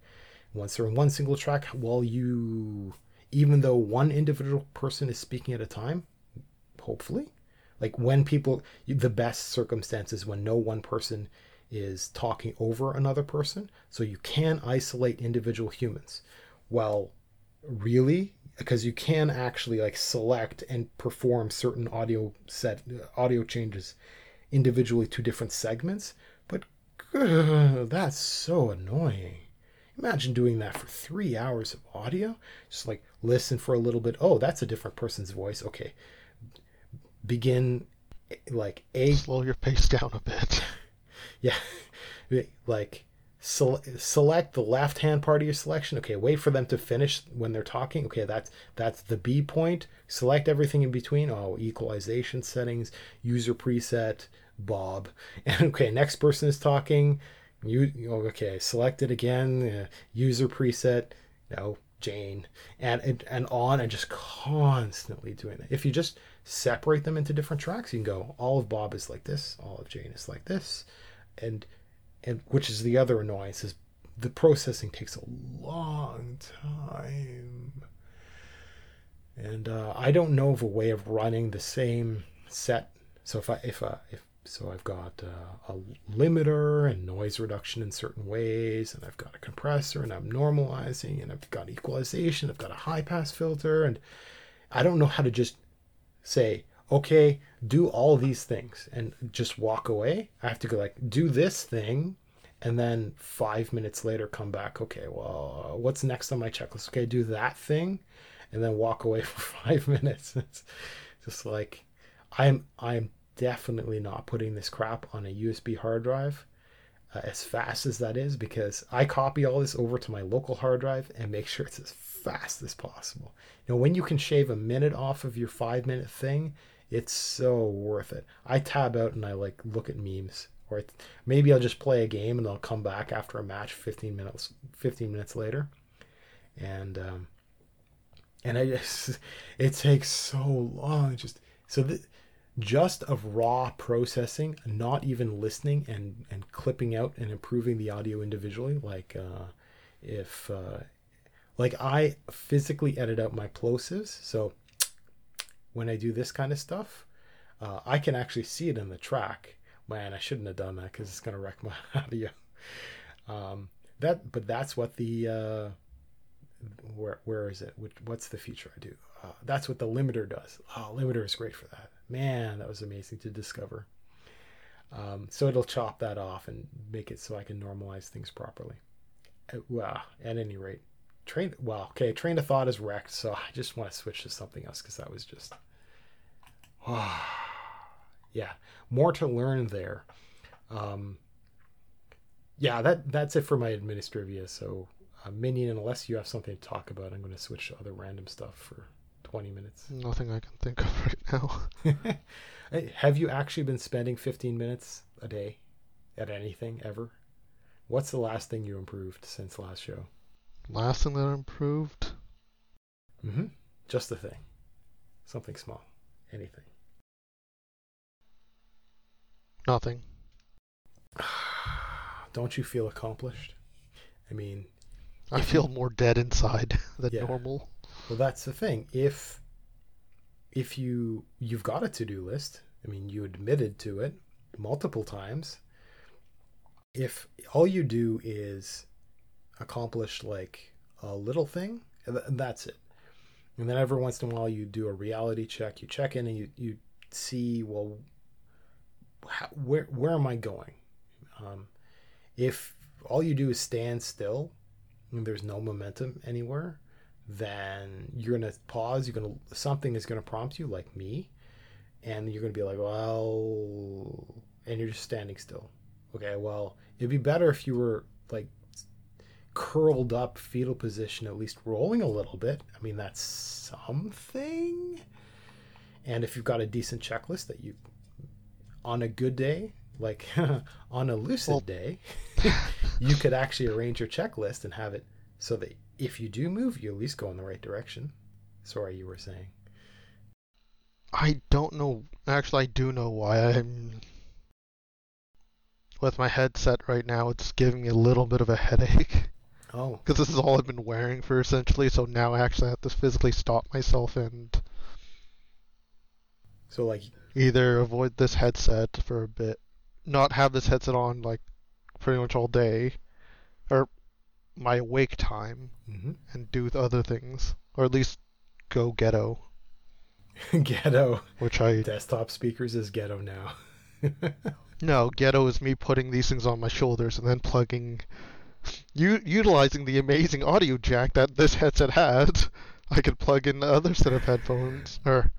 Once they're in one single track, well, you, even though one individual person is speaking at a time, hopefully, like when people, the best circumstances when no one person is talking over another person. So you can isolate individual humans. Well, really, because you can actually like select and perform certain audio set audio changes individually to different segments but ugh, that's so annoying. Imagine doing that for three hours of audio just like listen for a little bit. Oh that's a different person's voice. Okay. Begin like a slow your pace down a bit. Yeah. Like select the left hand part of your selection. Okay wait for them to finish when they're talking. Okay that's that's the b point. Select everything in between. Oh equalization settings user preset bob. And okay next person is talking. You okay select it again. Uh, user preset. No jane. And, and and on and just constantly doing that. If you just separate them into different tracks you can go all of bob is like this all of jane is like this. And and which is the other annoyance is the processing takes a long time. And uh, i don't know of a way of running the same set. So if i if uh, if so i've got uh, a limiter and noise reduction in certain ways and i've got a compressor and i'm normalizing and i've got equalization i've got a high pass filter and i don't know how to just say okay, do all these things and just walk away. I have to go like, do this thing. And then five minutes later, come back. Okay, well, uh, what's next on my checklist? Okay, do that thing, and then walk away for five minutes. It's just like I'm. I'm definitely not putting this crap on a USB hard drive uh, as fast as that is because I copy all this over to my local hard drive and make sure it's as fast as possible. You know, when you can shave a minute off of your five minute thing, it's so worth it. I tab out and I like look at memes, or maybe I'll just play a game and I'll come back after a match 15 minutes 15 minutes later, and um, and I just it takes so long. Just so the, just of raw processing, not even listening and and clipping out and improving the audio individually. Like uh, if uh, like I physically edit out my plosives, so when I do this kind of stuff, uh, I can actually see it in the track. Man, I shouldn't have done that because it's gonna wreck my audio. Um, that, but that's what the uh, where where is it? Which, what's the feature I do? Uh, that's what the limiter does. Oh, limiter is great for that. Man, that was amazing to discover. Um, so it'll chop that off and make it so I can normalize things properly. Uh, well, at any rate, train well okay train of thought is wrecked so i just want to switch to something else because that was just oh, yeah more to learn there um, yeah that that's it for my administrivia so uh, Minion, unless you have something to talk about, I'm going to switch to other random stuff for 20 minutes. Nothing I can think of right now. Have you actually been spending 15 minutes a day at anything ever? What's the last thing you improved since last show? Last thing that improved. Mm-hmm. Just a thing. Something small. Anything. Nothing. Don't you feel accomplished? I mean, I feel more dead inside than Yeah. normal. well that's the thing. If if you you've got a to-do list, I mean, you admitted to it multiple times. If all you do is accomplish like a little thing, th- that's it. And then every once in a while you do a reality check, you check in and you you see well how, where where am I going? Um, if all you do is stand still and there's no momentum anywhere, then you're gonna pause. You're gonna something is gonna prompt you, like me, and you're gonna be like, well, and you're just standing still. Okay, well, it'd be better if you were like curled up, fetal position, at least rolling a little bit. I mean, that's something. And if you've got a decent checklist that you, on a good day, like on a lucid Well- day, you could actually arrange your checklist and have it so that if you do move, you at least go in the right direction. Sorry, you were saying. I don't know. Actually, I do know why I'm. With my headset right now, it's giving me a little bit of a headache. Oh, Because this is all I've been wearing for essentially, so now I actually have to physically stop myself and so like, either avoid this headset for a bit, not have this headset on like pretty much all day, or my awake time, mhm. and do other things, or at least go ghetto, ghetto which I desktop speakers is ghetto now. no ghetto is me putting these things on my shoulders and then plugging, u- utilizing the amazing audio jack that this headset has. I could plug in the other set of headphones or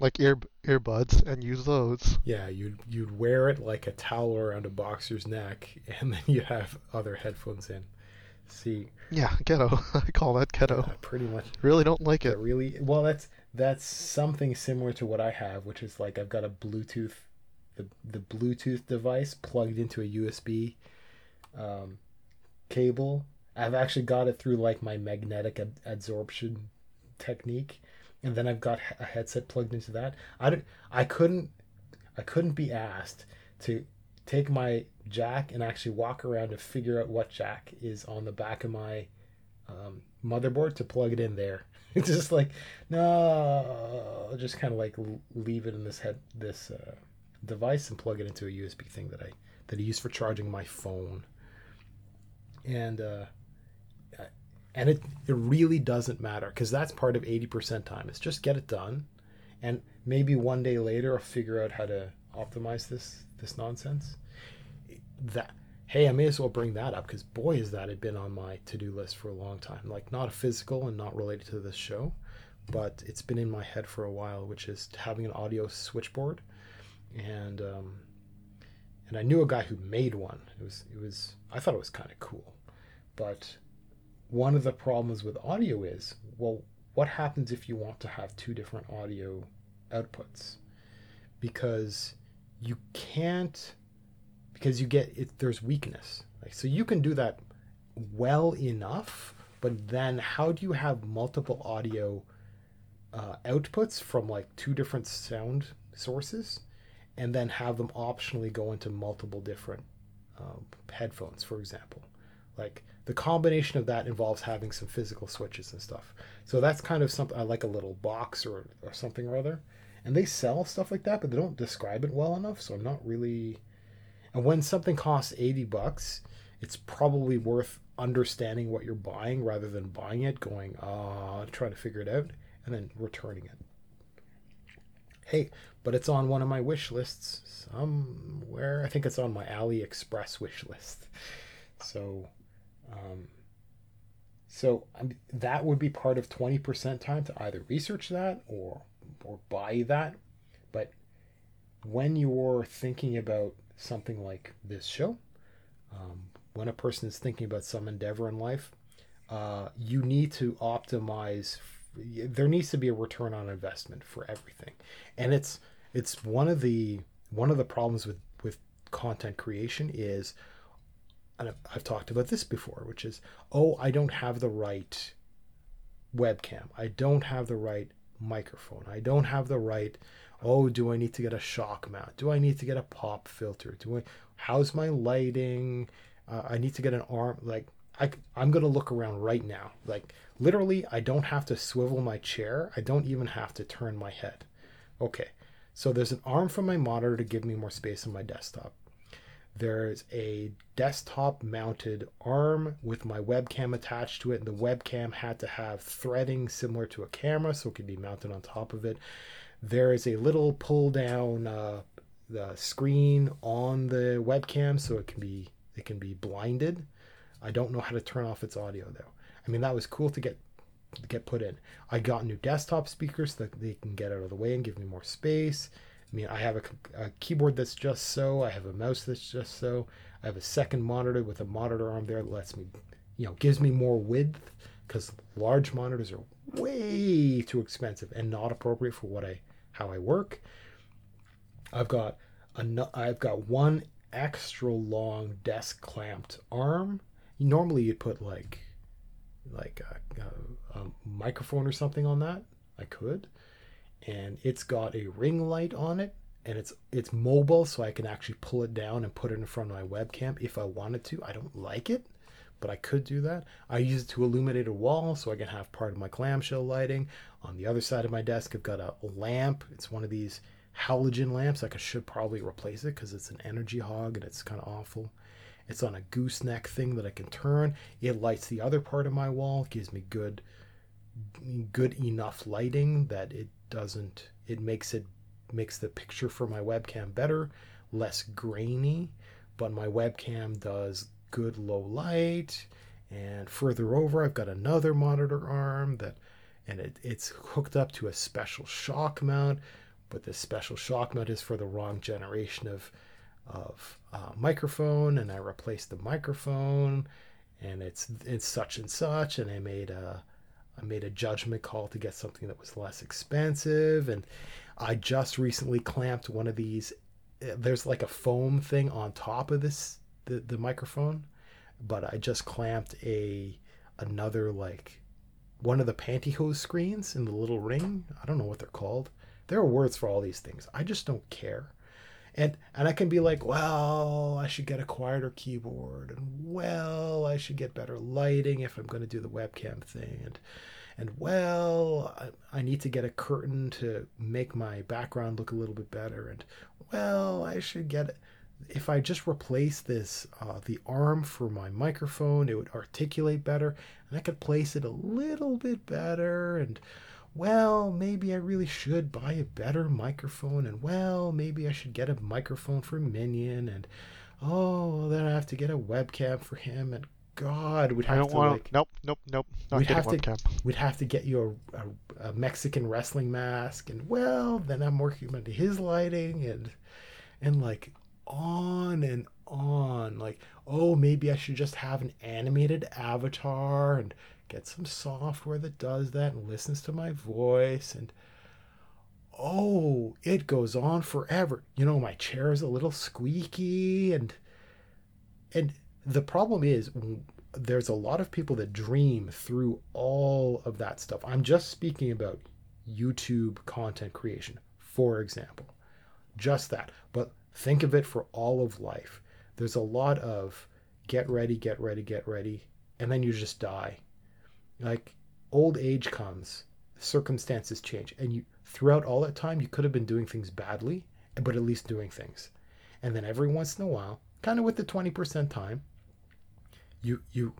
like ear earbuds and use those. yeah, you'd you'd wear it like a towel around a boxer's neck, and then you have other headphones in. See, Yeah, ghetto. I call that ghetto. uh, pretty much Really don't like it. really well. That's that's something similar to what I have, which is like I've got a Bluetooth, the the Bluetooth device plugged into a USB um, cable. I've actually got it through like my magnetic ab- adsorption technique, and then I've got a headset plugged into that. I don't, I couldn't I couldn't be asked to take my jack and actually walk around to figure out what jack is on the back of my um, motherboard to plug it in there. It's just like no, I'll just kind of like leave it in this head this uh, device and plug it into a USB thing that I that I use for charging my phone. And uh, and it it really doesn't matter because that's part of eighty percent time. It's just get it done, and maybe one day later I'll figure out how to optimize this this nonsense. That hey, I may as well bring that up because boy, has that had been on my to do list for a long time. Like not a physical and not related to this show, but it's been in my head for a while, which is having an audio switchboard, and um, and I knew a guy who made one. It was it was I thought it was kind of cool, but one of the problems with audio is well, what happens if you want to have two different audio outputs? Because you can't because you get it there's weakness like so you can do that well enough but then how do you have multiple audio uh, outputs from like two different sound sources and then have them optionally go into multiple different um, headphones for example. Like the combination of that involves having some physical switches and stuff. So that's kind of something i like a little box or, or something or other. And they sell stuff like that but they don't describe it well enough so i'm not really and when something costs 80 bucks, it's probably worth understanding what you're buying rather than buying it, going, uh, trying to figure it out, and then returning it. Hey, but it's on one of my wish lists somewhere. I think it's on my AliExpress wish list. So, um, so I mean, that would be part of 20% time to either research that or or buy that. But when you're thinking about something like this show, um, when a person is thinking about some endeavor in life, uh, you need to optimize. There needs to be a return on investment for everything, and it's it's one of the one of the problems with with content creation is, and I've, talked about this before, which is oh I don't have the right webcam, I don't have the right microphone, I don't have the right oh do i need to get a shock mount? Do i need to get a pop filter? Do i how's my lighting? Uh, i need to get an arm like I, i'm going to look around right now. Like literally i don't have to swivel my chair. I don't even have to turn my head. Okay so there's an arm for my monitor to give me more space on my desktop there's a desktop mounted arm with my webcam attached to it and the webcam had to have threading similar to a camera so it could be mounted on top of it there is a little pull down uh, the screen on the webcam so it can be it can be blinded. I don't know how to turn off its audio though. I mean that was cool to get get put in. I got new desktop speakers that they can get out of the way and give me more space. I mean, I have a, a, keyboard that's just so. I have a mouse that's just so. I have a second monitor with a monitor arm there that lets me, you know, gives me more width because large monitors are way too expensive and not appropriate for what I how I work. I've got a, I've got one extra long desk clamped arm. Normally you'd put like like a, a, a microphone or something on that. I could, and it's got a ring light on it, and it's it's mobile, so I can actually pull it down and put it in front of my webcam if I wanted to. I don't like it, but I could do that. I use it to illuminate a wall so I can have part of my clamshell lighting. On the other side of my desk, I've got a lamp. It's one of these halogen lamps. Like I should probably replace it because it's an energy hog and it's kind of awful. It's on a gooseneck thing that I can turn. It lights the other part of my wall, gives me good good enough lighting that it doesn't it makes it makes the picture for my webcam better, less grainy, but my webcam does good low light. And further over, I've got another monitor arm that, and it, it's hooked up to a special shock mount. But this special shock mount is for the wrong generation of of uh, microphone, and I replaced the microphone, and it's it's such and such, and I made a I made a judgment call to get something that was less expensive, and I just recently clamped one of these. Uh, there's like a foam thing on top of this the, the microphone, but I just clamped a another like one of the pantyhose screens in the little ring. I don't know what they're called. There are words for all these things. I just don't care. And and I can be like, well, I should get a quieter keyboard, and well, I should get better lighting if I'm going to do the webcam thing, and and well, I, I need to get a curtain to make my background look a little bit better, and well, I should get if I just replace this, uh, the arm for my microphone, it would articulate better and I could place it a little bit better. And well, maybe I really should buy a better microphone. And well, maybe I should get a microphone for Minion. And oh, then I have to get a webcam for him. And God, we'd have I don't to want. like, Nope, nope, nope. Not we'd have to webcam. we'd have to get you a, a, a Mexican wrestling mask, and well, then I'm working on his lighting, and and like on and on. Like, oh, maybe I should just have an animated avatar and get some software that does that and listens to my voice and oh, it goes on forever. You know, my chair is a little squeaky and and the problem is there's a lot of people that dream through all of that stuff. I'm just speaking about YouTube content creation, for example. Just that. But think of it for all of life. There's a lot of get ready, get ready, get ready, and then you just die. Like old age comes, circumstances change, and you throughout all that time you could have been doing things badly, but at least doing things. And then every once in a while, kind of with the 20% time, you you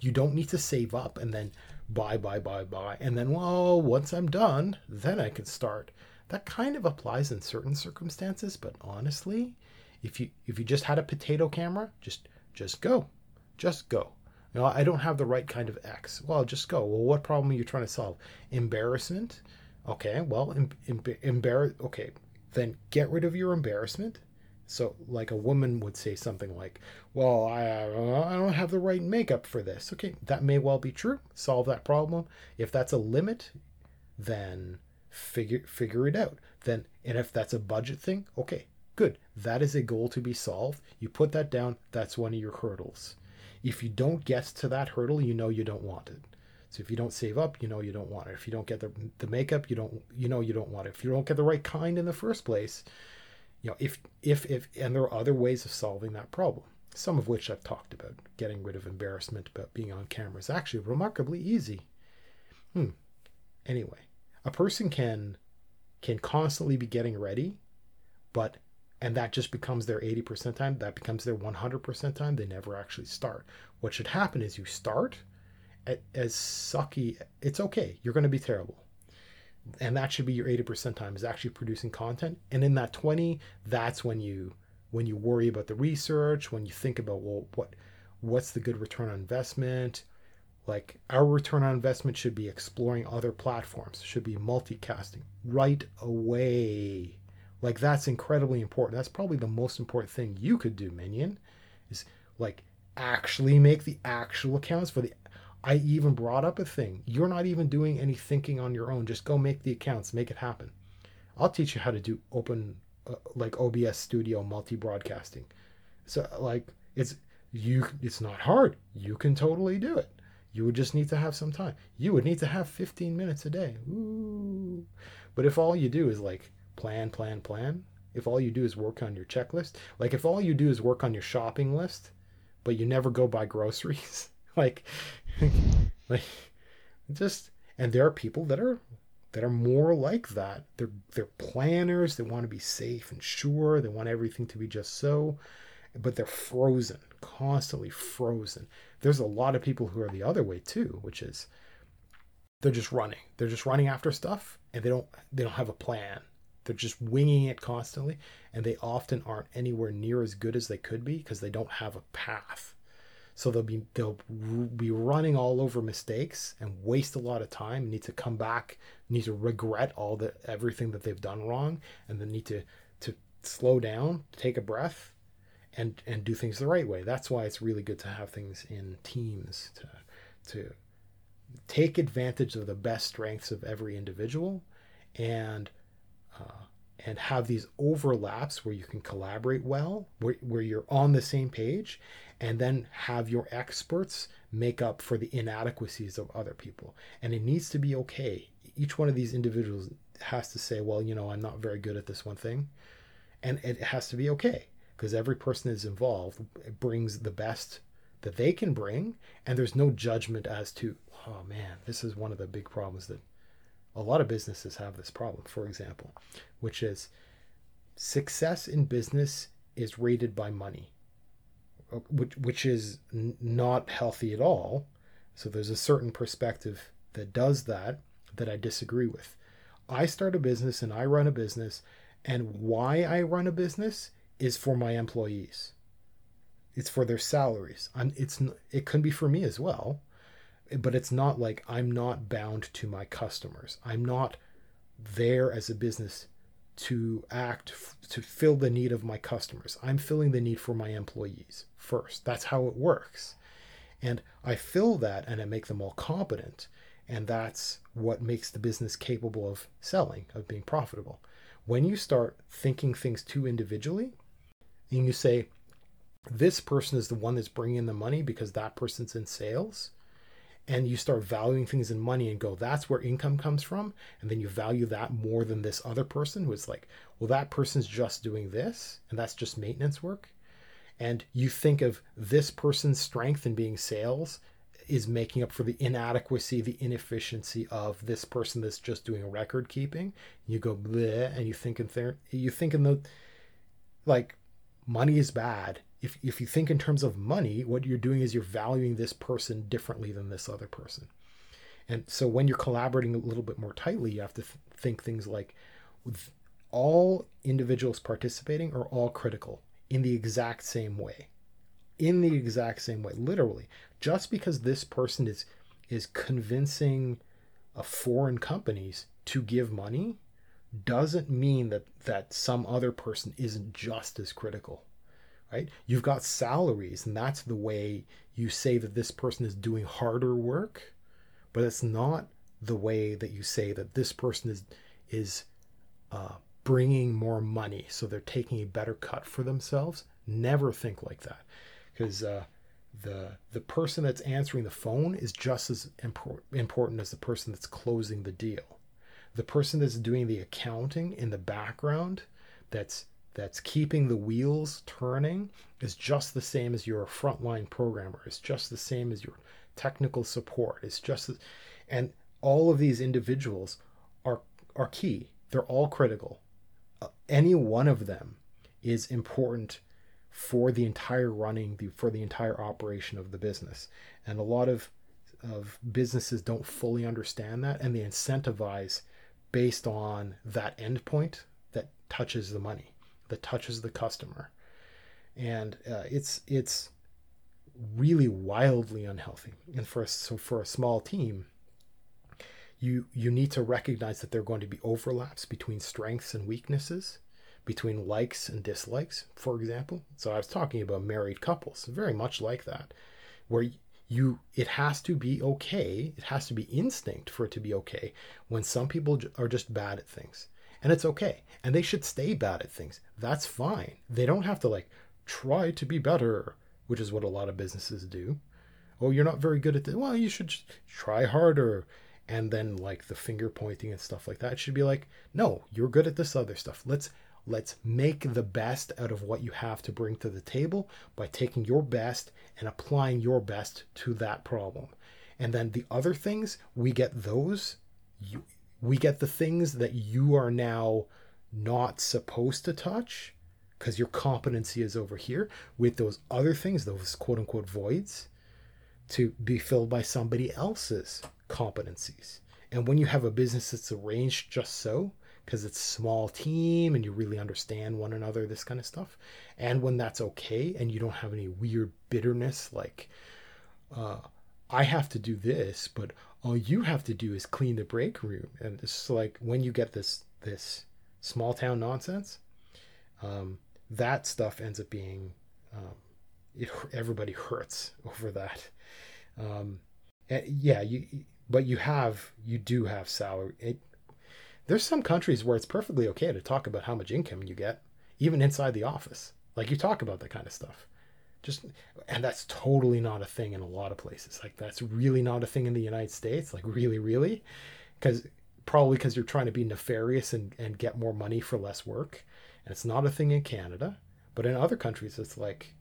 you don't need to save up and then buy buy buy buy and then well once i'm done then i can start that kind of applies in certain circumstances but honestly if you if you just had a potato camera just just go just go you know i don't have the right kind of x well just go well what problem are you trying to solve embarrassment okay well em- em- embar- okay then get rid of your embarrassment so, like a woman would say something like, "Well, I I don't have the right makeup for this. Okay, that may well be true. Solve that problem. If that's a limit, then figure figure it out. Then and if that's a budget thing, okay, good. That is a goal to be solved. You put that down, that's one of your hurdles. If you don't get to that hurdle, you know you don't want it. So if you don't save up, you know you don't want it. If you don't get the, the makeup, you don't you know you don't want it. If you don't get the right kind in the first place, you know if if if and there are other ways of solving that problem. Some of which I've talked about. Getting rid of embarrassment about being on camera is actually remarkably easy. Hmm. Anyway, a person can can constantly be getting ready, but and that just becomes their 80% time, that becomes their 100% time, they never actually start. What should happen is you start as sucky, it's okay. You're going to be terrible. And that should be your 80% time is actually producing content. And in that 20, that's when you when you worry about the research, when you think about well what what's the good return on investment? Like our return on investment should be exploring other platforms, should be multicasting right away. Like that's incredibly important. That's probably the most important thing you could do, Minion, is like actually make the actual accounts for the I even brought up a thing. You're not even doing any thinking on your own. Just go make the accounts, make it happen. I'll teach you how to do open uh, like OBS Studio multi broadcasting. So like it's you it's not hard. You can totally do it. You would just need to have some time. You would need to have 15 minutes a day. Ooh. But if all you do is like plan, plan, plan, if all you do is work on your checklist, like if all you do is work on your shopping list, but you never go buy groceries, like like just and there are people that are that are more like that. They're they're planners, they want to be safe and sure, they want everything to be just so, but they're frozen, constantly frozen. There's a lot of people who are the other way too, which is they're just running. They're just running after stuff and they don't they don't have a plan. They're just winging it constantly and they often aren't anywhere near as good as they could be because they don't have a path. So they'll be they'll be running all over mistakes and waste a lot of time. Need to come back, need to regret all the everything that they've done wrong, and then need to to slow down, take a breath, and and do things the right way. That's why it's really good to have things in teams to to take advantage of the best strengths of every individual, and uh, and have these overlaps where you can collaborate well, where, where you're on the same page, and then have your experts make up for the inadequacies of other people. And it needs to be okay. Each one of these individuals has to say, well, you know, I'm not very good at this one thing. And it has to be okay because every person is involved brings the best that they can bring. And there's no judgment as to, oh man, this is one of the big problems that a lot of businesses have this problem, for example, which is success in business is rated by money uh, which which is n- not healthy at all. So there's a certain perspective that does that that I disagree with. I start a business and I run a business, and why I run a business is for my employees. It's for their salaries. I'm, it's it can be for me as well, but it's not like I'm not bound to my customers. I'm not there as a business to act to fill the need of my customers. I'm filling the need for my employees first. That's how it works. And I fill that and I make them all competent. And that's what makes the business capable of selling, of being profitable. When you start thinking things too individually, and you say, this person is the one that's bringing in the money because that person's in sales, and you start valuing things in money and go, that's where income comes from. And then you value that more than this other person who is like, well, that person's just doing this and that's just maintenance work. And you think of this person's strength in being sales is making up for the inadequacy, the inefficiency of this person that's just doing record keeping. You go bleh, and you think in there, you think in the like money is bad if, if you think in terms of money, what you're doing is you're valuing this person differently than this other person. And so when you're collaborating a little bit more tightly, you have to th- think things like all individuals participating are all critical in the exact same way. In the exact same way, literally. Just because this person is is convincing uh, foreign companies to give money doesn't mean that that some other person isn't just as critical right? You've got salaries, and that's the way you say that this person is doing harder work, but it's not the way that you say that this person is is uh, bringing more money, so they're taking a better cut for themselves. Never think like that, because uh, the the person that's answering the phone is just as impor- important as the person that's closing the deal. The person that's doing the accounting in the background, that's that's keeping the wheels turning, is just the same as your frontline programmer. It's just the same as your technical support. It's just, and all of these individuals are are key. They're all critical. Uh, any one of them is important for the entire running, the, for the entire operation of the business. And a lot of of businesses don't fully understand that, and they incentivize based on that endpoint that touches the money, that touches the customer, and uh, it's it's really wildly unhealthy. And for a, so for a small team, you you need to recognize that there are going to be overlaps between strengths and weaknesses between likes and dislikes for example. So i was talking about married couples very much like that where you it has to be okay it has to be instinct for it to be okay when some people are just bad at things and it's okay and they should stay bad at things that's fine they don't have to like try to be better which is what a lot of businesses do oh you're not very good at this well you should try harder and then like the finger pointing and stuff like that. It should be like, no, you're good at this other stuff. Let's let's make the best out of what you have to bring to the table by taking your best and applying your best to that problem. And then the other things, we get those you we get the things that you are now not supposed to touch because your competency is over here with those other things, those quote unquote voids, to be filled by somebody else's competencies. And when you have a business that's arranged just so, because it's small team and you really understand one another, this kind of stuff, and when that's okay and you don't have any weird bitterness like, uh, I have to do this, but all you have to do is clean the break room. And it's like when you get this this small town nonsense, um, that stuff ends up being um, it, everybody hurts over that. Um, yeah, you but you have you do have salary. It, there's some countries where it's perfectly okay to talk about how much income you get, even inside the office. Like you talk about that kind of stuff. Just and that's totally not a thing in a lot of places. Like that's really not a thing in the United States. Like really, really, because probably because you're trying to be nefarious and, and get more money for less work. And it's not a thing in Canada, but in other countries, it's like,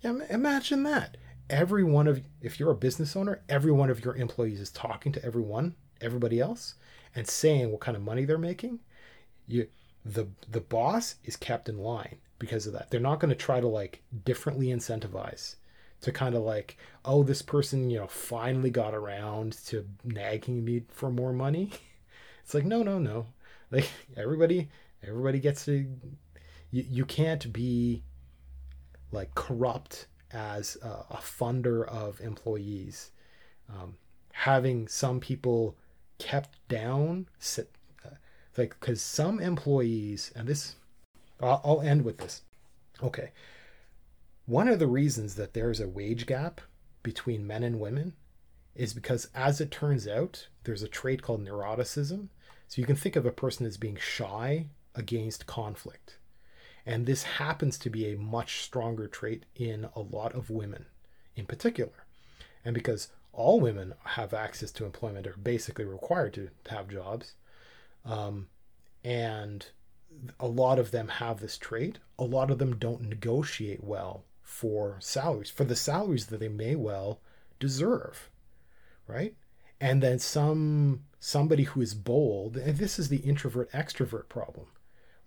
yeah, imagine that every one of if you're a business owner every one of your employees is talking to everyone everybody else and saying what kind of money they're making you the the boss is kept in line because of that. They're not going to try to like differently incentivize to kind of like oh this person you know finally got around to nagging me for more money. It's like no no no. Like everybody everybody gets to you, you can't be like corrupt as a, a funder of employees. Um, having some people kept down, sit, uh, like because some employees, and this, I'll, end with this. Okay, one of the reasons that there's a wage gap between men and women is because, as it turns out, there's a trait called neuroticism. So you can think of a person as being shy against conflict. And this happens to be a much stronger trait in a lot of women in particular. And because all women have access to employment, are basically required to, have jobs, um, and a lot of them have this trait, a lot of them don't negotiate well for salaries, for the salaries that they may well deserve, right? And then some somebody who is bold, and this is the introvert extrovert problem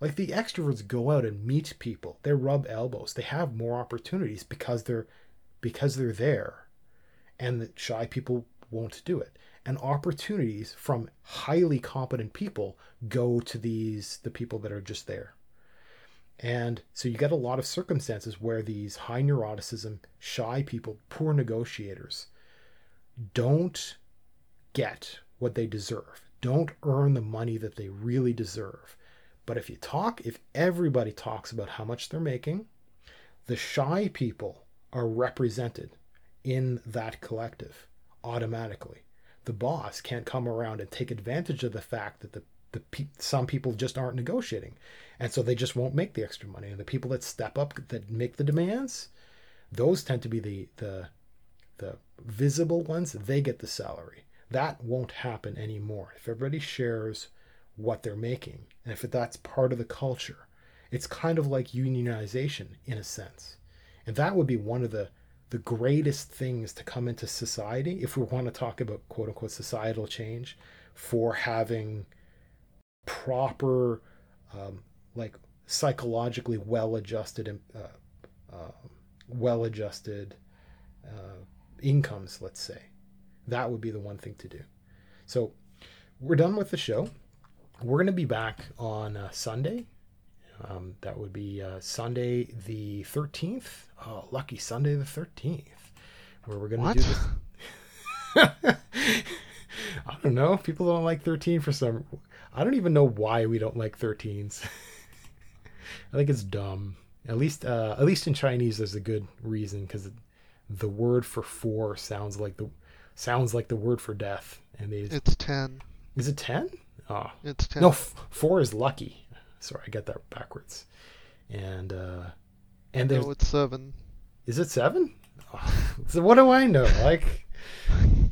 like the extroverts go out and meet people. They rub elbows. They have more opportunities because they're because they're there. And the shy people won't do it. And opportunities from highly competent people go to these the people that are just there. And so you get a lot of circumstances where these high neuroticism, shy people, poor negotiators don't get what they deserve, don't earn the money that they really deserve but if you talk, if everybody talks about how much they're making, the shy people are represented in that collective automatically. The boss can't come around and take advantage of the fact that the, the pe- some people just aren't negotiating, and so they just won't make the extra money. And the people that step up that make the demands, those tend to be the the the visible ones. They get the salary. That won't happen anymore. If everybody shares what they're making, and if that's part of the culture, it's kind of like unionization in a sense. And that would be one of the the greatest things to come into society if we want to talk about quote unquote societal change for having proper um, like psychologically well adjusted uh, uh, well adjusted uh, incomes let's say. That would be the one thing to do. So we're done with the show. We're going to be back on uh, sunday um, that would be uh, Sunday the 13th. Oh, lucky Sunday the 13th, where we're going to do this. I don't know. People don't like 13 for some. I don't even know why we don't like 13s. I think it's dumb. At least, uh, at least in Chinese, there's a good reason because the word for four sounds like the sounds like the word for death, and they. It's ten. Is it ten? Oh, It's ten. no, f- four is lucky. Sorry, I got that backwards. And uh and there's no, it's seven. is it seven? Oh, so what do I know? Like,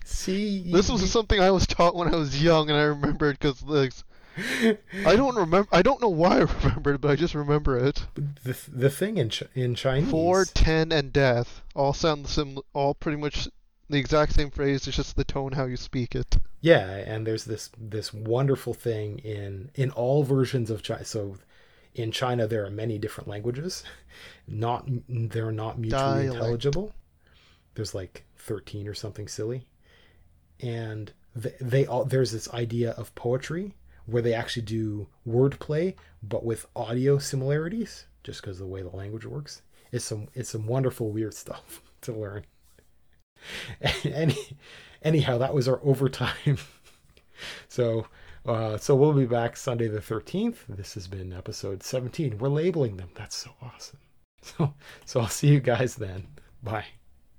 see, This was something I was taught when I was young, and I remembered because like, I don't remember. I don't know why I remembered, but I just remember it. the the thing in Ch- in Chinese. Four, ten, and death all sound sim. All pretty much the exact same phrase. It's just the tone how you speak it. Yeah, and there's this this wonderful thing in in all versions of China. So in China there are many different languages. Not they're not mutually Dialect. intelligible. There's like 13 or something silly. And they, they all there's this idea of poetry where they actually do wordplay but with audio similarities just because of the way the language works. It's some it's some wonderful weird stuff to learn. Any, anyhow, that was our overtime. so, uh, so we'll be back Sunday the thirteenth. This has been episode seventeen. We're labeling them. That's so awesome. So, so I'll see you guys then. Bye.